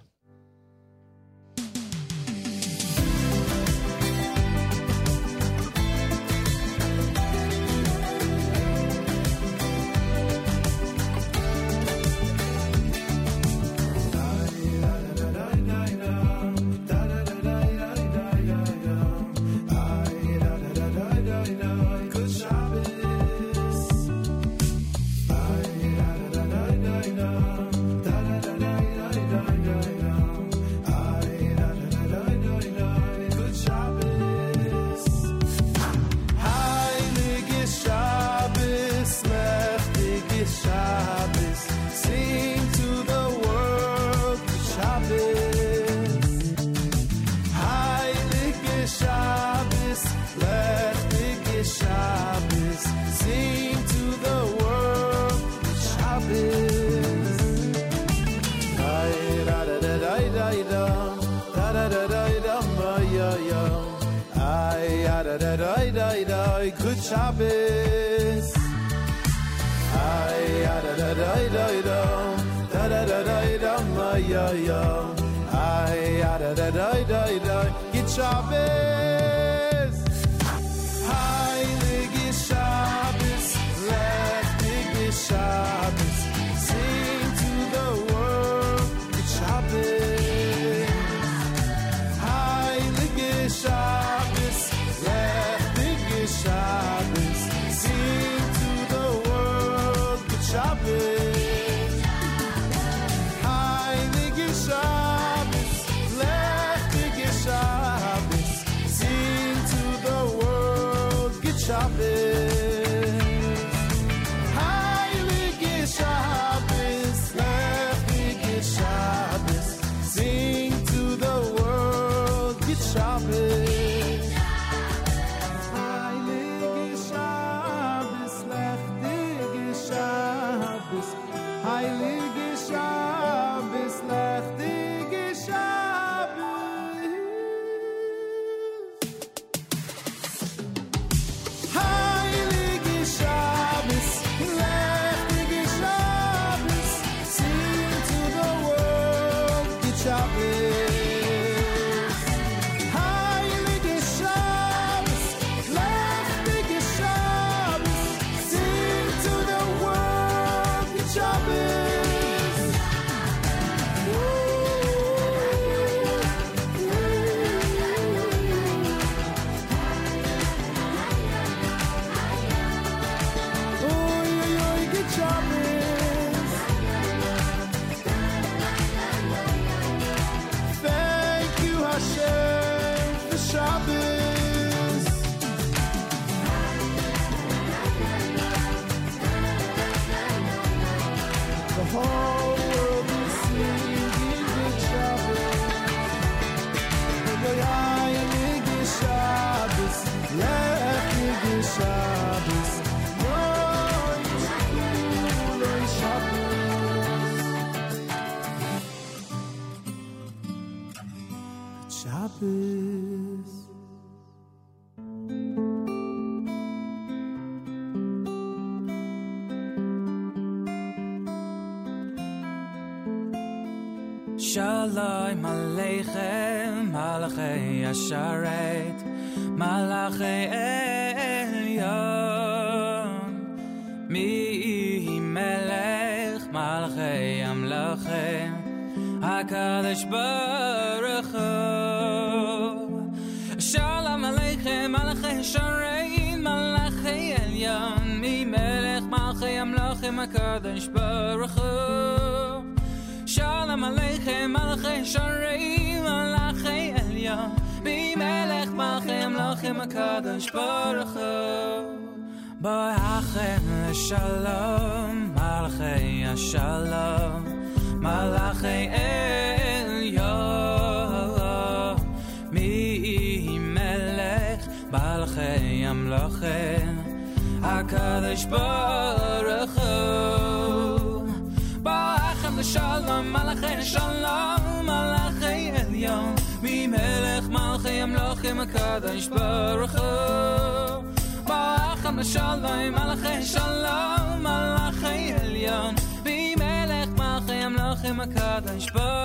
Boachem Shalom, Malachei Shalom, Malachei Elyon, Bimelech Malchei Amlochem HaKadosh Baruch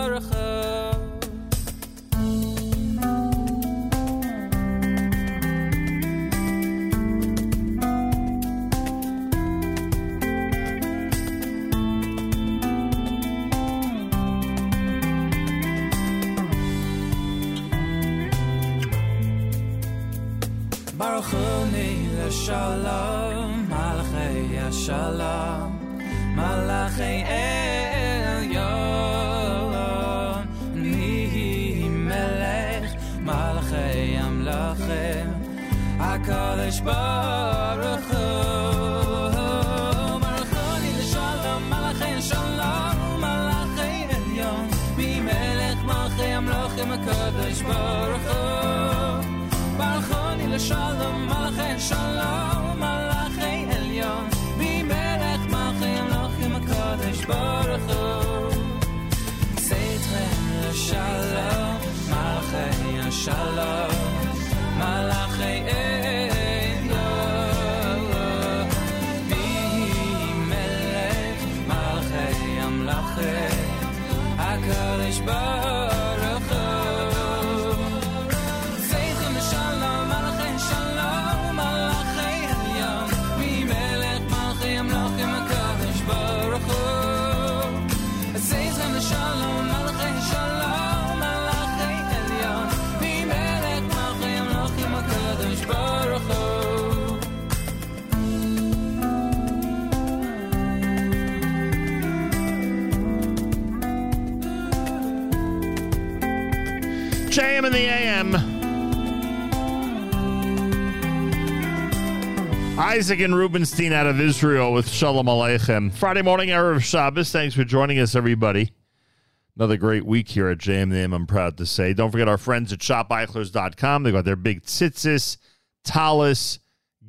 Shalom, Malachei Shalom, Isaac and Rubenstein out of Israel with Shalom Aleichem. Friday morning, Erev Shabbos. Thanks for joining us, everybody. Another great week here at JM in I'm proud to say. Don't forget our friends at shopeichlers.com. They got their big tzitzis, talis,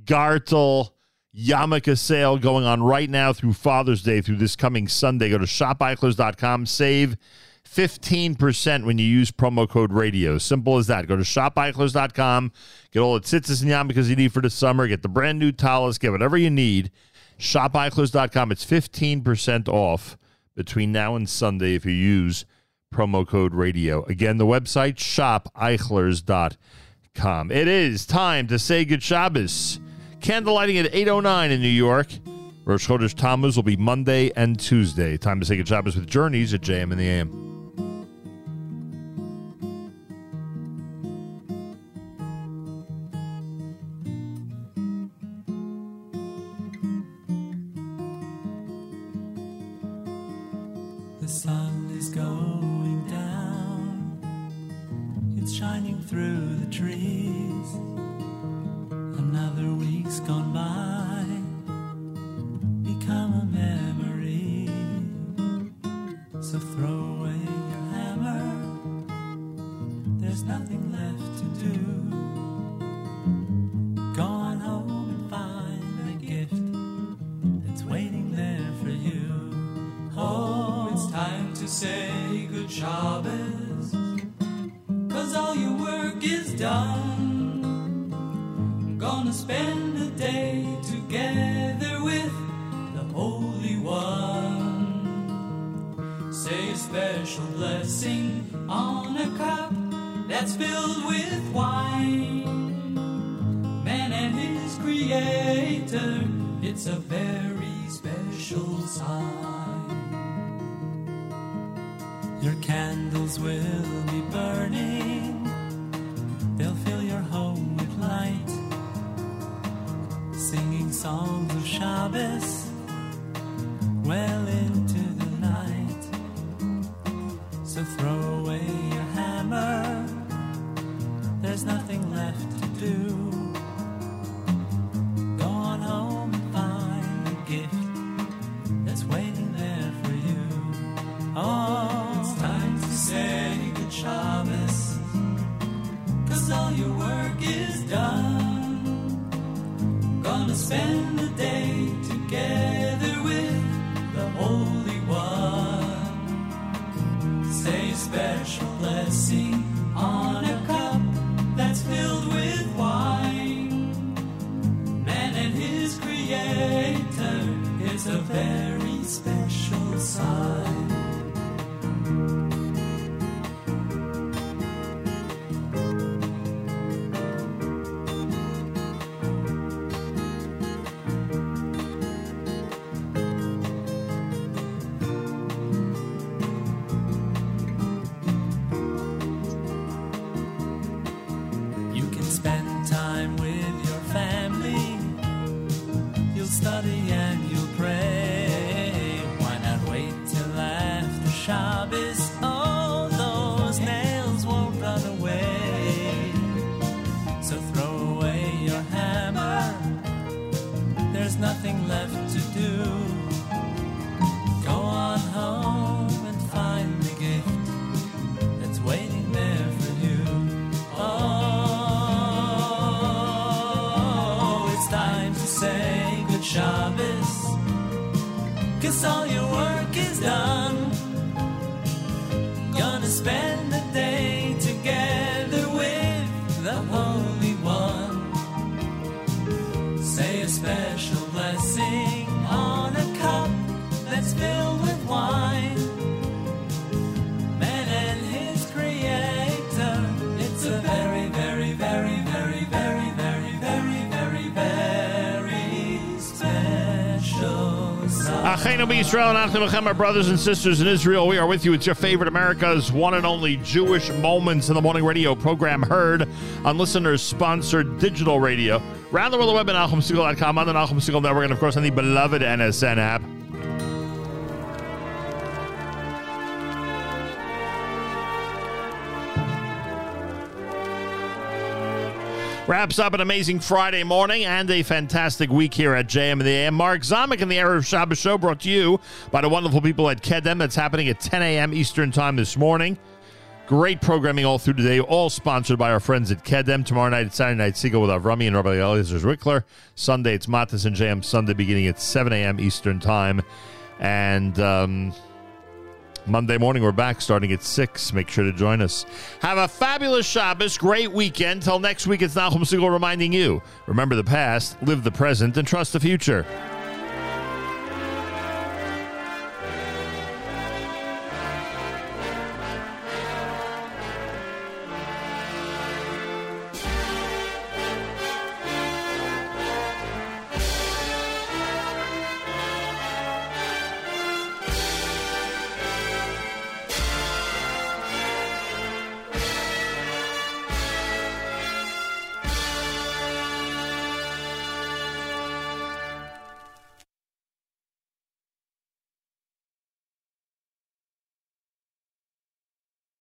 gartel, yarmulke sale going on right now through Father's Day through this coming Sunday. Go to shopeichlers.com. Save 15% when you use promo code radio. Simple as that. Go to shopeichlers.com. Get all the tzitzis and yarmulkes you need for the summer. Get the brand new towels, Get whatever you need. Shopeichlers.com. It's 15% off between now and Sunday if you use promo code radio. Again, the website shopeichlers.com. It is time to say good Shabbos. Candlelighting at 8.09 in New York. Rosh Chodesh Tammuz will be Monday and Tuesday. Time to say good Shabbos with Journeys at JM in the AM. Your candles will be Israel and Achim our brothers and sisters in Israel. We are with you. It's your favorite America's one and only Jewish Moments in the Morning radio program heard on listeners sponsored digital radio. Around the world, the web at NachumSegal.com, on the Segal Network, and of course on the beloved NSN app. Wraps up an amazing Friday morning and a fantastic week here at JM and the AM. Mark Zamek and the Erev Shabbos Show brought to you by the wonderful people at Kedem. That's happening at 10 a.m. Eastern Time this morning. Great programming all through today, all sponsored by our friends at Kedem. Tomorrow night, it's Saturday Night Segal with Avrami and Rabbi Eliezer Zwickler. Sunday, it's Matas and JM Sunday beginning at 7 a.m. Eastern Time. And um, Monday morning, we're back starting at 6. Make sure to join us. Have a fabulous Shabbos, great weekend. Till next week, it's Nachum Segal reminding you remember the past, live the present, and trust the future.